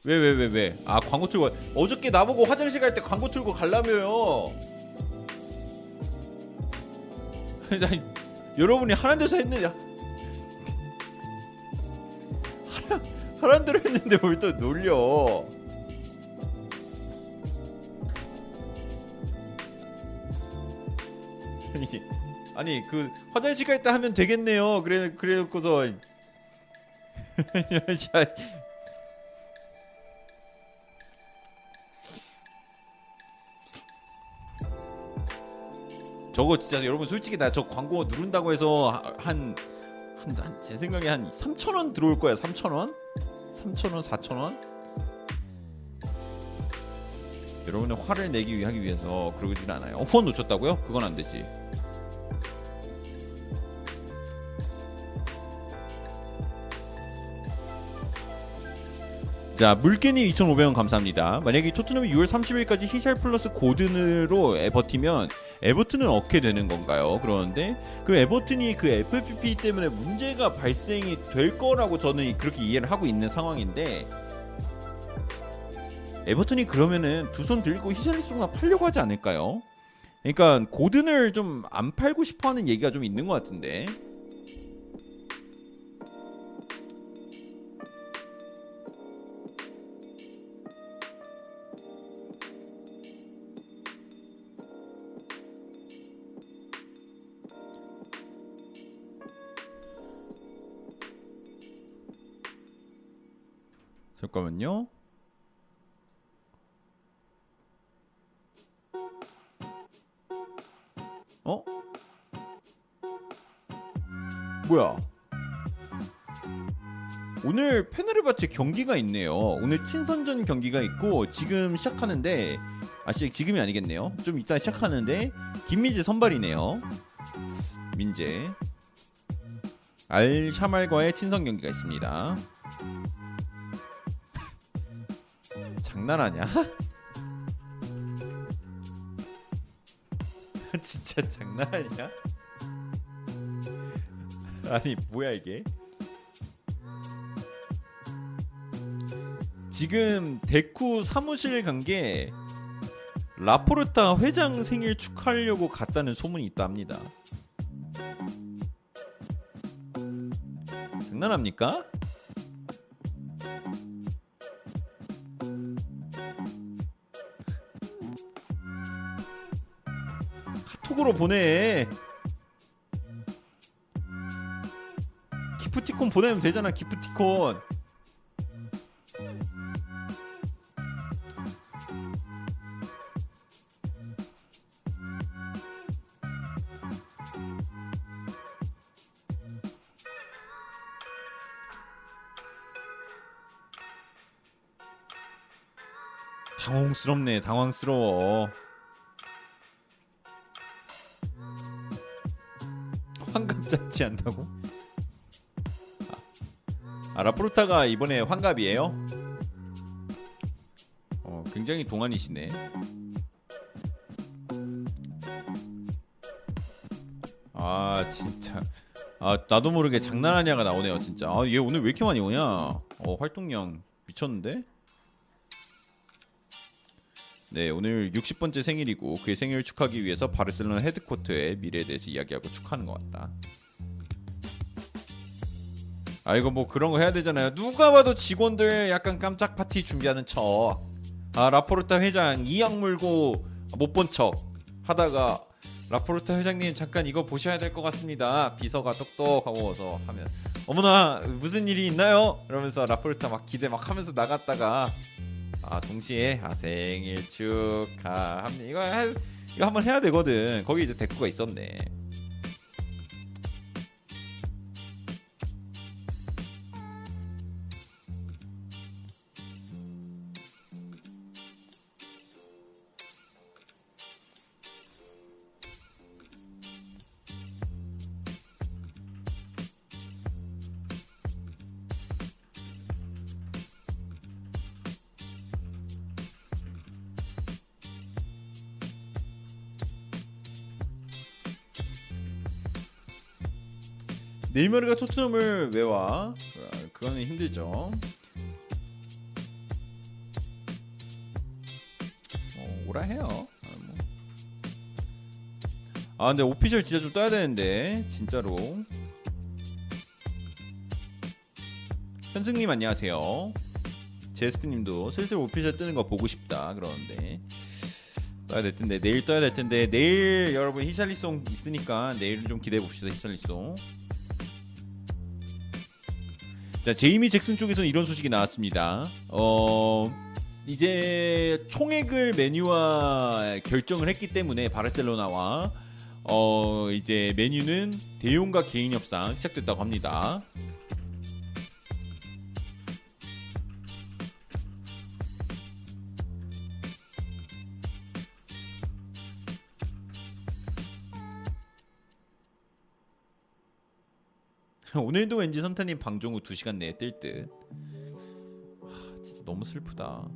왜 왜 왜 왜? 아 광고 틀고 어저께 나보고 화장실 갈 때 광고 틀고 갈라며요. 여러분이 하는 데서 했느냐? 하라 대로 했는데 뭘 또 놀려? 아니 아니 그 화장실 갈때 하면 되겠네요. 그래 그래놓고서 *laughs* 저거 진짜 여러분 솔직히 나 저 광고 누른다고 해서 한 한 제 생각에 한 3천 원 들어올 거야 3천 원 3천 원 4천 원 여러분의 화를 내기 위하기 위해서 그러진 않아요 어, 후원 놓쳤다고요? 그건 안 되지 자 물개님 2,500원 감사합니다. 만약에 토트넘이 6월 30일까지 히샬 플러스 고든으로 에- 버티면 에버튼은 어떻게 되는 건가요? 그러는데 그 에버튼이 그 FFP 때문에 문제가 발생이 될 거라고 저는 그렇게 이해를 하고 있는 상황인데 에버튼이 그러면은 두 손 들고 히샬리송나 팔려고 하지 않을까요? 그러니까 고든을 좀 안 팔고 싶어하는 얘기가 좀 있는 것 같은데 잠깐만요. 어? 뭐야? 오늘 페네르바체 경기가 있네요. 오늘 친선전 경기가 있고 지금 시작하는데 아직 지금이 아니겠네요. 좀 이따 시작하는데 김민재 선발이네요. 민재 알 샤말과의 친선 경기가 있습니다. 장난하냐? *laughs* 진짜 장난하냐? 아니 뭐야 이게? 지금 데쿠 사무실 간 게 라포르타 회장 생일 축하하려고 갔다는 소문이 있다 합니다. 장난합니까? 카톡으로 보내. 기프티콘 보내면 되잖아 기프티콘 당황스럽네 당황스러워 잔치 한다고? 아, 라포르타가 이번에 환갑이에요? 어, 굉장히 동안이시네. 아, 진짜. 아, 나도 모르게 장난하냐가 나오네요, 진짜. 아, 얘 오늘 왜 이렇게 많이 오냐? 어, 활동량 미쳤는데? 네, 오늘 60번째 생일이고 그의 생일을 축하하기 위해서 바르셀로나 헤드코트의 미래에 대해서 이야기하고 축하하는 것 같다. 아 이거 뭐 그런 거 해야 되잖아요. 누가 봐도 직원들 약간 깜짝 파티 준비하는 척. 아 라포르타 회장 이악 물고 못 본 척 하다가 라포르타 회장님 잠깐 이거 보셔야 될 것 같습니다. 비서가 똑똑하고 와서 하면 어머나 무슨 일이 있나요? 이러면서 라포르타 막 기대 막 하면서 나갔다가 아 동시에 아 생일 축하합니다. 이거 해, 이거 한번 해야 되거든. 거기 이제 대꾸가 있었네. 네이마르가 토트넘을 왜 와? 아, 그거는 힘들죠. 어, 오라 해요. 아, 근데 오피셜 진짜 좀 떠야 되는데 진짜로. 현승님 안녕하세요. 제스트님도 슬슬 오피셜 뜨는 거 보고 싶다 그러는데 떠야 될 텐데 내일 떠야 될 텐데 내일 여러분 히샬리송 있으니까 내일 좀 기대해 봅시다 히샬리송. 자 제이미 잭슨 쪽에서는 이런 소식이 나왔습니다. 어 이제 총액을 메뉴와 결정을 했기 때문에 바르셀로나와 어 이제 메뉴는 대용과 개인 협상 시작됐다고 합니다. *laughs* 오늘도 왠지 선타님 방종 후 2시간 내에 뜰 듯. 하, 진짜 너무 슬프다.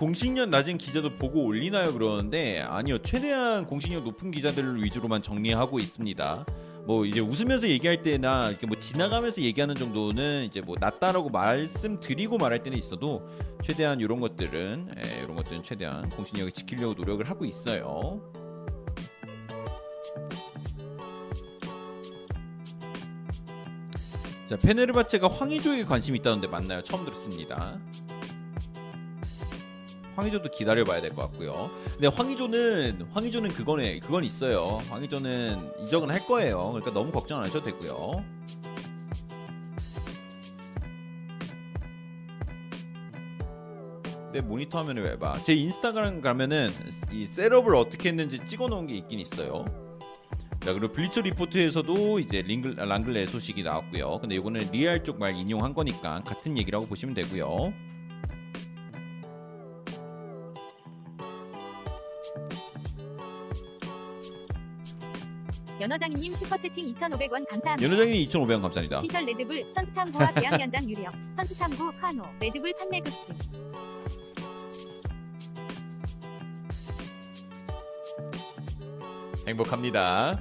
공식력 낮은 기자도 보고 올리나요 그러는데 아니요 최대한 공식력 높은 기자들을 위주로만 정리하고 있습니다. 뭐 이제 웃으면서 얘기할 때나 이렇게 뭐 지나가면서 얘기하는 정도는 이제 뭐 낮다라고 말씀드리고 말할 때는 있어도 최대한 이런 것들은 예, 이런 것들은 최대한 공신력을 지키려고 노력을 하고 있어요. 자 페네르바체가 황의조에게 관심이 있다는데 맞나요? 처음 들었습니다. 황의조도 기다려봐야 될 것 같고요. 근데 황의조는 황의조는 그거네 그건 있어요. 황의조는 이적은 할 거예요. 그러니까 너무 걱정 안 하셔도 되고요. 내 모니터 화면을 왜 봐? 제 인스타그램 가면은 이 셋업을 어떻게 했는지 찍어놓은 게 있긴 있어요. 자 그리고 블리처 리포트에서도 이제 링글, 랑글레 소식이 나왔고요. 근데 이거는 리알 쪽 말 인용한 거니까 같은 얘기라고 보시면 되고요. 연어장님 슈퍼채팅 2,500원 감사합니다. 연회장님 2,500원 감사합니다. 피셜 레드불 선수탐구와 대학 연장 유력 선수탐구 환호 레드불 판매 급증 행복합니다.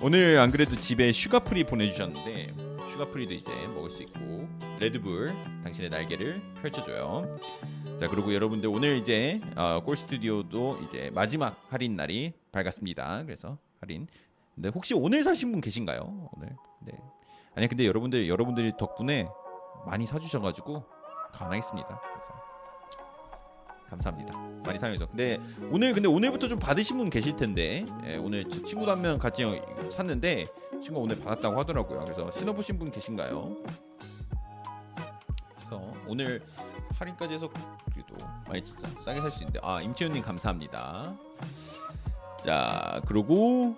오늘 안 그래도 집에 슈가풀이 보내주셨는데 슈가프리도 이제 먹을 수 있고 레드불 당신의 날개를 펼쳐줘요. 자 그리고 여러분들 오늘 이제 어, 골 스튜디오도 이제 마지막 할인 날이 밝았습니다. 그래서 할인. 근데 혹시 오늘 사신 분 계신가요? 오늘. 네. 아니 근데 여러분들 여러분들이 덕분에 많이 사주셔가지고 가능하겠습니다. 감사합니다. 많이 사용해서. 근데 오늘 근데 오늘부터 좀 받으신 분 계실 텐데 예, 오늘 저 친구도 한 명 같이 샀는데 친구 가 오늘 받았다고 하더라고요. 그래서 신어보신 분 계신가요? 그래서 오늘 할인까지 해서 그래도 많이 진짜 싸게 살 수 있는데 아 임채윤님 감사합니다. 자 그리고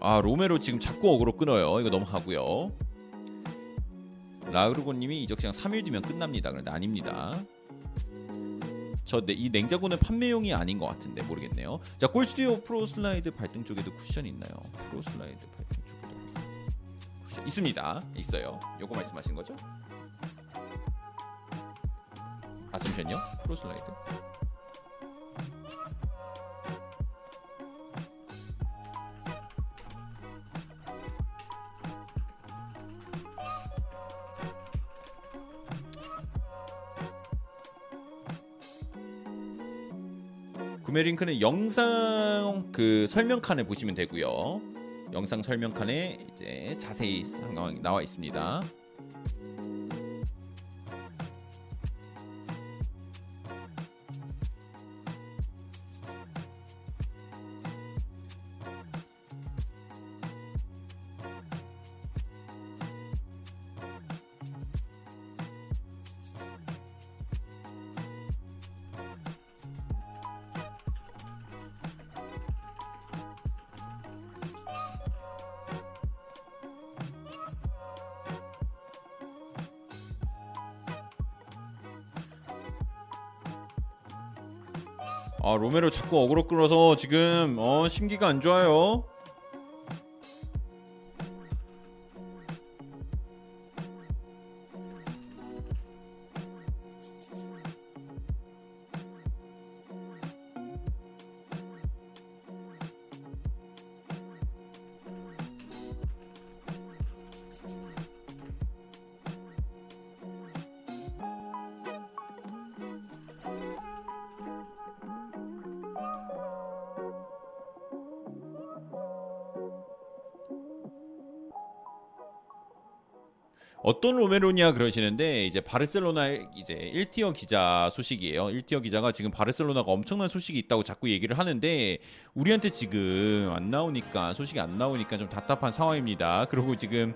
아 로메로 지금 자꾸 어그로 끌어요. 이거 너무 하고요. 라그르고님이 이적 시장 3일 뒤면 끝납니다. 그런데 아닙니다. 저희 냉장고는 판매용이 아닌 것 같은데 모르겠네요. 자 골스튜디오 프로 슬라이드 발등 쪽에도 쿠션 있나요? 프로 슬라이드 발등 쪽에도 쿠션 있습니다. 있어요. 요거 말씀하신 거죠? 아 잠시만요. 프로 슬라이드. 구매 링크는 영상 그 설명 칸에 보시면 되고요. 영상 설명 칸에 이제 자세히 상황이 나와 있습니다. 로메로 자꾸 어그로 끌어서 지금 어 심기가 안 좋아요. 어떤 로메로냐 그러시는데 이제 바르셀로나 이제 1티어 기자 소식이에요. 1티어 기자가 지금 바르셀로나가 엄청난 소식이 있다고 자꾸 얘기를 하는데 우리한테 지금 안 나오니까 소식이 안 나오니까 좀 답답한 상황입니다. 그리고 지금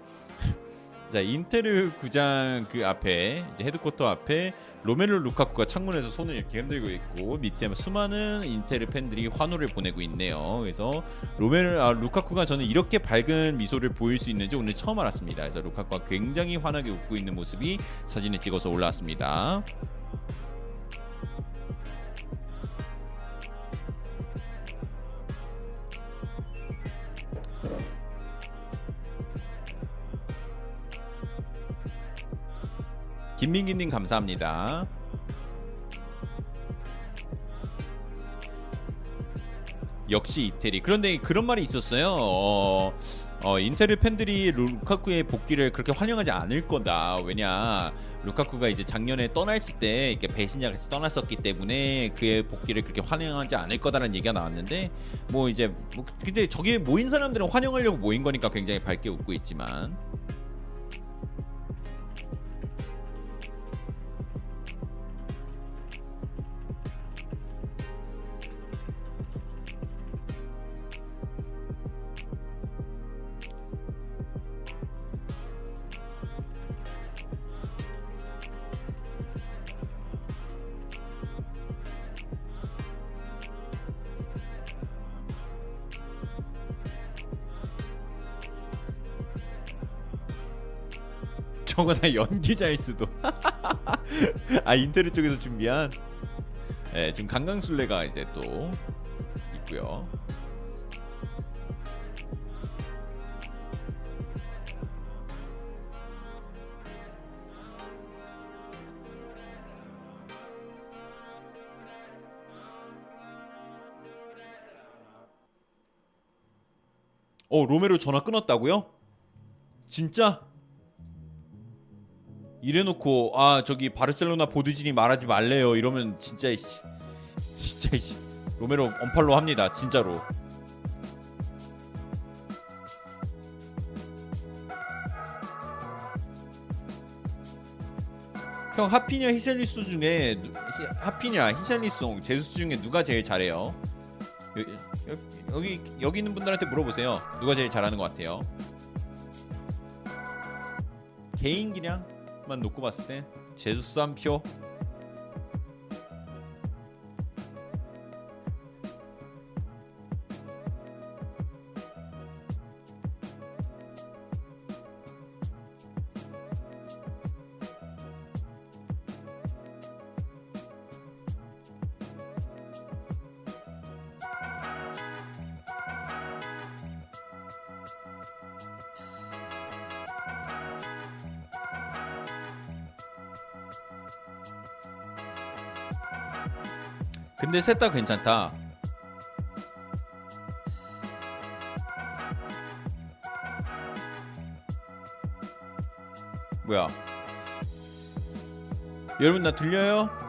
자 인테르 구장 그 앞에 이제 headquarter 앞에 로멜로 루카쿠가 창문에서 손을 이렇게 흔들고 있고 밑에 수많은 인테르 팬들이 환호를 보내고 있네요. 그래서 로멜 아, 루카쿠가 저는 이렇게 밝은 미소를 보일 수 있는지 오늘 처음 알았습니다. 그래서 루카쿠가 굉장히 환하게 웃고 있는 모습이 사진에 찍어서 올라왔습니다. 김민기님 감사합니다. 역시 이태리. 그런데 그런 말이 있었어요. 어, 어, 인테르 팬들이 루카쿠의 복귀를 그렇게 환영하지 않을 거다. 왜냐, 루카쿠가 이제 작년에 떠났을 때 이렇게 배신자에서 떠났었기 때문에 그의 복귀를 그렇게 환영하지 않을 거다라는 얘기가 나왔는데, 뭐 이제 뭐 근데 저기 모인 사람들은 환영하려고 모인 거니까 굉장히 밝게 웃고 있지만. 저거 다 연기자일 수도. *laughs* 아 인테르 쪽에서 준비한. 네, 지금 강강술래가 이제 또 있고요. 어 로메로 전화 끊었다고요? 진짜? 이래놓고 아 저기 바르셀로나 보드진이 말하지 말래요 이러면 진짜 이씨, 진짜 이씨, 로메로 언팔로 합니다 진짜로 형 하피냐 히샬리스 중에 하피냐 히샬리송 제수스 중에 누가 제일 잘해요? 여, 여, 여기 여기 있는 분들한테 물어보세요. 누가 제일 잘하는 것 같아요? 개인 기량 만 놓고 봤을 때 제수스 한 표. 근데 셋 다 괜찮다. 뭐야? 여러분 나 들려요?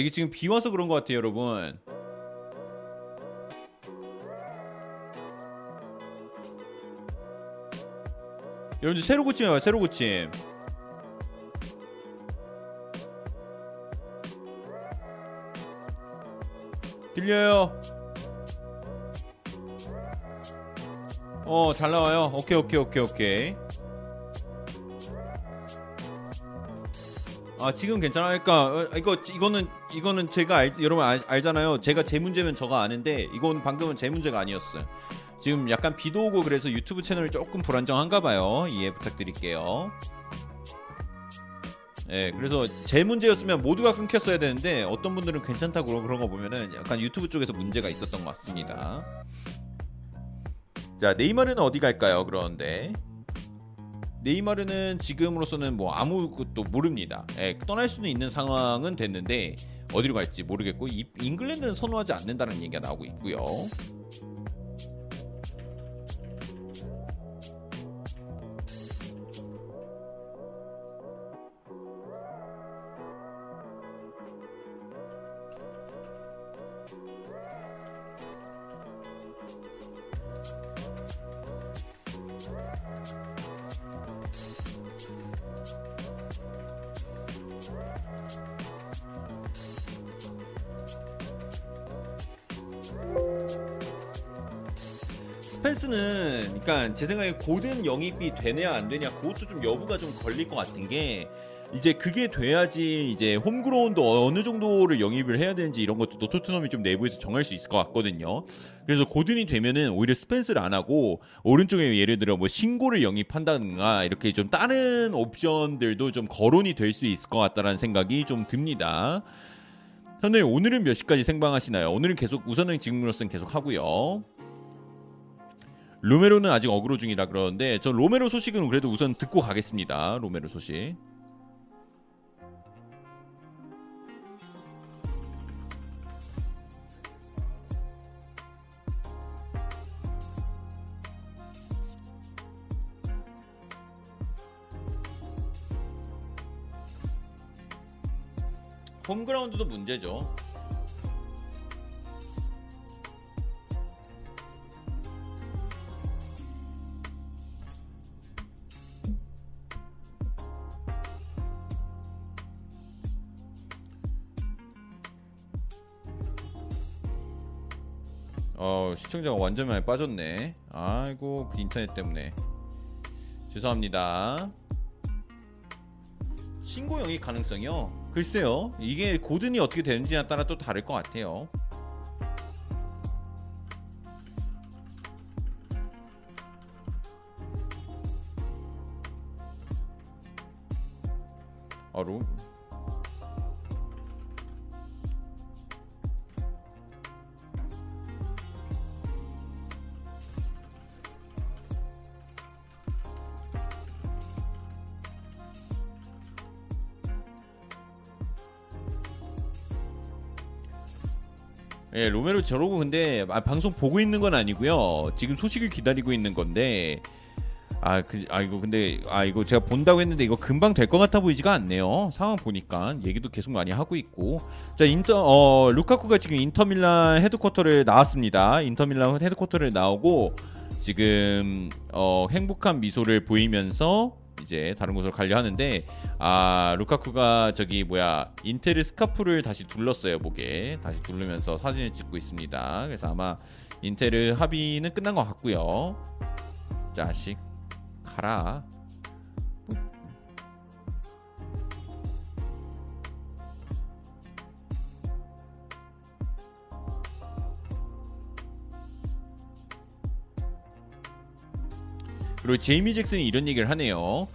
이게 지금 비 와서 그런 것 같아요, 여러분. 여러분들 새로 고침 해봐요, 새로 고침. 들려요? 어, 잘 나와요. 오케이, 오케이, 오케이, 오케이. 아 지금 괜찮아. 그러니까 어, 이거 이거는 이거는 제가 알, 여러분 알, 알잖아요. 제가 제 문제면 저가 아는데 이건 방금은 제 문제가 아니었어요. 지금 약간 비도 오고 그래서 유튜브 채널이 조금 불안정한가 봐요. 이해 부탁드릴게요. 예, 그래서 제 문제였으면 모두가 끊겼어야 되는데 어떤 분들은 괜찮다고 그런 거 보면은 약간 유튜브 쪽에서 문제가 있었던 것 같습니다. 자, 네이마르는 어디 갈까요? 그런데 네이마르는 지금으로서는 뭐 아무것도 모릅니다. 예, 떠날 수는 있는 상황은 됐는데 어디로 갈지 모르겠고 이, 잉글랜드는 선호하지 않는다는 얘기가 나오고 있고요. 제 생각에 고든 영입이 되냐 안 되냐 그것도 좀 여부가 좀 걸릴 것 같은 게 이제 그게 돼야지 이제 홈그라운드 어느 정도를 영입을 해야 되는지 이런 것도 토트넘이 좀 내부에서 정할 수 있을 것 같거든요. 그래서 고든이 되면은 오히려 스펜스를 안 하고 오른쪽에 예를 들어 뭐 신고를 영입한다든가 이렇게 좀 다른 옵션들도 좀 거론이 될 수 있을 것 같다라는 생각이 좀 듭니다. 선생님 오늘은 몇 시까지 생방하시나요? 오늘은 계속 우선은 지금으로서는 계속 하고요. 로메로는 아직 어그로 중이라 그러는데 저 로메로 소식은 그래도 우선 듣고 가겠습니다. 로메로 소식. 홈그라운드도 문제죠. 어 시청자가 완전 많이 빠졌네. 아이고 그 인터넷 때문에 죄송합니다. 신고 영입 가능성이요? 글쎄요. 이게 고든이 어떻게 되는지에 따라 또 다를 것 같아요. 아, 로... 예, 로메로 저러고 근데 아, 방송 보고 있는 건 아니고요. 지금 소식을 기다리고 있는 건데 아, 그, 아 이거 근데 아 이거 제가 본다고 했는데 이거 금방 될 것 같아 보이지가 않네요. 상황 보니까 얘기도 계속 많이 하고 있고 자 인터 어 루카쿠가 지금 인터밀란 headquarter를 나왔습니다. 인터밀란 headquarter를 나오고 지금 어 행복한 미소를 보이면서 이제 다른 곳으로 가려 하는데 아 루카쿠가 저기 뭐야 인테르 스카프를 다시 둘렀어요 목에 다시 두르면서 사진을 찍고 있습니다. 그래서 아마 인테르 합의는 끝난 것 같고요. 자식 가라. 그리고 제이미 잭슨이 이런 얘기를 하네요.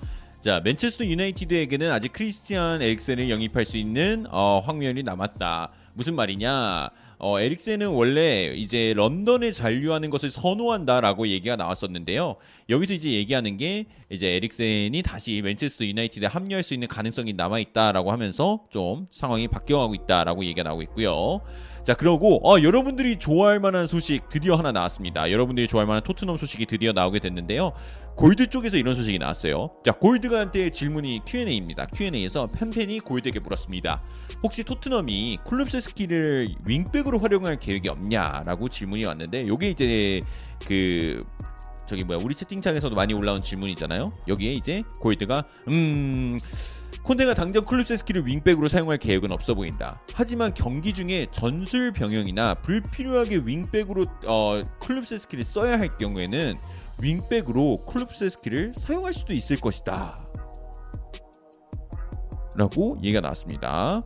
자, 맨체스터 유나이티드에게는 아직 크리스티안 에릭센을 영입할 수 있는 어, 확률이 남았다. 무슨 말이냐? 어, 에릭센은 원래 이제 런던에 잔류하는 것을 선호한다라고 얘기가 나왔었는데요. 여기서 이제 얘기하는 게 이제 에릭센이 다시 맨체스터 유나이티드에 합류할 수 있는 가능성이 남아 있다라고 하면서 좀 상황이 바뀌어가고 있다라고 얘기가 나오고 있고요. 자, 그러고 어, 여러분들이 좋아할 만한 소식 드디어 하나 나왔습니다. 여러분들이 좋아할 만한 토트넘 소식이 드디어 나오게 됐는데요. 골드 쪽에서 이런 소식이 나왔어요. 자, 골드가한테 질문이 Q&A입니다. Q&A에서 팬팬이 골드에게 물었습니다. 혹시 토트넘이 쿨룹세스키를 윙백으로 활용할 계획이 없냐라고 질문이 왔는데 요게 이제 그 저기 뭐야 우리 채팅창에서도 많이 올라온 질문이잖아요. 여기에 이제 골드가 음 콘테가 당장 클룹세스키를 윙백으로 사용할 계획은 없어 보인다. 하지만 경기 중에 전술 병영이나 불필요하게 윙백으로 어, 클룹세스키를 써야 할 경우에는 윙백으로 클룹세스키를 사용할 수도 있을 것이다. 라고 얘기가 나왔습니다.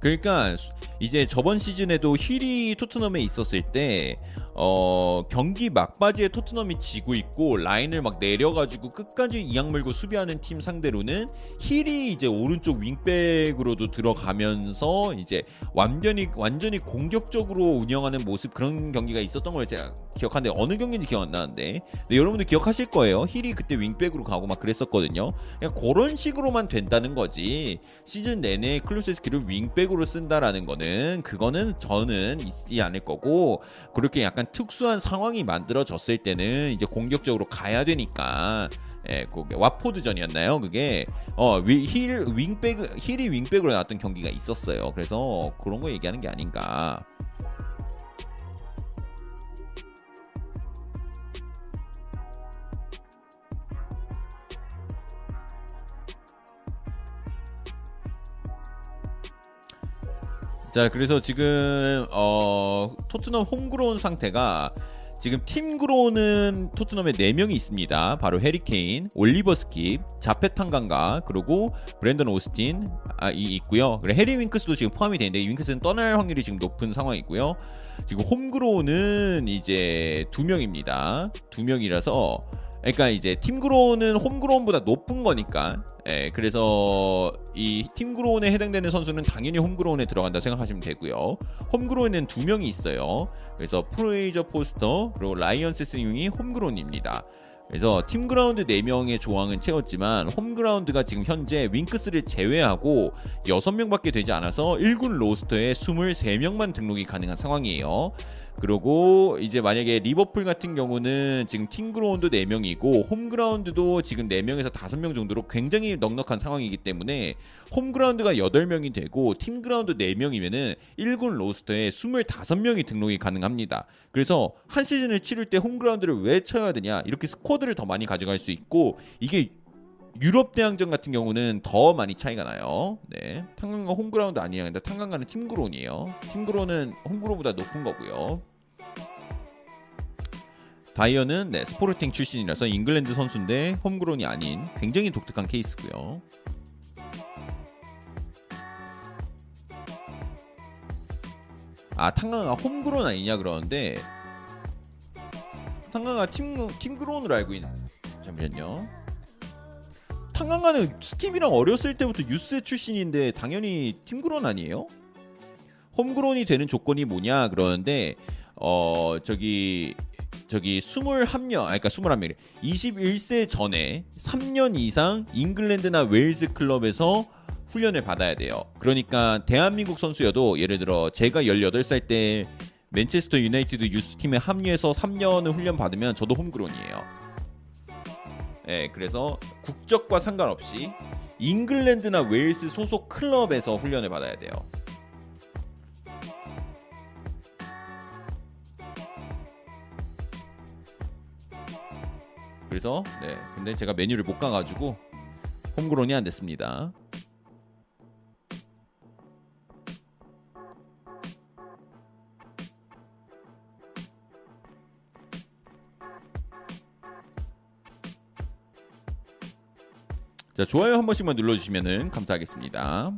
그러니까 이제 저번 시즌에도 힐이 토트넘에 있었을 때 어, 경기 막바지에 토트넘이 지고 있고 라인을 막 내려가지고 끝까지 이악 물고 수비하는 팀 상대로는 힐이 이제 오른쪽 윙백으로도 들어가면서 이제 완전히 완전히 공격적으로 운영하는 모습 그런 경기가 있었던 걸 제가 기억하는데 어느 경기인지 기억 안 나는데 근데 여러분들 기억하실 거예요. 힐이 그때 윙백으로 가고 막 그랬었거든요. 그냥 그런 식으로만 된다는 거지 시즌 내내 클루세스키를 윙백으로 쓴다라는 거는 그거는 저는 있지 않을 거고 그렇게 약간 특수한 상황이 만들어졌을 때는 이제 공격적으로 가야 되니까 예, 그게 왓포드전이었나요? 그게 어, 위- 힐 윙백 힐이 윙백으로 나왔던 경기가 있었어요. 그래서 그런 거 얘기하는 게 아닌가. 자, 그래서 지금 어 토트넘 homegrown 상태가 지금 team grown은 토트넘에 4명이 있습니다. 바로 해리케인, 올리버 스킵, 자펫 탕강가, 그리고 브랜던 오스틴 아, 이 있고요. 그리고 해리 윙크스도 지금 포함이 되는데 이 윙크스는 떠날 확률이 지금 높은 상황이고요. 지금 homegrown은 이제 두 명입니다. 두 명이라서 그러니까 이제 team grown은 homegrown보다 높은 거니까 예, 그래서 이 team grown에 해당되는 선수는 당연히 homegrown에 들어간다 생각하시면 되고요. homegrown에는 두 명이 있어요. 그래서 프레이저 포스터 그리고 라이언 세세뇽이 homegrown입니다. 그래서 team grown 4명의 조항은 채웠지만 homegrown이 지금 현재 윙크스를 제외하고 6명밖에 되지 않아서 1군 로스터에 23명만 등록이 가능한 상황이에요. 그리고 이제 만약에 리버풀 같은 경우는 지금 team grown 4명이고 homegrown도 지금 4명에서 5명 정도로 굉장히 넉넉한 상황이기 때문에 homegrown이 8명이 되고 team grown 4명이면은 1군 로스터에 25명이 등록이 가능합니다. 그래서 한 시즌을 치를 때 homegrown을 왜 채워야 되냐? 이렇게 스쿼드를 더 많이 가져갈 수 있고 이게 유럽 대항전 같은 경우는 더 많이 차이가 나요. 네. 탕강가 homegrown 아니에요. 근데 탕강가는 team grown이에요. team grown은 homegrown보다 높은 거고요. 다이어는 네, 스포르팅 출신이라서 잉글랜드 선수인데 homegrown이 아닌 굉장히 독특한 케이스고요. 아 탕강가 homegrown 아니냐 그러는데 탕강가 team team grown으로 알고 있는 잠시만요. 탕강가는 스킵이랑 어렸을 때부터 유스 출신인데 당연히 team grown 아니에요? homegrown이 되는 조건이 뭐냐 그러는데 어 저기 저기 21년, 아니 그러니까 21명, 21세 전에 3년 이상 잉글랜드나 웨일즈 클럽에서 훈련을 받아야 돼요. 그러니까 대한민국 선수여도 예를 들어 제가 18살 때 맨체스터 유나이티드 유스 팀에 합류해서 3년을 훈련 받으면 저도 홈그론이에요. 예, 그래서 국적과 상관없이 잉글랜드나 웨일스 소속 클럽에서 훈련을 받아야 돼요. 그래서 네, 근데 제가 메뉴를 못 가가지고 홈그론이 안 됐습니다. 자 좋아요 한 번씩만 눌러주시면 감사하겠습니다.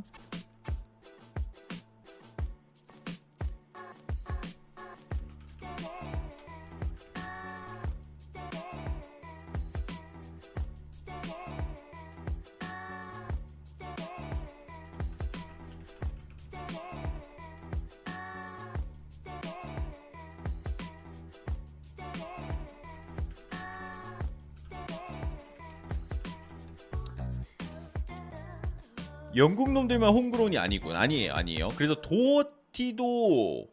영국 놈들만 홈그론이 아니군. 아니에요, 아니에요. 그래서 도어티도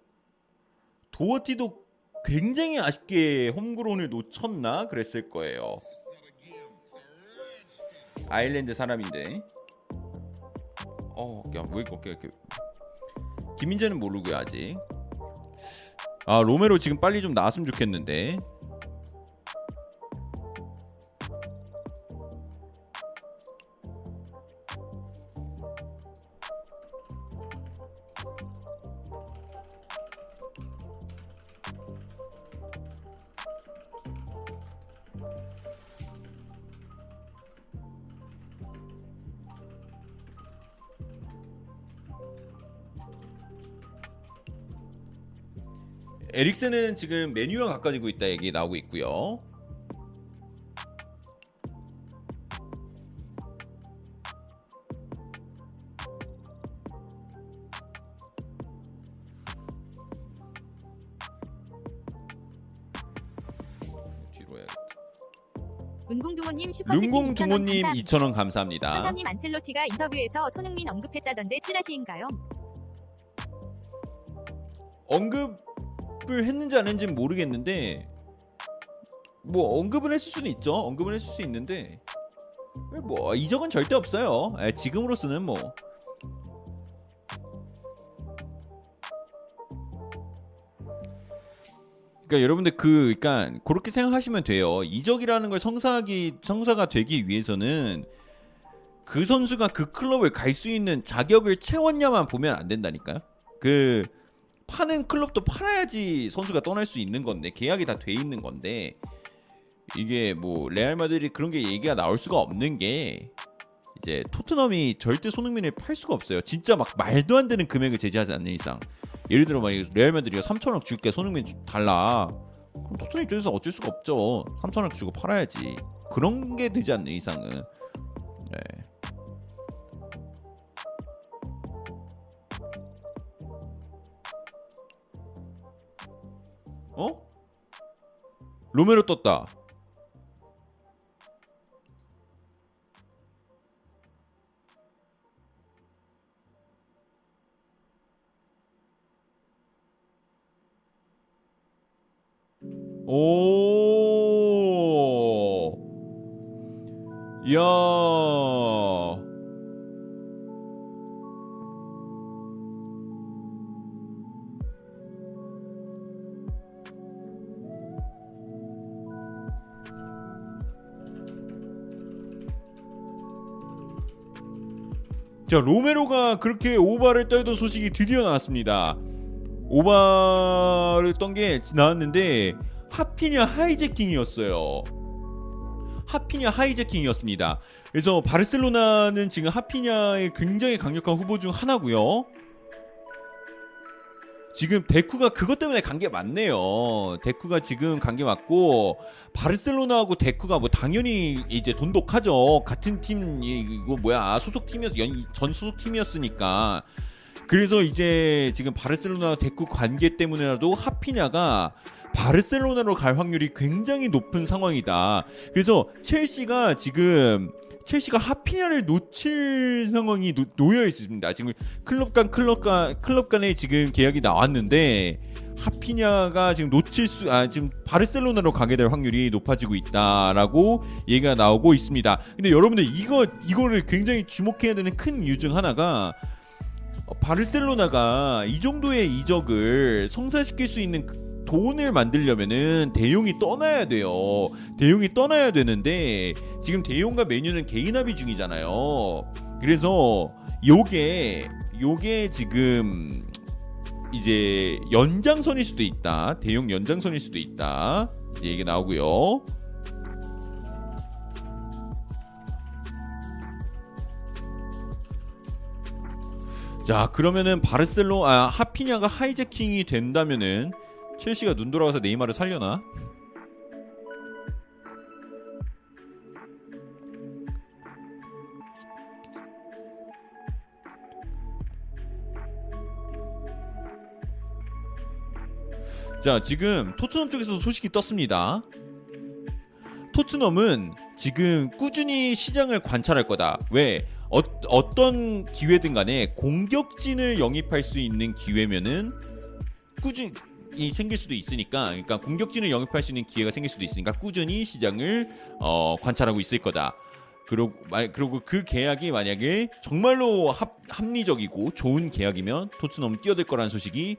도어티도 굉장히 아쉽게 홈그론을 놓쳤나 그랬을 거예요. 아일랜드 사람인데. 어, 야, 왜 이렇게 이렇게 김민재는 모르고요 아직. 아 로메로 지금 빨리 좀 나왔으면 좋겠는데. 에릭센은 지금 메뉴가 가까워지고 있다 얘기 나오고 있고요. lun공 2,000원 두모님 감사합니다. 2,000원 감사합니다. 선생님 안첼로티가 인터뷰에서 손흥민 언급했다던데 찌라시인가요? 언급 을 했는지 안 했는지는 모르겠는데 뭐 언급은 했을 수는 있죠. 언급은 했을 수 있는데 뭐 이적은 절대 없어요. 예, 지금으로서는 뭐 그러니까 여러분들 그 그러니까 그렇게 생각하시면 돼요. 이적이라는 걸 성사하기 성사가 되기 위해서는 그 선수가 그 클럽을 갈 수 있는 자격을 채웠냐만 보면 안 된다니까요. 그 파는 클럽도 팔아야지 선수가 떠날 수 있는 건데 계약이 다 돼 있는 건데 이게 뭐 레알 마드리 그런 게 얘기가 나올 수가 없는 게 이제 토트넘이 절대 손흥민을 팔 수가 없어요. 진짜 막 말도 안 되는 금액을 제시하지 않는 이상 예를 들어 막 레알 마드리가 3천억 줄게 손흥민 달라 그럼 토트넘 입장에서 어쩔 수가 없죠. 3천억 주고 팔아야지 그런 게 되지 않는 이상은 네. 어? 로메로 떴다. 오. 야. 자 로메로가 그렇게 오바를 떨던 소식이 드디어 나왔습니다. 오바를 떤 게 나왔는데 하피냐 하이제킹이었어요. 하피냐 하이제킹이었습니다. 그래서 바르셀로나는 지금 하피냐의 굉장히 강력한 후보 중 하나고요. 지금 데쿠가 그것 때문에 간 게 맞네요. 데쿠가 지금 간 게 맞고 바르셀로나하고 데쿠가 뭐 당연히 이제 돈독하죠. 같은 팀 이거 뭐야 소속 팀이었 연- 전 소속 팀이었으니까. 그래서 이제 지금 바르셀로나 데쿠 관계 때문에라도 하피냐가 바르셀로나로 갈 확률이 굉장히 높은 상황이다. 그래서 첼시가 지금 첼시가 하피냐를 놓칠 상황이 놓, 놓여 있습니다. 지금 클럽 간 클럽 간 클럽 간에 지금 계약이 나왔는데 하피냐가 지금 놓칠 수, 아, 지금 바르셀로나로 가게 될 확률이 높아지고 있다라고 얘기가 나오고 있습니다. 근데 여러분들 이거, 이거를 굉장히 주목해야 되는 큰 이유 중 하나가 어, 바르셀로나가 이 정도의 이적을 성사시킬 수 있는 그 돈을 만들려면은 대용이 떠나야 돼요. 대용이 떠나야 되는데 지금 대용과 메뉴는 개인 합의 중이잖아요. 그래서 요게 요게 지금 이제 연장선일 수도 있다. 대용 연장선일 수도 있다. 이제 얘기 나오고요. 자 그러면은 바르셀로 아 하피냐가 하이제킹이 된다면은 첼시가 눈 돌아가서 네이마르를 살려나? 자 지금 토트넘 쪽에서 소식이 떴습니다. 토트넘은 지금 꾸준히 시장을 관찰할 거다. 왜? 어, 어떤 기회든 간에 공격진을 영입할 수 있는 기회면은 꾸준 히 생길 수도 있으니까 그러니까 공격진을 영입할 수 있는 기회가 생길 수도 있으니까 꾸준히 시장을 어, 관찰하고 있을 거다. 그리고 마- 그리고 그 계약이 만약에 정말로 합, 합리적이고 좋은 계약이면 토트넘 뛰어들 거라는 소식이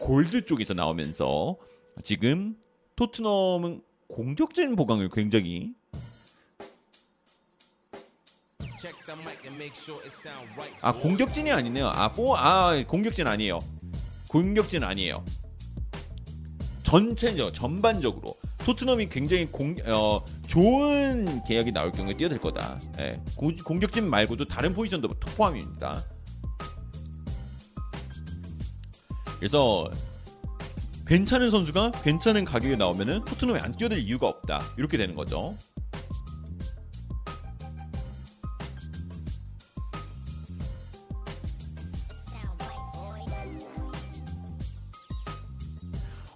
골드 쪽에서 나오면서 지금 토트넘은 공격진 보강을 굉장히. 아. 공격진이 아니네요. 아뽀아 공격진 아니에요. 공격진 아니에요. 전체적 전반적으로 토트넘이 굉장히 공, 어, 좋은 계약이 나올 경우에 뛰어들 거다. 예, 고- 공격진 말고도 다른 포지션도 포함입니다. 그래서 괜찮은 선수가 괜찮은 가격에 나오면은 토트넘이 안 뛰어들 이유가 없다. 이렇게 되는 거죠.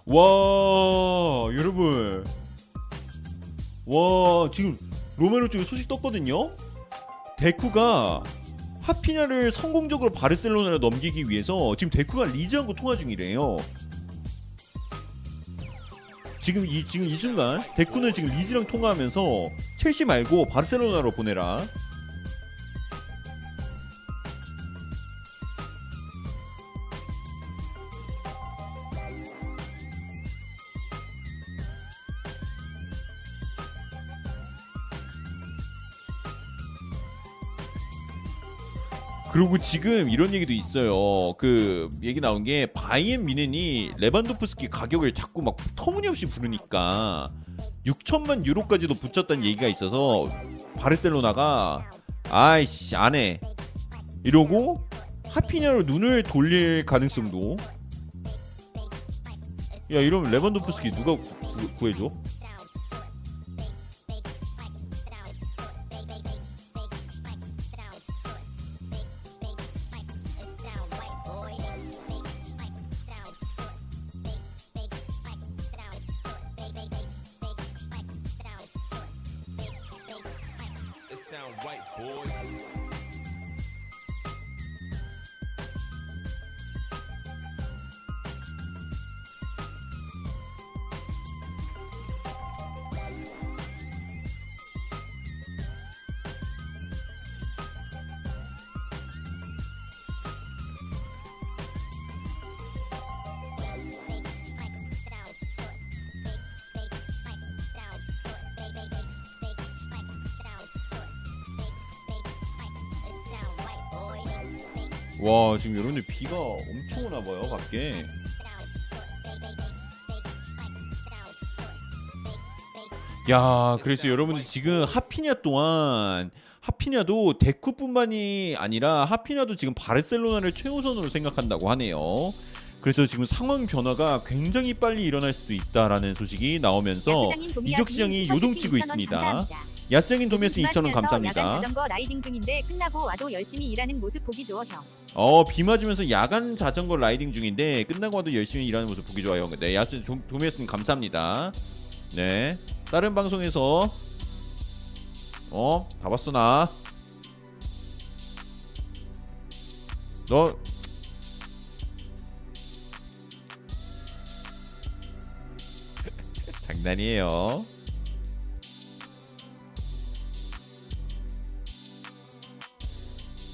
와 여러분. 와 지금 로메로 쪽에 소식 떴거든요? 데쿠가 하피냐를 성공적으로 바르셀로나로 넘기기 위해서 지금 데쿠가 리즈하고 통화 중이래요. 지금 이 지금 이 순간 데쿠는 지금 리즈랑 통화하면서 첼시 말고 바르셀로나로 보내라 그리고 지금 이런 얘기도 있어요. 그 얘기 나온 게 바이엔 미넨이 레반도프스키 가격을 자꾸 막 터무니없이 부르니까 6천만 유로까지도 붙였다는 얘기가 있어서 바르셀로나가 아이씨 안 해 이러고 하피냐로 눈을 돌릴 가능성도 야 이러면 레반도프스키 누가 구, 구- 구해줘? 와 지금 여러분들 비가 엄청 오나 봐요 밖에 야 그래서 여러분들 지금 하피냐 또한 하피냐도 데쿠뿐만이 아니라 하피냐도 지금 바르셀로나를 최우선으로 생각한다고 하네요 그래서 지금 상황 변화가 굉장히 빨리 일어날 수도 있다라는 소식이 나오면서 이적 시장이 요동치고 2,000원 있습니다. 2,000원 주말이면서 야간 감사합니다 자전거 라이딩 중인데 끝나고 와도 열심히 일하는 모습 보기 좋어 형. 어, 비 맞으면서 야간 자전거 라이딩 중인데 끝나고 와도 열심히 일하는 모습 보기 좋아요. 네, 야스 도- 도매스님 감사합니다. 네, 다른 방송에서 어, 다 봤어 나. 너 *laughs* 장난이에요.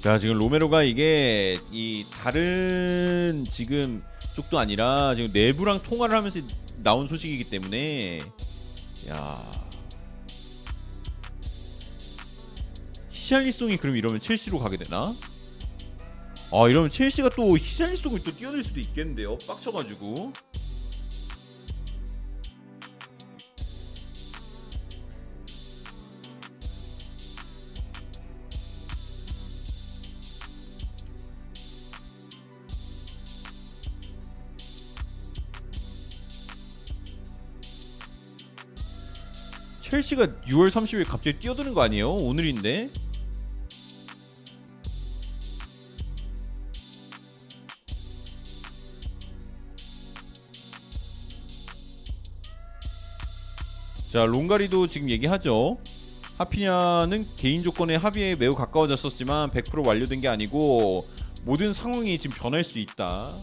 자 지금 로메로가 이게 이 다른 지금 쪽도 아니라 지금 내부랑 통화를 하면서 나온 소식이기 때문에. 야. 히샬리송이 그럼 이러면 첼시로 가게 되나? 아 이러면 첼시가 또 히샬리송을 또 뛰어들 수도 있겠는데요. 빡쳐가지고 첼시가 6월 30일 갑자기 뛰어드는 거 아니에요? 오늘인데? 자 롱가리도 지금 얘기하죠. 하피냐는 개인 조건의 합의에 매우 가까워졌었지만 100% 완료된 게 아니고 모든 상황이 지금 변할 수 있다.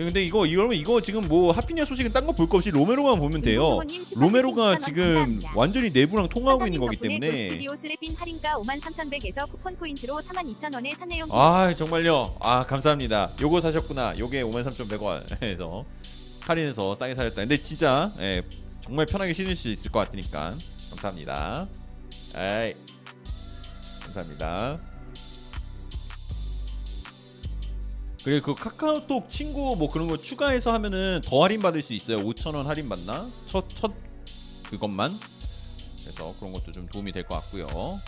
자, 근데 이거 이러면 이거 지금 뭐 하피냐 소식은 딴 거 볼 거 없이 로메로만 보면 돼요. 로메로가 2,000원 지금. 완전히 내부랑 통화하고 있는 거기 때문에. 골스튜디오 스래핀 할인가 53,100에서 쿠폰 포인트로 42,000원에 샀네요. 아 정말요? 아 감사합니다. 요거 사셨구나. 요게 53,100원 해서 할인해서 싸게 사셨다. 근데 진짜 예, 정말 편하게 신을 수 있을 것 같으니까. 감사합니다. 에이. 감사합니다 그리고 그 카카오톡 친구 뭐 그런 거 추가해서 하면은 더 할인 받을 수 있어요. 5,000원 할인 받나? 첫 첫 그것만. 그래서 그런 것도 좀 도움이 될 것 같고요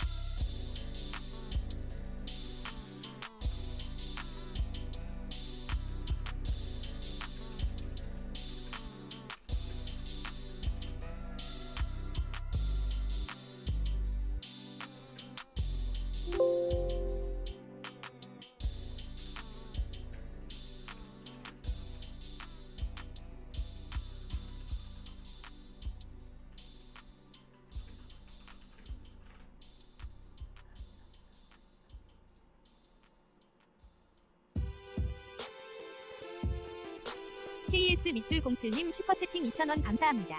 밑줄 07님 슈퍼채팅 2,000원 감사합니다.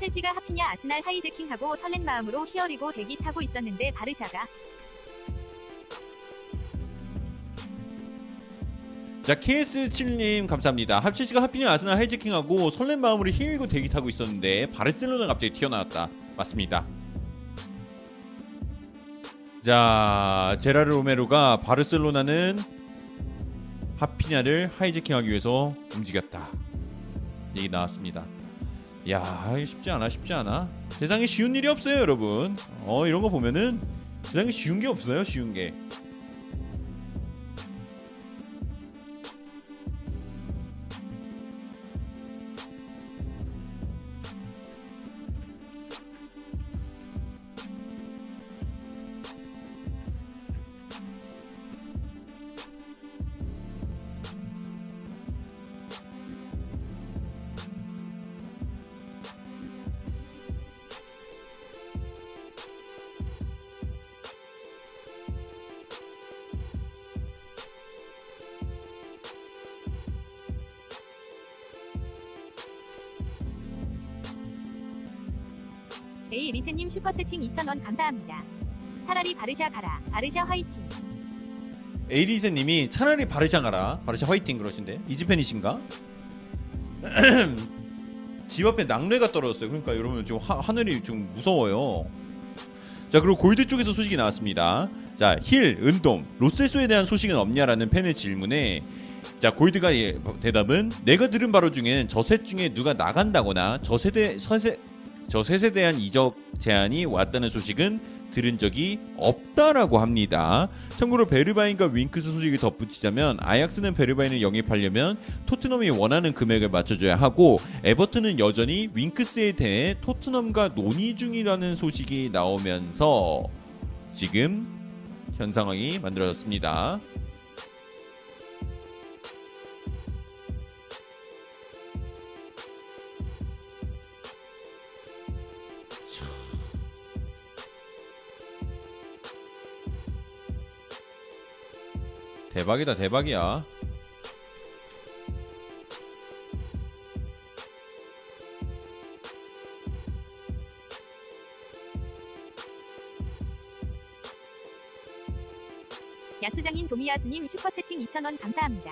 첼시가 하피냐 아스날 하이제킹하고 설렌 마음으로 히어리고 대기 타고 있었는데 바르샤가 자 KS7님 감사합니다. 합치시가 하피냐 아스날 하이제킹하고 설렘 마음으로 힘이고 대기 타고 있었는데 바르셀로나 갑자기 튀어나왔다. 맞습니다. 자 제라르 로메로가 바르셀로나는 하피냐를 하이제킹하기 위해서 움직였다. 얘기 나왔습니다. 야 쉽지 않아 쉽지 않아. 세상에 쉬운 일이 없어요 여러분. 어 이런 거 보면은 세상에 쉬운 게 없어요 쉬운 게. 성원 감사합니다. 차라리 바르샤 가라. 바르샤 화이팅. 에이리세 님이 차라리 바르샤 가라. 바르샤 화이팅 그러신데. 리즈팬이신가? *clears throat* 집 앞에 낙뢰가 떨어졌어요. 그러니까 여러분 지금 하, 날씨 좀 무서워요. 자 그리고 골드 쪽에서 소식이 나왔습니다. 자 힐, 은돔, 로셀소에 대한 소식은 없냐라는 팬의 질문에 자 골드가 대답은 내가 들은 바로 중엔 저 셋 중에 누가 나간다거나 저세대 서세 저 셋에 대한 이적 제안이 왔다는 소식은 들은 적이 없다라고 합니다. 참고로 베르바인과 윙크스 소식을 덧붙이자면 아약스는 베르바인을 영입하려면 토트넘이 원하는 금액을 맞춰줘야 하고 에버튼은 여전히 윙크스에 대해 토트넘과 논의 중이라는 소식이 나오면서 지금 현 상황이 만들어졌습니다. 대박이다 대박이야. 야스장인 도미야스님 슈퍼채팅 2,000원 감사합니다.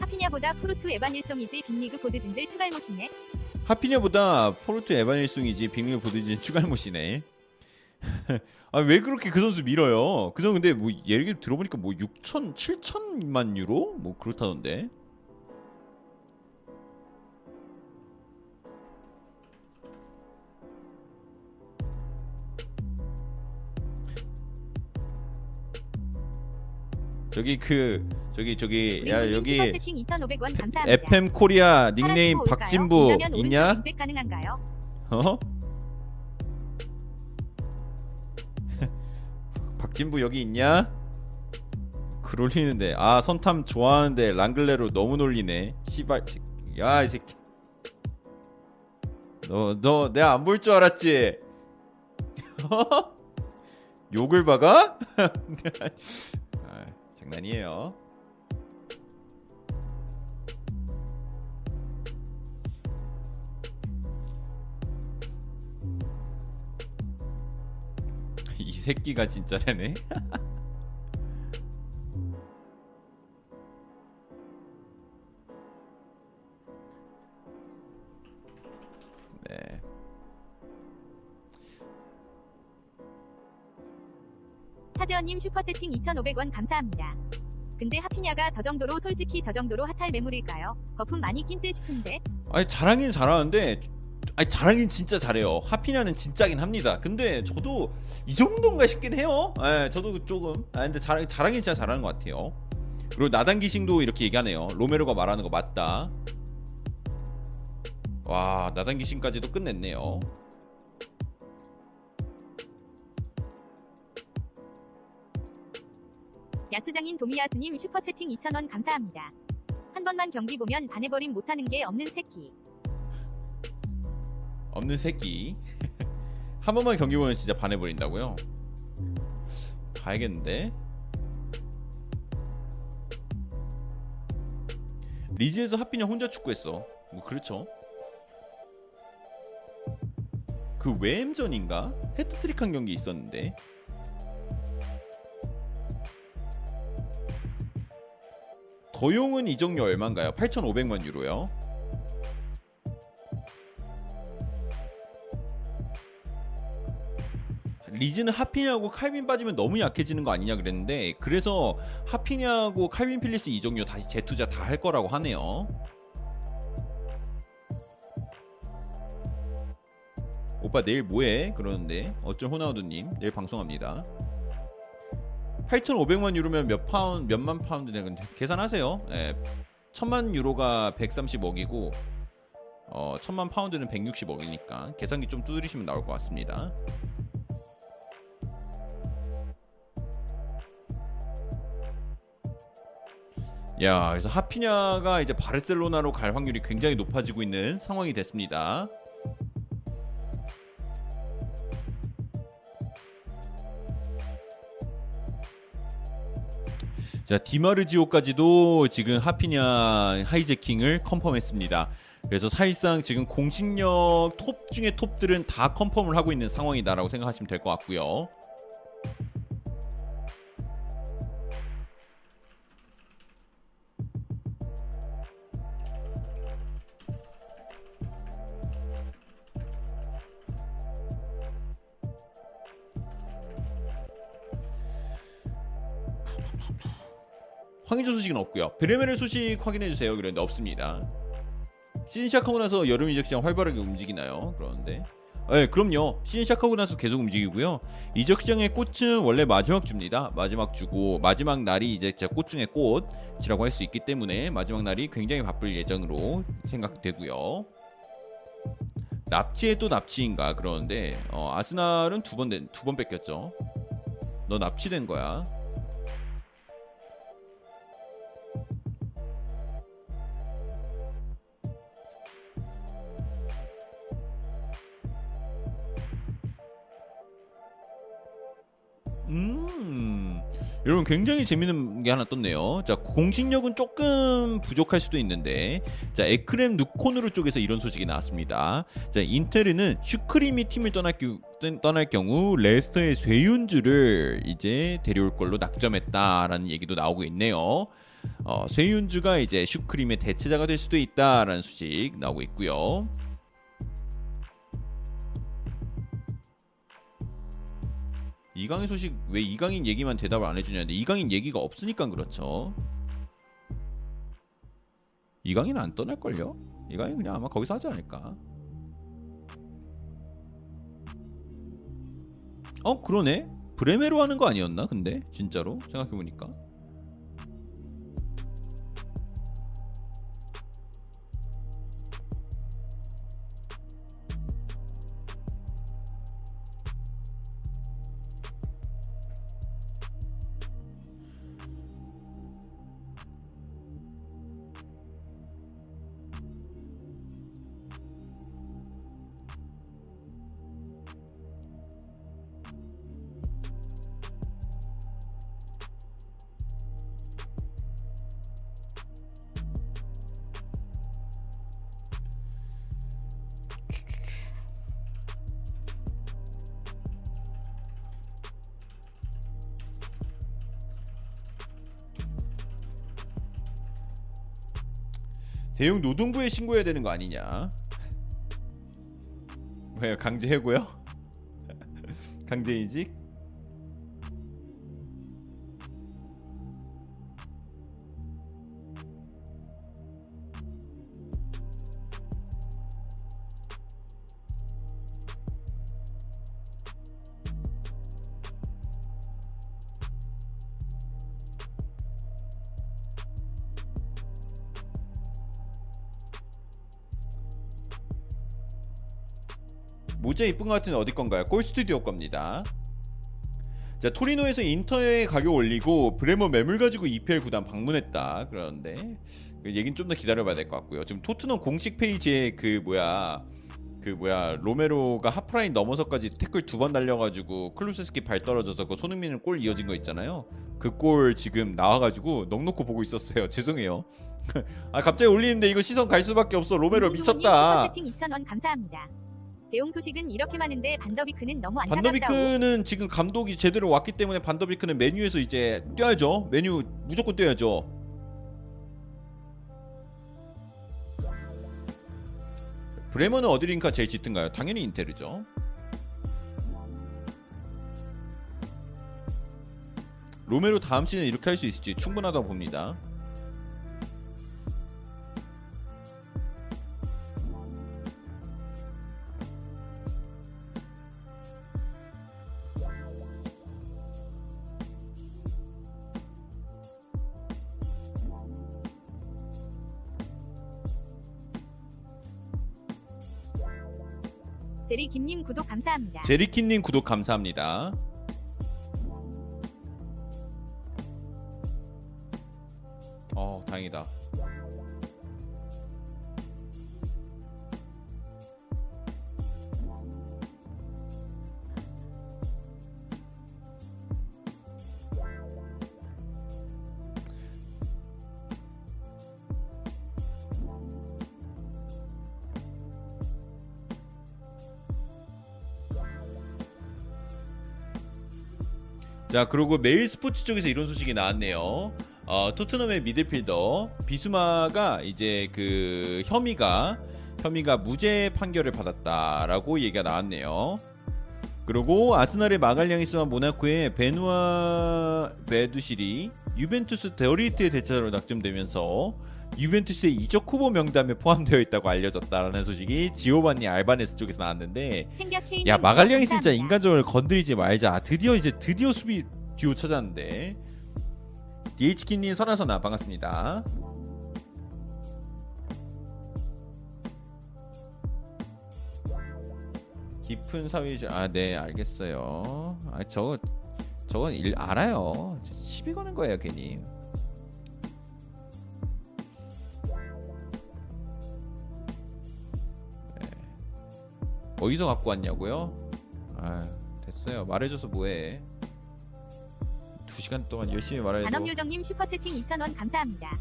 하피냐보다 포르투 에바니우송이지 빅리그 보드진들 추갈못이네. 하피냐보다 포르투 에바니우송이지 빅리그 보드진 추갈못이네. *laughs* 아 왜 그렇게 그 선수 밀어요? 그 선수 근데 뭐 얘기 들어보니까 뭐 6천, 7천만 유로 뭐 그렇다던데. 저기 그 저기 저기 야 여기 슈퍼채팅 2,500원 감사합니다. FM 코리아 닉네임? 박진부 있냐? 어? 진부 여기 있냐? 글 올리는데 아 선탐 좋아하는데 랑글레로 너무 놀리네 씨발 야이 새끼 너 너 내가 안 볼 줄 알았지? *laughs* 욕을 박아? *laughs* 아, 장난이에요 이 새끼가 진짜라네. *laughs* 네. 차재원님 슈퍼채팅 2,500원 감사합니다. 근데 하피냐가 저 정도로 솔직히 저 정도로 핫할 매물일까요? 거품 많이 낀 듯 싶은데 아니 잘하긴 잘하는데 아니 잘하긴 진짜 잘해요. 하피냐는 진짜긴 합니다. 근데 저도 이 정도인가 싶긴 해요. 예, 저도 조금. 아 근데 잘 잘하긴 진짜 잘하는 것 같아요. 그리고 나단기싱도 이렇게 얘기하네요. 로메로가 말하는 거 맞다. 와 나단기싱까지도 끝냈네요. 야스장인 도미야스님 슈퍼채팅 2,000원 감사합니다. 한 번만 경기 보면 반해버림 못하는 게 없는 새끼. 없는 새끼. *laughs* 한 번만 경기 보면 진짜 반해버린다고요? 가야겠는데. 리즈에서 하피냐 혼자 축구했어. 뭐 그렇죠. 그 웨엠전인가 헤트트릭한 경기 있었는데. 더용은 이적료 얼마인가요? 8,500만 유로요. 리즈는 하피냐하고 칼빈 빠지면 너무 약해지는 거 아니냐 그랬는데 그래서 하피냐하고 칼빈 필리스 이적료 다시 재투자 다 할 거라고 하네요. 오빠 내일 뭐해? 그러는데 어쩔 호나우드님 내일 방송합니다. 8,500만 유로면 몇 파운 몇만 파운드냐 근데 계산하세요. 예. 천만 유로가 130억이고 어 천만 파운드는 160억이니까 계산기 좀 두드리시면 나올 것 같습니다. 야, 그래서 하피냐가 이제 바르셀로나로 갈 확률이 굉장히 높아지고 있는 상황이 됐습니다. 자, 디마르지오까지도 지금 하피냐 하이제킹을 컨펌했습니다. 그래서 사실상 지금 공식력 톱 중에 톱들은 다 컨펌을 하고 있는 상황이다라고 생각하시면 될 것 같고요. 황의조 소식은 없고요. 브레멘의 소식 확인해 주세요. 그런데 없습니다. 시즌 시작하고 나서 여름 이적 시장 활발하게 움직이나요? 그러는데. 네, 그럼요. 시즌 시작하고 나서 계속 움직이고요. 이적 시장의 꽃은 원래 마지막 주입니다. 마지막 주고 마지막 날이 이제 꽃 중에 꽃이라고 할 수 있기 때문에 마지막 날이 굉장히 바쁠 예정으로 생각되고요. 납치에 또 납치인가 그러는데 어, 아스날은 두 번 두 번 뺏겼죠. 너 납치된 거야. 음. 여러분 굉장히 재밌는 게 하나 떴네요. 자 공식력은 조금 부족할 수도 있는데 자 에크렘 누코누르 쪽에서 이런 소식이 나왔습니다. 자 인텔은 슈크림이 팀을 떠날, 겨- 떠날 경우 레스터의 쇠윤주를 이제 데려올 걸로 낙점했다라는 얘기도 나오고 있네요. 어, 쇠윤주가 이제 슈크림의 대체자가 될 수도 있다라는 소식 나오고 있고요. 이강인 소식 왜 이강인 얘기만 대답을 안 해주냐는데 이강인 얘기가 없으니까 그렇죠. 이강인 안 떠날 걸요? 이강인 그냥 아마 거기서 하지 않을까? 어 그러네 브레메로 하는 거 아니었나 근데 진짜로 생각해 보니까 대형 노동부에 신고해야 되는 거 아니냐? 뭐야 강제 해고요? 강제 이직? 모자 이쁜 것 같은 어디 건가요? 골 스튜디오 겁니다. 자 토리노에서 인터에 가격 올리고 브레머 매물 가지고 EPL 구단 방문했다. 그러는데 그 얘기는 좀더 기다려봐야 될 것 같고요. 지금 토트넘 공식 페이지에 그 뭐야 그 뭐야 로메로가 하프라인 넘어서까지 태클 두 번 날려가지고 클루셉스키 발 떨어져서 그 손흥민은 골 이어진 거 있잖아요. 그 골 지금 나와가지고 넉넉히 보고 있었어요. *laughs* 죄송해요. 아 갑자기 올리는데 이거 시선 갈 수밖에 없어. 로메로 미쳤다. 슈퍼채팅 2,000원 감사합니다. 대용 소식은 이렇게 많은데 반더비크는 너무 안타깝다고. 반더비크는 지금 감독이 제대로 왔기 때문에 반더비크는 메뉴에서 이제 뛰어야죠. 메뉴 무조건 뛰어야죠. 브레머는 어디 링크가 제일 짙은가요? 당연히 인테르죠. 로메로 다음 시즌 이렇게 할 수 있을지 충분하다고 봅니다. 제리 김님 구독 감사합니다. 제리킨님 구독 감사합니다. 어, 다행이다. 자 그리고 메일 스포츠 쪽에서 이런 소식이 나왔네요. 어, 토트넘의 미드필더 비수마가 이제 그 혐의가 혐의가 무죄 판결을 받았다라고 얘기가 나왔네요. 그리고 아스날의 마갈량이스와 모나코의 브누아 바디아실이 유벤투스 데리흐트의 대체자로 낙점되면서 유벤투스의 이적 후보 명단에 포함되어 있다고 알려졌다라는 소식이 지오반니 알바네스 쪽에서 나왔는데 야 마갈량이 진짜. 인간적으로 건드리지 말자. 드디어 이제 드디어 수비 듀오 찾았는데 DH키님 선화선아 반갑습니다. 깊은 사회적 아네 알겠어요. 아 저거 저건 일 알아요. 저 시비 거는 거예요 괜히. 어디서 갖고 왔냐고요? 아 됐어요. 말해줘서 뭐해? 두 시간 동안 열심히 말해도 단업요정님 슈퍼채팅 2,000원 감사합니다.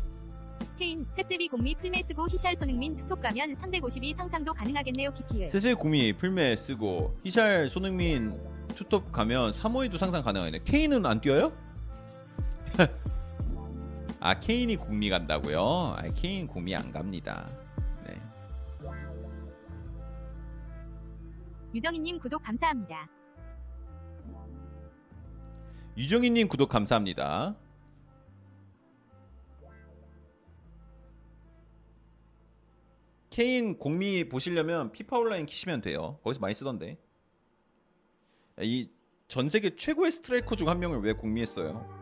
케인, 셉셉이 공미 플메 쓰고 히샬 손흥민 투톱 가면 352 상상도 가능하겠네요 키키을. 세세 공미 플메 쓰고 히샬 손흥민 투톱 가면 352도 상상 가능하네. 케인은 안 뛰어요? *laughs* 아 케인이 공미 간다고요? 아 케인 공미 안 갑니다. 유정희님 구독 감사합니다. 유정희님 구독 감사합니다. 케인 공미 보시려면 피파 온라인 키시면 돼요. 거기서 많이 쓰던데. 이 전 세계 최고의 스트라이커 중 한 명을 왜 공미했어요?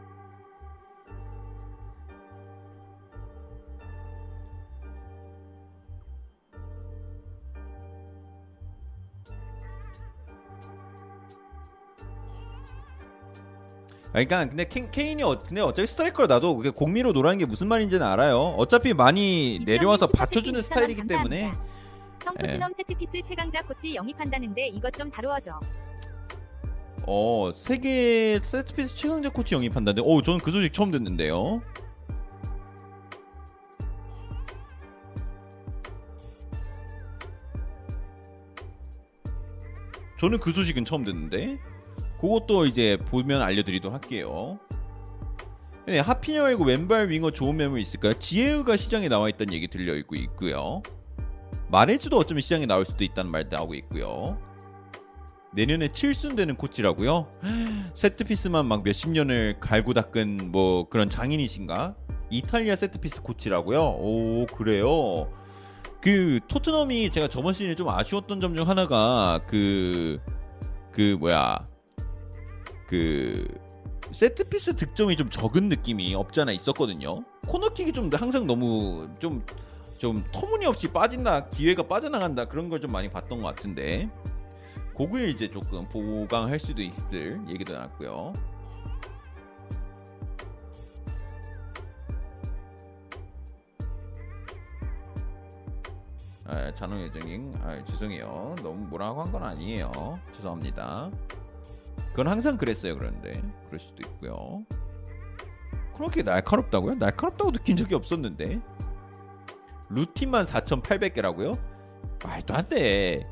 그러니까 근데 케, 케인이 어, 근데 어차피 스트라이커로 놔도 공미로 논다는 게 무슨 말인지는 알아요. 어차피 많이 내려와서 받쳐주는 스타일이기 2,000원 때문에 감사합니다. 성 예. 토트넘 세트피스 최강자 코치 영입한다는데 이것 좀 다루어줘. 어 세계 세트피스 최강자 코치 영입한다는데 어 저는 그 소식 처음 듣는데요. 저는 그 소식은 처음 듣는데 그것도 이제 보면 알려드리도록 할게요. 네, 하피녀이고 왼발 윙어 좋은 매물 있을까요? 지혜우가 시장에 나와 있다는 얘기 들려 있고 있고요. 마레즈도 어쩌면 시장에 나올 수도 있다는 말도 나오고 있고요. 내년에 7순 되는 코치라고요? *gasps* 세트피스만 막 몇십 년을 갈고 닦은 뭐 그런 장인이신가? 이탈리아 세트피스 코치라고요? 오 그래요. 그 토트넘이 제가 저번 시즌에 좀 아쉬웠던 점 중 하나가 그그 뭐야 그 세트피스 득점이 좀 적은 느낌이 없지 않아 있었거든요. 코너킥이 좀 항상 너무 좀 좀 터무니없이 빠진다 기회가 빠져나간다 그런 걸 좀 많이 봤던 것 같은데 그걸 이제 조금 보강할 수도 있을 얘기도 나왔고요. 아, 잔호 예정님, 아, 죄송해요. 너무 뭐라고 한 건 아니에요. 죄송합니다. 그건 항상 그랬어요. 그런데 그럴 수도 있고요. 그렇게 날카롭다고요? 날카롭다고 느낀 적이 없었는데 루틴만 4,800개라고요? 말도 안 돼.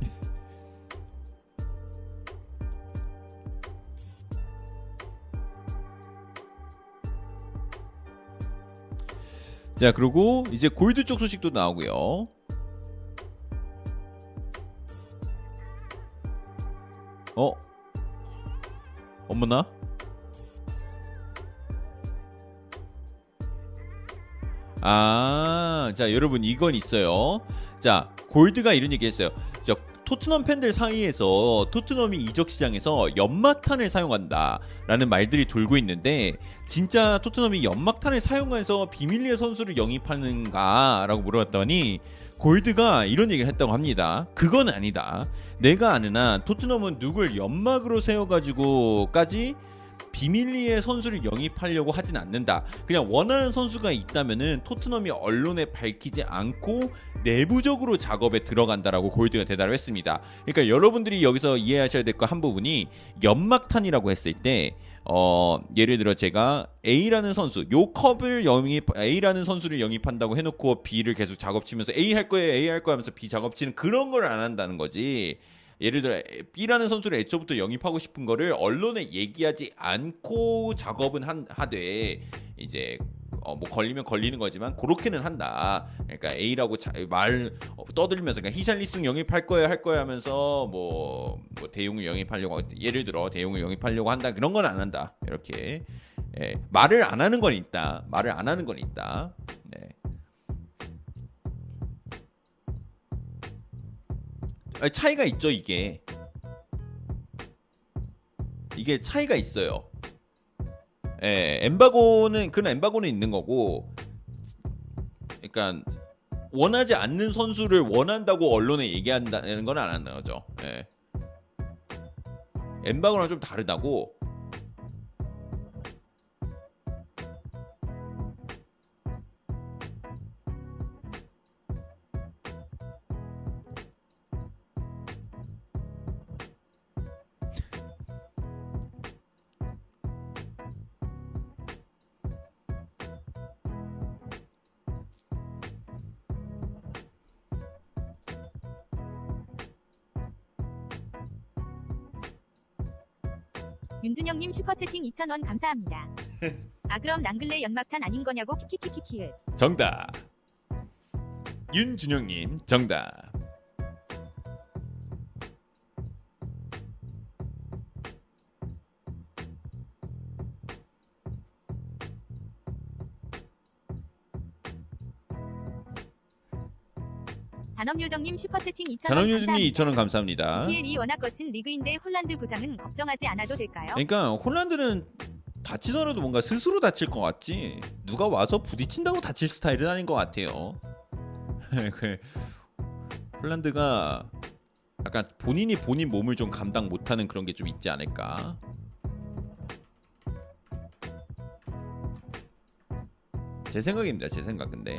*laughs* 자, 그리고 이제 골드 쪽 소식도 나오고요. 어? 어머나? 아, 자, 여러분 이건 있어요. 자, 골드가 이런 얘기 했어요. 저 토트넘 팬들 사이에서 토트넘이 이적 시장에서 연막탄을 사용한다 라는 말들이 돌고 있는데 진짜 토트넘이 연막탄을 사용해서 비밀리에 선수를 영입하는가 라고 물어봤더니 골드가 이런 얘기를 했다고 합니다. 그건 아니다. 내가 아는 한 토트넘은 누굴 연막으로 세워가지고까지 비밀리에 선수를 영입하려고 하진 않는다. 그냥 원하는 선수가 있다면은 토트넘이 언론에 밝히지 않고 내부적으로 작업에 들어간다라고 골드가 대답을 했습니다. 그러니까 여러분들이 여기서 이해하셔야 될 거 한 부분이 연막탄이라고 했을 때 어, 예를 들어 제가 A라는 선수, 요 컵을 영입 A라는 선수를 영입한다고 해놓고 B를 계속 작업치면서 A 할 거예요, A 할 거야 하면서 B 작업치는 그런 걸 안 한다는 거지. 예를 들어 B라는 선수를 애초부터 영입하고 싶은 거를 언론에 얘기하지 않고 작업은 한, 하되 이제 어, 뭐 걸리면 걸리는 거지만 그렇게는 한다. 그러니까 A라고 자, 말 어, 떠들면서 그러니까 히샬리스 영입할 거야 할 거야 하면서 뭐, 뭐 대용을 영입하려고 하- 예를 들어 대용을 영입하려고 한다 그런 건 안 한다. 이렇게 예, 말을 안 하는 건 있다. 말을 안 하는 건 있다. 네. 아, 차이가 있죠 이게 이게 차이가 있어요. 예, 엠바고는 그런 엠바고는 있는 거고, 그러니까 원하지 않는 선수를 원한다고 언론에 얘기한다는 건 안 한다는 거죠. 예. 엠바고랑 좀 다르다고. 슈퍼채팅 2,000원 감사합니다. *laughs* 아 그럼 랑글레 연막탄 아닌 거냐고 키키키키키을. 정답. 윤준영님 정답. 잔업요정님 슈퍼채팅 2,000원 잔원유준님 감사합니다. 2,000원 감사합니다. PL이 워낙 거친 리그인데 홀란드 부상은 걱정하지 않아도 될까요? 그러니까 홀란드는 다치더라도 뭔가 스스로 다칠 것 같지 누가 와서 부딪힌다고 다칠 스타일은 아닌 것 같아요. *laughs* 그 홀란드가 약간 본인이 본인 몸을 좀 감당 못하는 그런 게 좀 있지 않을까. 제 생각입니다. 제 생각 근데.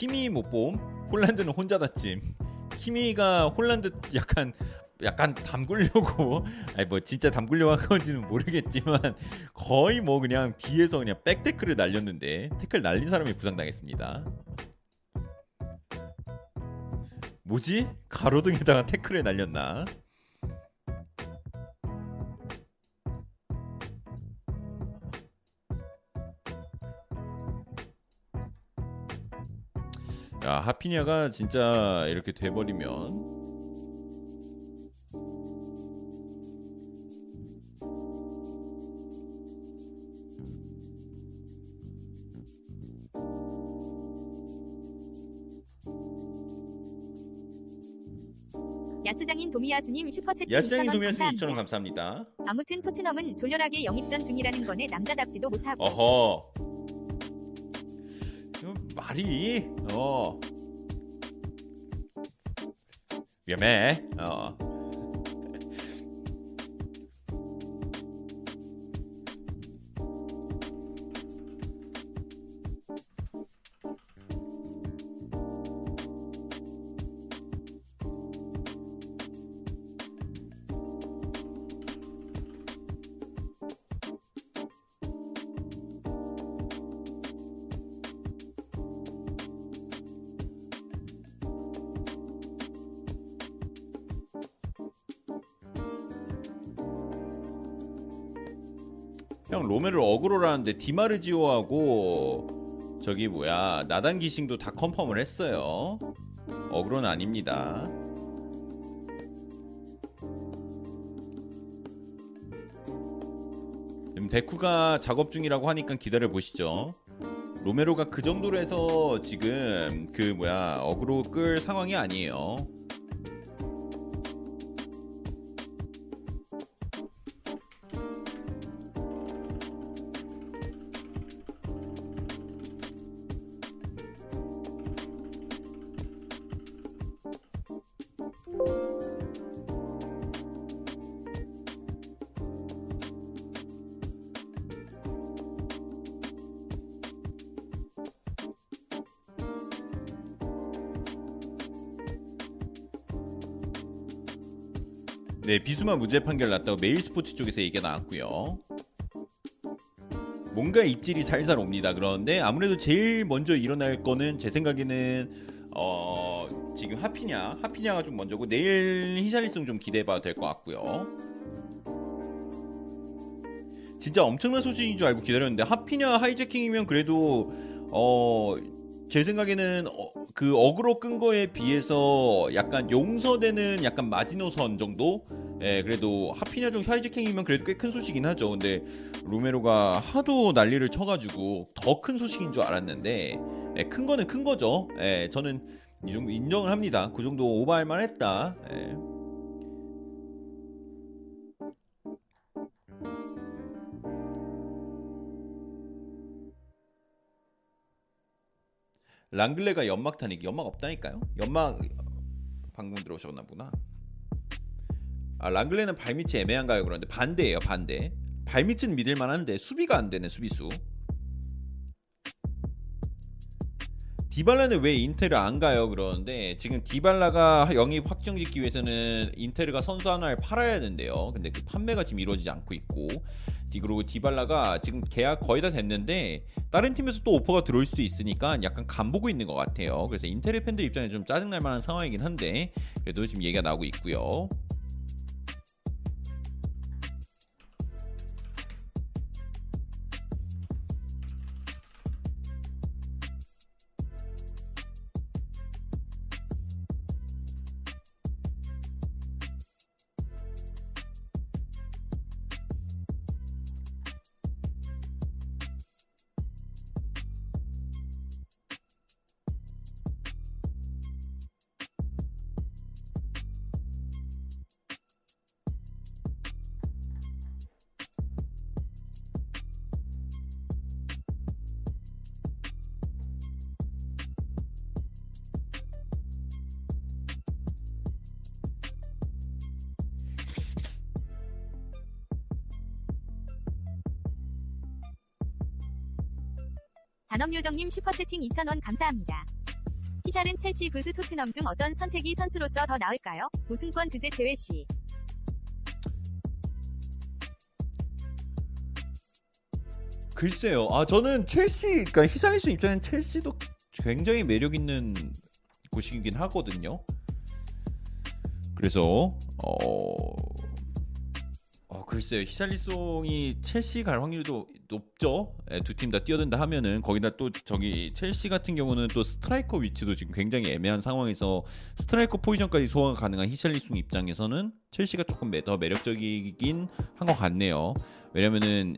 키미 못 봄 홀란드는 혼자 다짐. 키미가 홀란드 약간 약간 담그려고 *laughs* 아니 뭐 진짜 담그려고 한 건지는 모르겠지만 거의 뭐 그냥 뒤에서 그냥 백태클을 날렸는데 태클 날린 사람이 부상당했습니다. 뭐지? 가로등에다가 태클을 날렸나 야 하피냐가 진짜 이렇게 돼버리면. 야스장인 도미야스님 야스장이 2,000원 도미아스 감사합니다. 2,000원 감사합니다. 아무튼 토트넘은 졸렬하게 영입전 중이라는 거네 남자답지도 못하고 어허 말이 어 위험해 어 어그로라는데 디마르지오하고 저기 뭐야 나단 기싱도 다 컨펌을 했어요. 어그로는 아닙니다. 지금 데쿠가 작업 중이라고 하니까 기다려 보시죠. 로메로가 그 정도로 해서 지금 그 뭐야 어그로 끌 상황이 아니에요. 네, 비수마 무죄 판결 났다고 메일 스포츠 쪽에서 얘기가 나왔고요. 뭔가 입질이 살살 옵니다. 그런데 아무래도 제일 먼저 일어날 거는 제 생각에는 어 지금 하피냐 하피냐가 좀 먼저고 내일 히샬리송 좀 기대해봐도 될 것 같고요. 진짜 엄청난 소식인 줄 알고 기다렸는데 하피냐 하이제킹이면 그래도 어 제 생각에는 어, 그 어그로 끈 거에 비해서 약간 용서되는 약간 마지노선 정도? 예, 그래도 하피냐 정 하이제킹이면 그래도 꽤 큰 소식이긴 하죠. 근데 로메로가 하도 난리를 쳐가지고 더 큰 소식인 줄 알았는데 예, 큰 거는 큰 거죠. 예, 저는 이 정도 인정을 합니다. 그 정도 오버할 만했다. 예. 랑글레가 연막탄이기 연막 없다니까요. 연막 방금 들어오셨나 보나. 아 랑글레는 발밑이 애매한가요? 그런데 반대예요 반대. 발밑은 믿을 만한데 수비가 안 되네 수비수. 디발라는 왜 인테르 안 가요? 그러는데 지금 디발라가 영입 확정짓기 위해서는 인테르가 선수 하나를 팔아야 되는데요. 근데 그 판매가 지금 이루어지지 않고 있고 디- 그리고 디발라가 지금 계약 거의 다 됐는데 다른 팀에서 또 오퍼가 들어올 수도 있으니까 약간 간보고 있는 것 같아요. 그래서 인테르 팬들 입장에 좀 짜증날 만한 상황이긴 한데 그래도 지금 얘기가 나오고 있고요. 슈퍼채팅 2,000원 감사합니다. 히샬은 첼시 부스 토트넘 중 어떤 선택이 선수로서 더 나을까요? 우승권 주제 제외 시. 글쎄요. 아 저는 첼시, 그러니까 히샬리슨 입장엔 첼시도 굉장히 매력 있는 곳이긴 하거든요. 그래서 어, 어 글쎄요. 히샬리송이 첼시 갈 확률도 높죠. 두 팀 다 뛰어든다 하면은 거기다 또 저기 첼시 같은 경우는 또 스트라이커 위치도 지금 굉장히 애매한 상황에서 스트라이커 포지션까지 소화가 가능한 히샬리송 입장에서는 첼시가 조금 매- 더 매력적이긴 한 것 같네요. 왜냐면은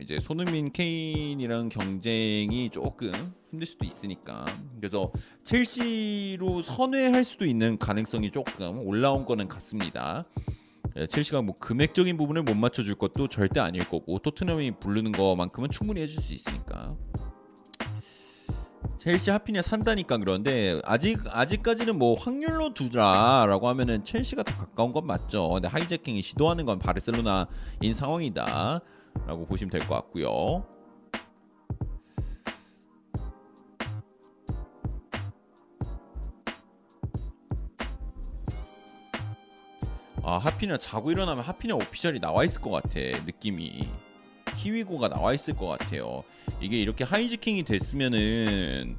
이제 손흥민 케인이랑 경쟁이 조금 힘들 수도 있으니까 그래서 첼시로 선회할 수도 있는 가능성이 조금 올라온 거는 같습니다. 예, 첼시가 뭐 금액적인 부분을 못 맞춰줄 것도 절대 아닐 거고 토트넘이 부르는 거만큼은 충분히 해줄 수 있으니까 첼시 하피냐 산다니까 그런데 아직 아직까지는 뭐 확률로 두자라고 하면은 첼시가 더 가까운 건 맞죠. 근데 하이제킹이 시도하는 건 바르셀로나인 상황이다라고 보시면 될 것 같고요. 아 하피냐 자고 일어나면 하피냐 오피셜이 나와 있을 것 같아 느낌이 히위고가 나와 있을 것 같아요. 이게 이렇게 하이지킹이 됐으면은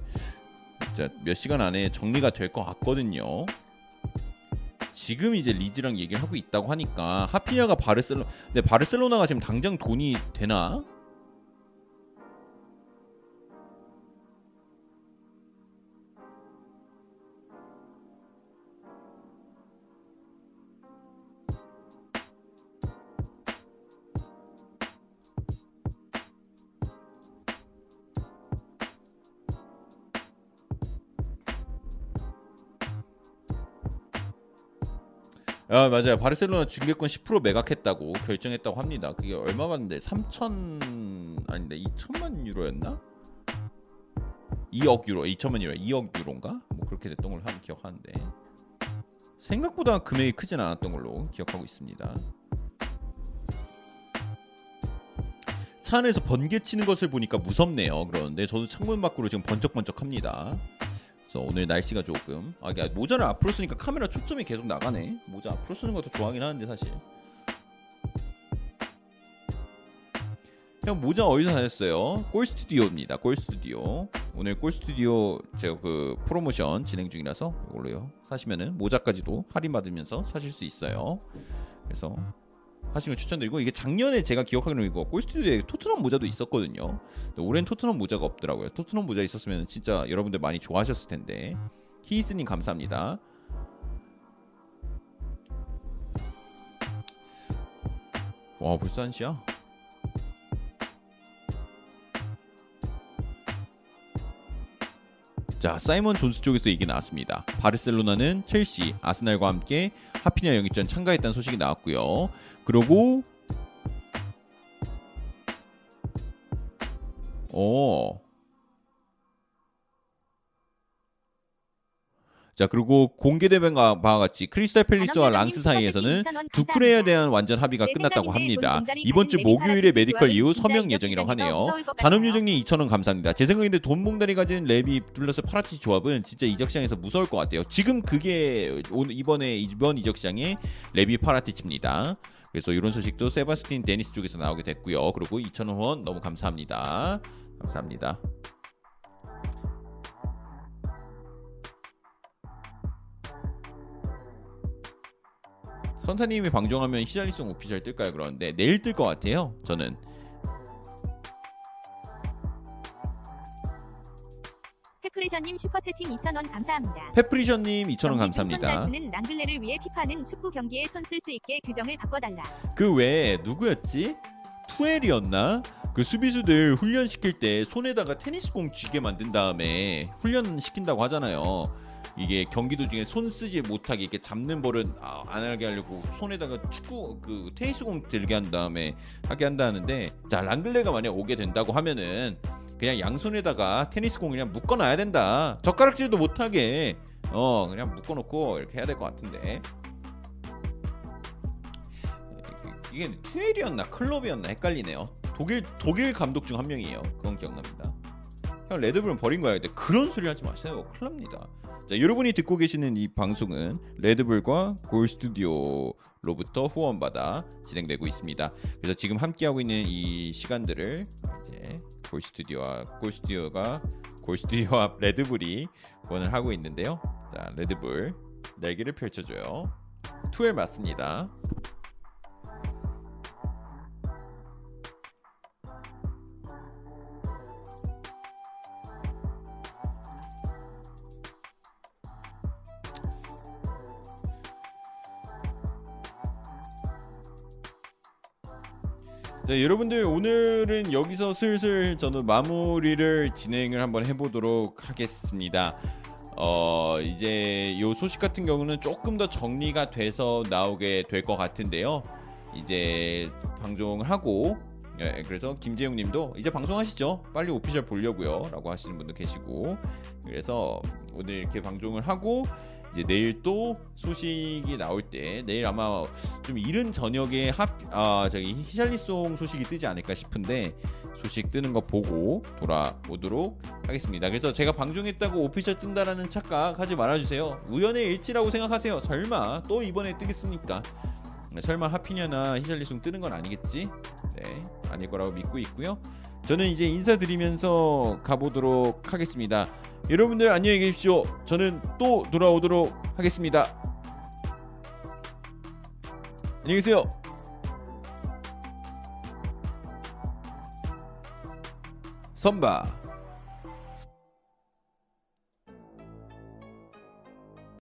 진짜 몇 시간 안에 정리가 될 것 같거든요. 지금 이제 리즈랑 얘기를 하고 있다고 하니까 하피냐가 바르셀로 근데 바르셀로나가 지금 당장 돈이 되나? 아 맞아요. 바르셀로나 중계권 10% 매각했다고 결정했다고 합니다. 그게 얼마 받는데 3천 아닌데 2천만 유로였나? 2억 유로, 2천만 유로, 2억 유로인가? 뭐 그렇게 됐던 걸로 한 기억하는데 생각보다 금액이 크진 않았던 걸로 기억하고 있습니다. 차 안에서 번개 치는 것을 보니까 무섭네요. 그러는데 저도 창문 밖으로 지금 번쩍번쩍합니다. 그래서 오늘 날씨가 조금 아 이게 모자를 앞으로 쓰니까 카메라 초점이 계속 나가네. 모자 앞으로 쓰는 것도 좋아하긴 하는데 사실. 형 모자 어디서 사셨어요? 꼴 스튜디오입니다. 꼴 스튜디오. 오늘 꼴 스튜디오 제가 그 프로모션 진행 중이라서 이걸로요. 사시면은 모자까지도 할인 받으면서 사실 수 있어요. 그래서 하시면 추천드리고 이게 작년에 제가 기억하기로는 이거 꼴 스튜디오에 토트넘 모자도 있었거든요. 올해는 토트넘 모자가 없더라고요. 토트넘 모자 있었으면 진짜 여러분들 많이 좋아하셨을 텐데. 히이스님 감사합니다. 와 벌써 한 시야? 자 사이먼 존스 쪽에서 얘기 나왔습니다. 바르셀로나는 첼시, 아스날과 함께 하피냐 영입전 참가했다는 소식이 나왔고요. 그리고 어 자 그리고 공개된 바와 같이 크리스탈 팰리스와 안원장님 랑스 사이에서는 슈퍼채팅 2,000원 두프레에 감사합니다. 대한 완전 합의가 내 끝났다고 합니다. 이번 주 목요일에 메디컬 이후 서명 예정이라고 하네요. 잔업유정님 2,000원 감사합니다. 제 생각인데 돈봉다리 가진 랩이 둘러서 파라티 조합은 진짜 이적 시장에서 무서울 것 같아요. 지금 그게 오늘 이번에 이번 이적 시장의 레비 파라티치입니다. 그래서 이런 소식도 세바스티안 데니스 쪽에서 나오게 됐고요. 그리고 2,000원 후원 너무 감사합니다. 감사합니다. 선타님이 방송하면 히샬리송 official 뜰까요? 그러는데 내일 뜰 것 같아요. 저는 페프레션님 슈퍼채팅 2,000원 감사합니다. 페프리션님 2,000원 경기 감사합니다. 손 쓰는 랑글레를 위해 피파는 축구 경기에 손 쓸 수 있게 규정을 바꿔달라. 그 외에 누구였지? 투엘이었나? 그 수비수들 훈련 시킬 때 손에다가 테니스공 쥐게 만든 다음에 훈련 시킨다고 하잖아요. 이게 경기 도중에 손 쓰지 못하게 이렇게 잡는 버릇 아, 안 하게 하려고 손에다가 축구 그 테니스공 들게 한 다음에 하게 한다는데 자 랑글레가 만약 오게 된다고 하면은 그냥 양손에다가 테니스 공 그냥 묶어 놔야 된다. 젓가락질도 못하게 어 그냥 묶어놓고 이렇게 해야 될 것 같은데 이게 투엘이었나 클럽이었나 헷갈리네요. 독일 독일 감독 중 한 명이에요. 그건 기억납니다. 형 레드불은 버린 거야. 근데 그런 소리 하지 마세요. 큰일 납니다. 자, 여러분이 듣고 계시는 이 방송은 레드불과 골 스튜디오로부터 후원받아 진행되고 있습니다. 그래서 지금 함께하고 있는 이 시간들을 이제 골 스튜디오와 골 스튜디오가 골 스튜디오와 *laughs* 레드불이 후원을 하고 있는데요. 자, 레드불 날개를 펼쳐줘요. 투엘 맞습니다. 자, 여러분들 오늘은 여기서 슬슬 저는 마무리를 진행을 한번 해보도록 하겠습니다. 어 이제 요 소식 같은 경우는 조금 더 정리가 돼서 나오게 될 것 같은데요. 이제 방송을 하고 예, 그래서 김재용 님도 이제 방송하시죠. 빨리 오피셜 보려고요.라고 하시는 분도 계시고 그래서 오늘 이렇게 방송을 하고 이제 내일 또 소식이 나올 때 내일 아마 좀 이른 저녁에 합, 아 저기 히샬리송 소식이 뜨지 않을까 싶은데 소식 뜨는 거 보고 돌아오도록 하겠습니다. 그래서 제가 방송했다고 오피셜 뜬다라는 착각 하지 말아주세요. 우연의 일치라고 생각하세요. 설마 또 이번에 뜨겠습니까? 네, 설마 하피냐나 히샬리송 뜨는 건 아니겠지? 네, 아닐 거라고 믿고 있고요. 저는 이제 인사드리면서 가보도록 하겠습니다. 여러분들 안녕히 계십시오. 저는 또 돌아오도록 하겠습니다. 안녕히 계세요. 선바